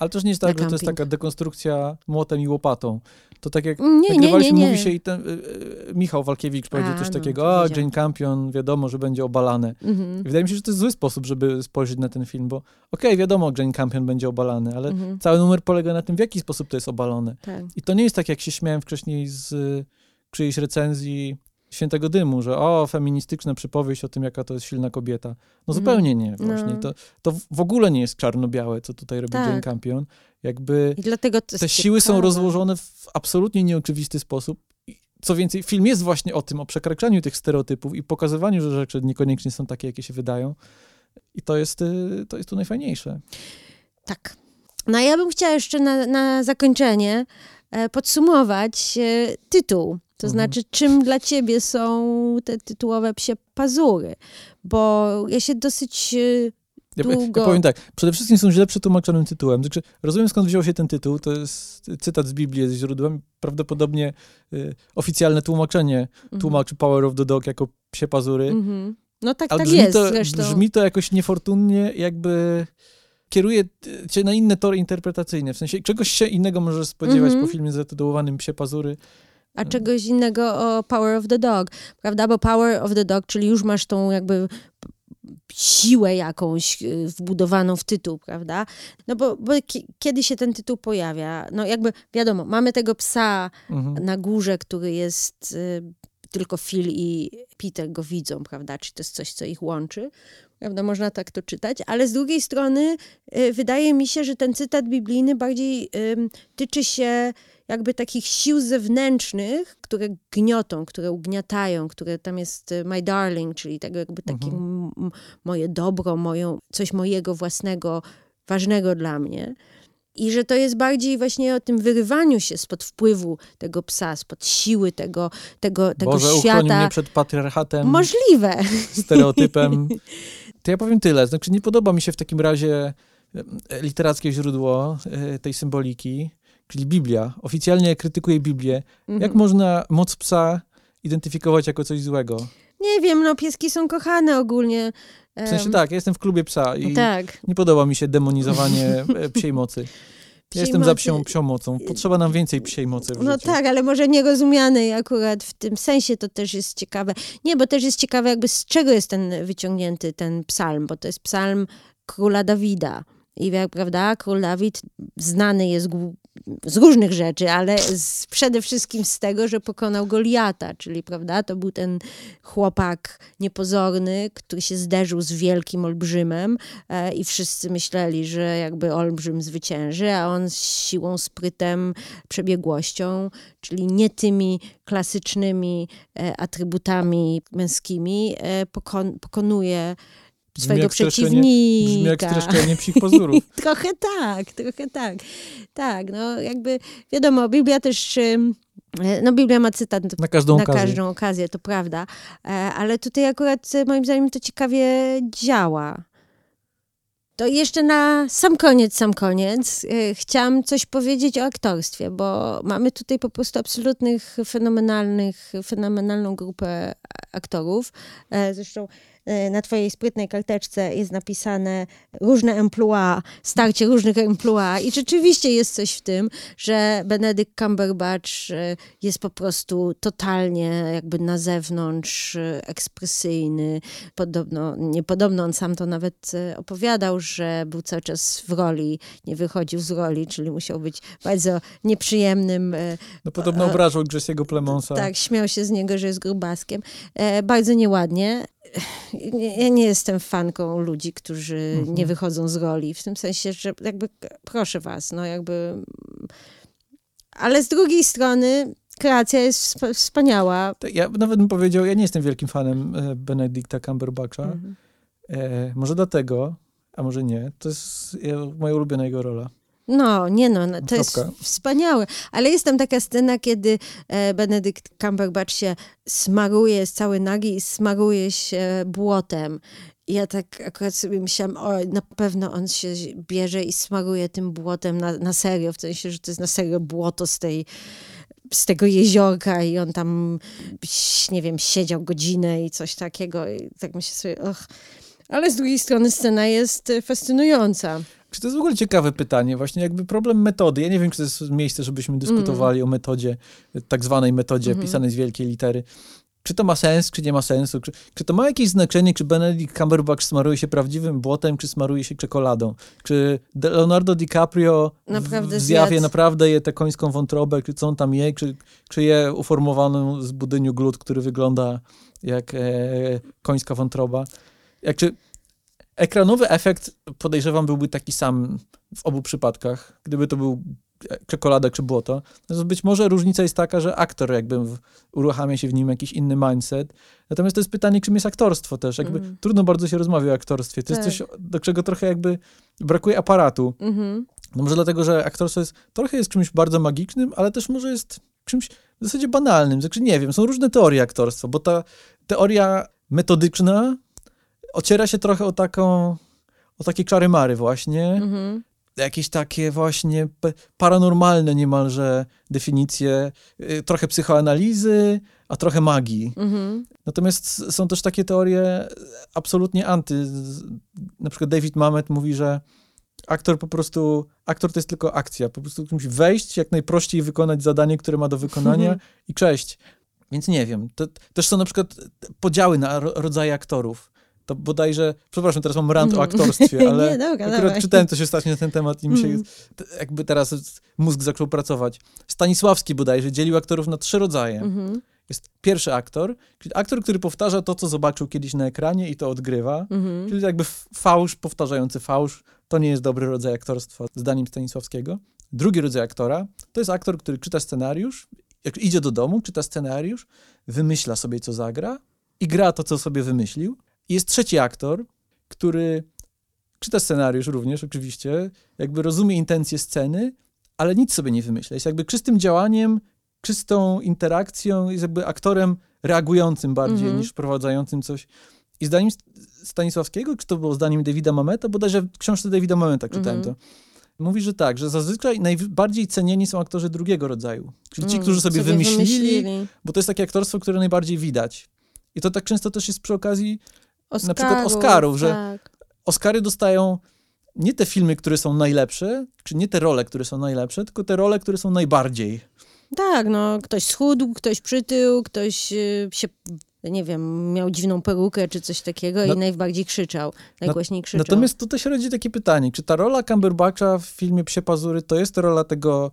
Ale też nie jest tak, że to jest taka dekonstrukcja młotem i łopatą. To tak jak Nie, nie, nie, nie. mówi się i ten, y, y, Michał Walkiewicz powiedział A, coś no, takiego, a. Jane Campion, wiadomo, że będzie obalane. Mhm. Wydaje mi się, że to jest zły sposób, żeby spojrzeć na ten film, bo okej, wiadomo, Jane Campion będzie obalany, ale Mhm. cały numer polega na tym, w jaki sposób to jest obalone. Tak. I to nie jest tak, jak się śmiałem wcześniej z y, czyjejś recenzji Świętego Dymu, że o, feministyczna przypowieść o tym, jaka to jest silna kobieta. No Mhm. zupełnie nie, właśnie. No. To, to w ogóle nie jest czarno-białe, co tutaj robi Tak. Jane Campion. Jakby te siły są ciekawe. rozłożone w absolutnie nieoczywisty sposób. I Co więcej, film jest właśnie o tym, o przekraczaniu tych stereotypów i pokazywaniu, że rzeczy niekoniecznie są takie, jakie się wydają. I to jest, y, to jest tu najfajniejsze. Tak. No a ja bym chciała jeszcze na, na zakończenie e, podsumować e, tytuł. To Mhm. znaczy, czym dla ciebie są te tytułowe psie pazury. Bo ja się dosyć... e, Ja, ja Długo. powiem tak, przede wszystkim są źle przetłumaczonym tytułem. Znaczy, rozumiem skąd wziął się ten tytuł, to jest cytat z Biblii, jest źródłem. Prawdopodobnie y, oficjalne tłumaczenie mhm. tłumaczy Power of the Dog jako psie pazury. Mhm. No tak, Ale tak brzmi, jest to, zresztą. brzmi to jakoś niefortunnie, jakby kieruje y, cię na inne tory interpretacyjne. W sensie czegoś się innego możesz spodziewać Mhm. po filmie zatytułowanym Psie Pazury. A czegoś innego o Power of the Dog, prawda? Bo Power of the Dog, czyli już masz tą jakby siłę jakąś y, wbudowaną w tytuł, prawda? No bo, bo ki- kiedy się ten tytuł pojawia? No jakby wiadomo, mamy tego psa Mhm. na górze, który jest y, tylko Phil i Peter go widzą, prawda? Czy to jest coś, co ich łączy? Prawda? Można tak to czytać, ale z drugiej strony y, wydaje mi się, że ten cytat biblijny bardziej tyczy się jakby takich sił zewnętrznych, które gniotą, które ugniatają, które tam jest y, my darling, czyli tego jakby takie Mhm. moje dobro, moją, coś mojego własnego, ważnego dla mnie. I że to jest bardziej właśnie o tym wyrywaniu się spod wpływu tego psa, spod siły tego, tego, tego Boże, świata. mnie przed patriarchatem, Możliwe. stereotypem. To ja powiem tyle. Znaczy, nie podoba mi się w takim razie literackie źródło e, tej symboliki, czyli Biblia. Oficjalnie krytykuje Biblię. Mhm. Jak można moc psa identyfikować jako coś złego? Nie wiem, no pieski są kochane ogólnie. W sensie tak, ja jestem w klubie psa i Tak. nie podoba mi się demonizowanie e, psiej mocy. Ja jestem za mocy- psią, psią mocą. Potrzeba nam więcej psiej mocy w No życiu. tak, ale może nierozumianej akurat w tym sensie to też jest ciekawe. Nie, bo też jest ciekawe jakby z czego jest ten wyciągnięty ten psalm, bo to jest psalm króla Dawida. I jak prawda, król Dawid znany jest z różnych rzeczy, ale z, przede wszystkim z tego, że pokonał Goliata, czyli prawda, to był ten chłopak niepozorny, który się zderzył z wielkim olbrzymem e, i wszyscy myśleli, że jakby olbrzym zwycięży, a on z siłą, sprytem, przebiegłością, czyli nie tymi klasycznymi e, atrybutami męskimi, e, pokon ukazuje swojego przeciwnika. Brzmi jak streszczenie psich pazurów. Trochę tak, trochę tak. Tak, no jakby wiadomo, Biblia też E, No Biblia ma cytat Na każdą na okazję. każdą okazję, to prawda. E, Ale tutaj akurat e, moim zdaniem to ciekawie działa. To jeszcze na sam koniec, sam koniec, chciałam coś powiedzieć o aktorstwie, bo mamy tutaj po prostu absolutnych, fenomenalnych, fenomenalną grupę aktorów. E, Zresztą na twojej sprytnej karteczce jest napisane różne emploi, starcie różnych emploi i rzeczywiście jest coś w tym, że Benedict Cumberbatch e, jest po prostu totalnie jakby na zewnątrz e, ekspresyjny. Podobno, niepodobno on sam to nawet opowiadał, że był cały czas w roli, nie wychodził z roli, czyli musiał być bardzo nieprzyjemnym No podobno obrażał Grzesiego Plemonsa. tak, śmiał się z niego, że jest grubaskiem. E, bardzo nieładnie. Ja nie jestem fanką ludzi, którzy Mhm. nie wychodzą z roli. W tym sensie, że jakby proszę was, no jakby. Ale z drugiej strony kreacja jest wsp- wspaniała. Ja nawet bym powiedział, ja nie jestem wielkim fanem e, Benedicta Cumberbatcha. Mhm. E, może dlatego, a może nie. To jest moja ulubiona jego rola. No, nie no, no to jest Kropka. wspaniałe. Ale jest tam taka scena, kiedy e, Benedict Cumberbatch się smaruje, jest cały nagi i smaruje się błotem. I ja tak akurat sobie myślałam, o, na pewno on się bierze i smaruje tym błotem na, na serio, w sensie, że to jest na serio błoto z tej z tego jeziorka i on tam, nie wiem, siedział godzinę i coś takiego. I tak myślę sobie, och. Ale z drugiej strony scena jest e, fascynująca. Czy to jest w ogóle ciekawe pytanie, właśnie jakby problem metody. Ja nie wiem, czy to jest miejsce, żebyśmy dyskutowali o metodzie, tak zwanej metodzie Mhm. pisanej z wielkiej litery. Czy to ma sens, czy nie ma sensu? Czy, czy to ma jakieś znaczenie, czy Benedict Cumberbatch smaruje się prawdziwym błotem, czy smaruje się czekoladą? Czy Leonardo DiCaprio w- Naprawdę w zjawie zjadł. naprawdę je tę końską wątrobę, czy co on tam je, czy, czy je uformowaną z budyniu glut, który wygląda jak e, końska wątroba? Jak czy ekranowy efekt podejrzewam byłby taki sam w obu przypadkach, gdyby to był e, czekolada czy błoto. Natomiast być może różnica jest taka, że aktor jakby w, uruchamia się w nim jakiś inny mindset. Natomiast to jest pytanie, czym jest aktorstwo też. Jakby Mhm. trudno bardzo się rozmawia o aktorstwie. To Tak. jest coś, do czego trochę jakby brakuje aparatu. Mhm. No może dlatego, że aktorstwo jest, trochę jest czymś bardzo magicznym, ale też może jest czymś w zasadzie banalnym. Znaczy nie wiem, są różne teorie aktorstwa, bo ta teoria metodyczna ociera się trochę o taką, o takie czary-mary właśnie. Mhm. Jakieś takie właśnie paranormalne niemalże definicje, y, trochę psychoanalizy, a trochę magii. Mhm. Natomiast są też takie teorie absolutnie anty. Na przykład David Mamet mówi, że aktor po prostu, aktor to jest tylko akcja. Po prostu musi wejść, jak najprościej wykonać zadanie, które ma do wykonania i cześć. Więc nie wiem. To, też są na przykład podziały na ro- rodzaje aktorów. To bodajże, przepraszam, teraz mam rant o aktorstwie, ale Nie, dobra, akurat dawaj. czytałem coś ostatnio na ten temat i mi się Mm. jakby teraz mózg zaczął pracować. Stanisławski bodajże dzielił aktorów na trzy rodzaje. Mhm. Jest pierwszy aktor, czyli aktor, który powtarza to, co zobaczył kiedyś na ekranie i to odgrywa. Mhm. Czyli jakby fałsz, powtarzający fałsz. To nie jest dobry rodzaj aktorstwa, zdaniem Stanisławskiego. Drugi rodzaj aktora to jest aktor, który czyta scenariusz, jak idzie do domu, czyta scenariusz, wymyśla sobie, co zagra i gra to, co sobie wymyślił. I jest trzeci aktor, który czyta scenariusz również, oczywiście, jakby rozumie intencje sceny, ale nic sobie nie wymyśla. Jest jakby czystym działaniem, czystą interakcją, jest jakby aktorem reagującym bardziej Mhm. niż wprowadzającym coś. I zdaniem St- Stanisławskiego, czy to było zdaniem Davida Mameta, bodajże w książce Davida Mameta czytałem Mhm. to, mówi, że tak, że zazwyczaj najbardziej cenieni są aktorzy drugiego rodzaju. Czyli ci, Mm, którzy sobie, wymyślili, wymyślili. bo to jest takie aktorstwo, które najbardziej widać. I to tak często też jest przy okazji Oscarów, przykład Oscarów, że- Tak. Oscary dostają nie te filmy, które są najlepsze, czy nie te role, które są najlepsze, tylko te role, które są najbardziej. tak, no ktoś schudł, ktoś przytył, ktoś y, się, nie wiem, miał dziwną perukę czy coś takiego Na- i najbardziej krzyczał, najgłośniej krzyczał. Natomiast tutaj się rodzi takie pytanie, czy ta rola Cumberbatcha w filmie Psie Pazury to jest rola tego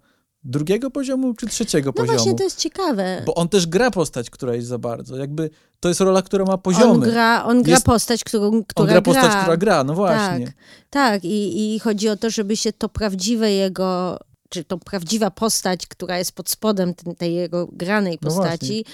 drugiego poziomu, czy trzeciego no poziomu? właśnie, to jest ciekawe. Bo on też gra postać, która jest za bardzo. Jakby to jest rola, która ma poziomy. On gra, on gra Jest- postać, którą, która on gra postać, która gra, no właśnie. Tak, tak. I, I chodzi o to, żeby się to prawdziwe jego, czy to prawdziwa postać, która jest pod spodem tej jego granej No postaci,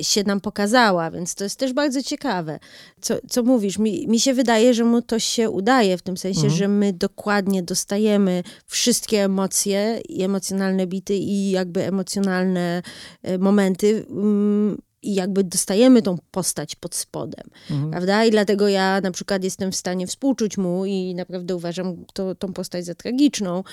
się nam pokazała, więc to jest też bardzo ciekawe. Co, co mówisz? Mi, mi się wydaje, że mu to się udaje, w tym sensie, Mhm. że my dokładnie dostajemy wszystkie emocje i emocjonalne bity i jakby emocjonalne e, momenty mm, i jakby dostajemy tą postać pod spodem, Mhm. prawda? I dlatego ja na przykład jestem w stanie współczuć mu i naprawdę uważam to, tą postać za tragiczną.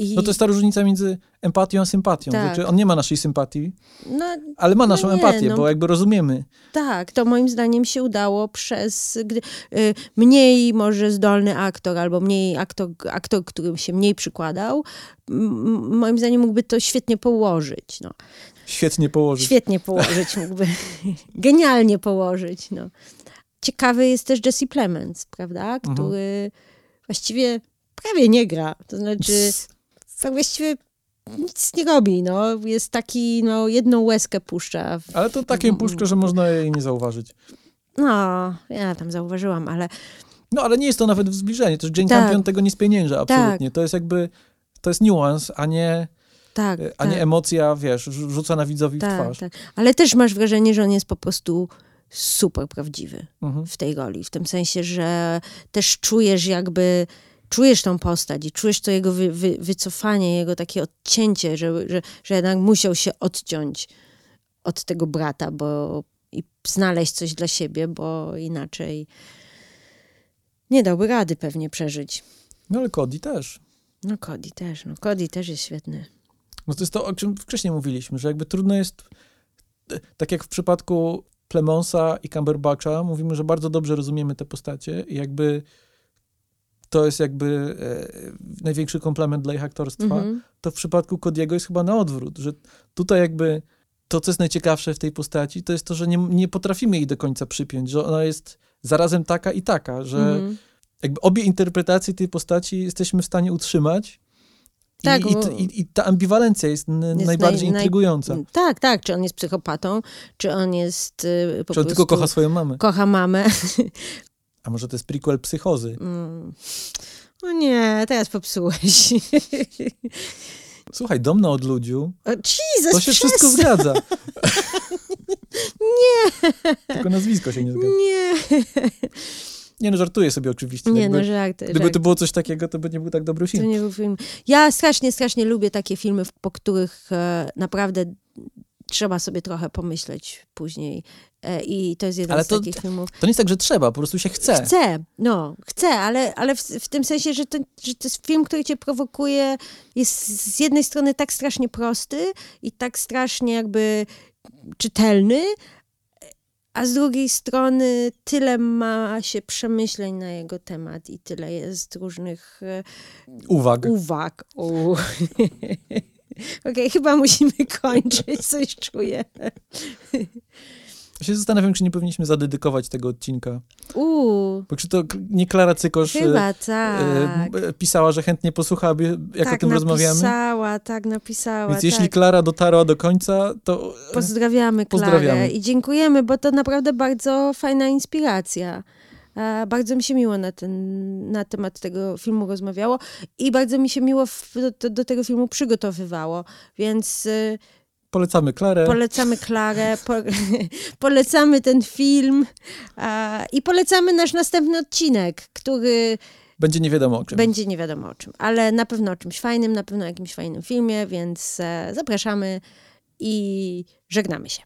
I, No to jest ta różnica między empatią a sympatią. Tak. Znaczy, on nie ma naszej sympatii, no, ale ma naszą nie, empatię, no. bo jakby rozumiemy. Tak, to moim zdaniem się udało przez gdy, y, mniej może zdolny aktor albo mniej aktor, aktor, którym się mniej przykładał, m- moim zdaniem mógłby to świetnie położyć. No. Świetnie położyć. Świetnie położyć mógłby. Genialnie położyć. No. Ciekawy jest też Jesse Plemons, prawda? Mhm. Który właściwie prawie nie gra. To znaczy tak właściwie nic nie robi. No. Jest taki, no, jedną łezkę puszcza w Ale to takie puszko, że można jej nie zauważyć. No, ja tam zauważyłam, ale No ale nie jest to nawet w zbliżeniu. Też Jane Tak. Campion tego nie spienięża absolutnie. To jest jakby, to jest niuans, a nie, tak. a tak, nie emocja, wiesz, rzu- rzucana widzowi w tak, twarz. tak. Ale też masz wrażenie, że on jest po prostu super prawdziwy Mhm. w tej roli. W tym sensie, że też czujesz jakby, czujesz tą postać i czujesz to jego wy, wy, wycofanie, jego takie odcięcie, że, że, że jednak musiał się odciąć od tego brata, bo i znaleźć coś dla siebie, bo inaczej nie dałby rady pewnie przeżyć. No ale Cody też. No Cody też, no Cody też jest świetny. No to jest to, o czym wcześniej mówiliśmy, że jakby trudno jest, tak jak w przypadku Plemonsa i Cumberbatcha, mówimy, że bardzo dobrze rozumiemy te postacie i jakby to jest jakby e, największy komplement dla ich aktorstwa, Mhm. to w przypadku Cody'ego jest chyba na odwrót, że tutaj jakby to, co jest najciekawsze w tej postaci, to jest to, że nie, nie potrafimy jej do końca przypiąć, że ona jest zarazem taka i taka, że Mhm. jakby obie interpretacje tej postaci jesteśmy w stanie utrzymać. Tak, I, i, i, ta ambiwalencja jest, Jest najbardziej naj- naj- intrygująca. Tak, tak. Czy on jest psychopatą, czy on jest y, po Czy on prostu... tylko kocha swoją mamę? kocha mamę. A może to jest prequel psychozy? Mm. No nie, teraz popsułeś. Słuchaj, dom na odludziu, O, Jesus, to się wszystko zgadza. Nie! Tylko nazwisko się nie zgadza. Nie, Nie no, żartuję sobie oczywiście. nie jakby, no żarty. Gdyby to było coś takiego, to by nie był tak dobry To film. nie był film. Ja strasznie, strasznie lubię takie filmy, po których e, naprawdę trzeba sobie trochę pomyśleć później. E, I to jest jeden Ale z to- takich filmów. To nie jest tak, że trzeba, po prostu się chce. Chcę, no, chcę, ale, ale w, w tym sensie, że to, że to jest film, który cię prowokuje, jest z jednej strony tak strasznie prosty i tak strasznie jakby czytelny, a z drugiej strony tyle ma się przemyśleń na jego temat i tyle jest różnych e, Uwag. uwag. Okej, chyba musimy kończyć, coś czuję. Ja się zastanawiam, czy nie powinniśmy zadedykować tego odcinka. Uuu, Bo czy to nie Klara Cykosz e, chyba e, tak. e, pisała, że chętnie posłuchałaby, jak tak o tym rozmawiamy? napisała, tak napisała. Więc jeśli tak. Klara dotarła do końca, to e, Pozdrawiamy Klarę Pozdrawiamy. i dziękujemy, bo to naprawdę bardzo fajna inspiracja. E, Bardzo mi się miło na, ten, na temat tego filmu rozmawiało i bardzo mi się miło w, do, do tego filmu przygotowywało, więc y, polecamy Klarę. polecamy Klarę, po, polecamy ten film a, i polecamy nasz następny odcinek, który Będzie nie wiadomo o czym. będzie nie wiadomo o czym, ale na pewno o czymś fajnym, na pewno o jakimś fajnym filmie, więc e, zapraszamy i żegnamy się.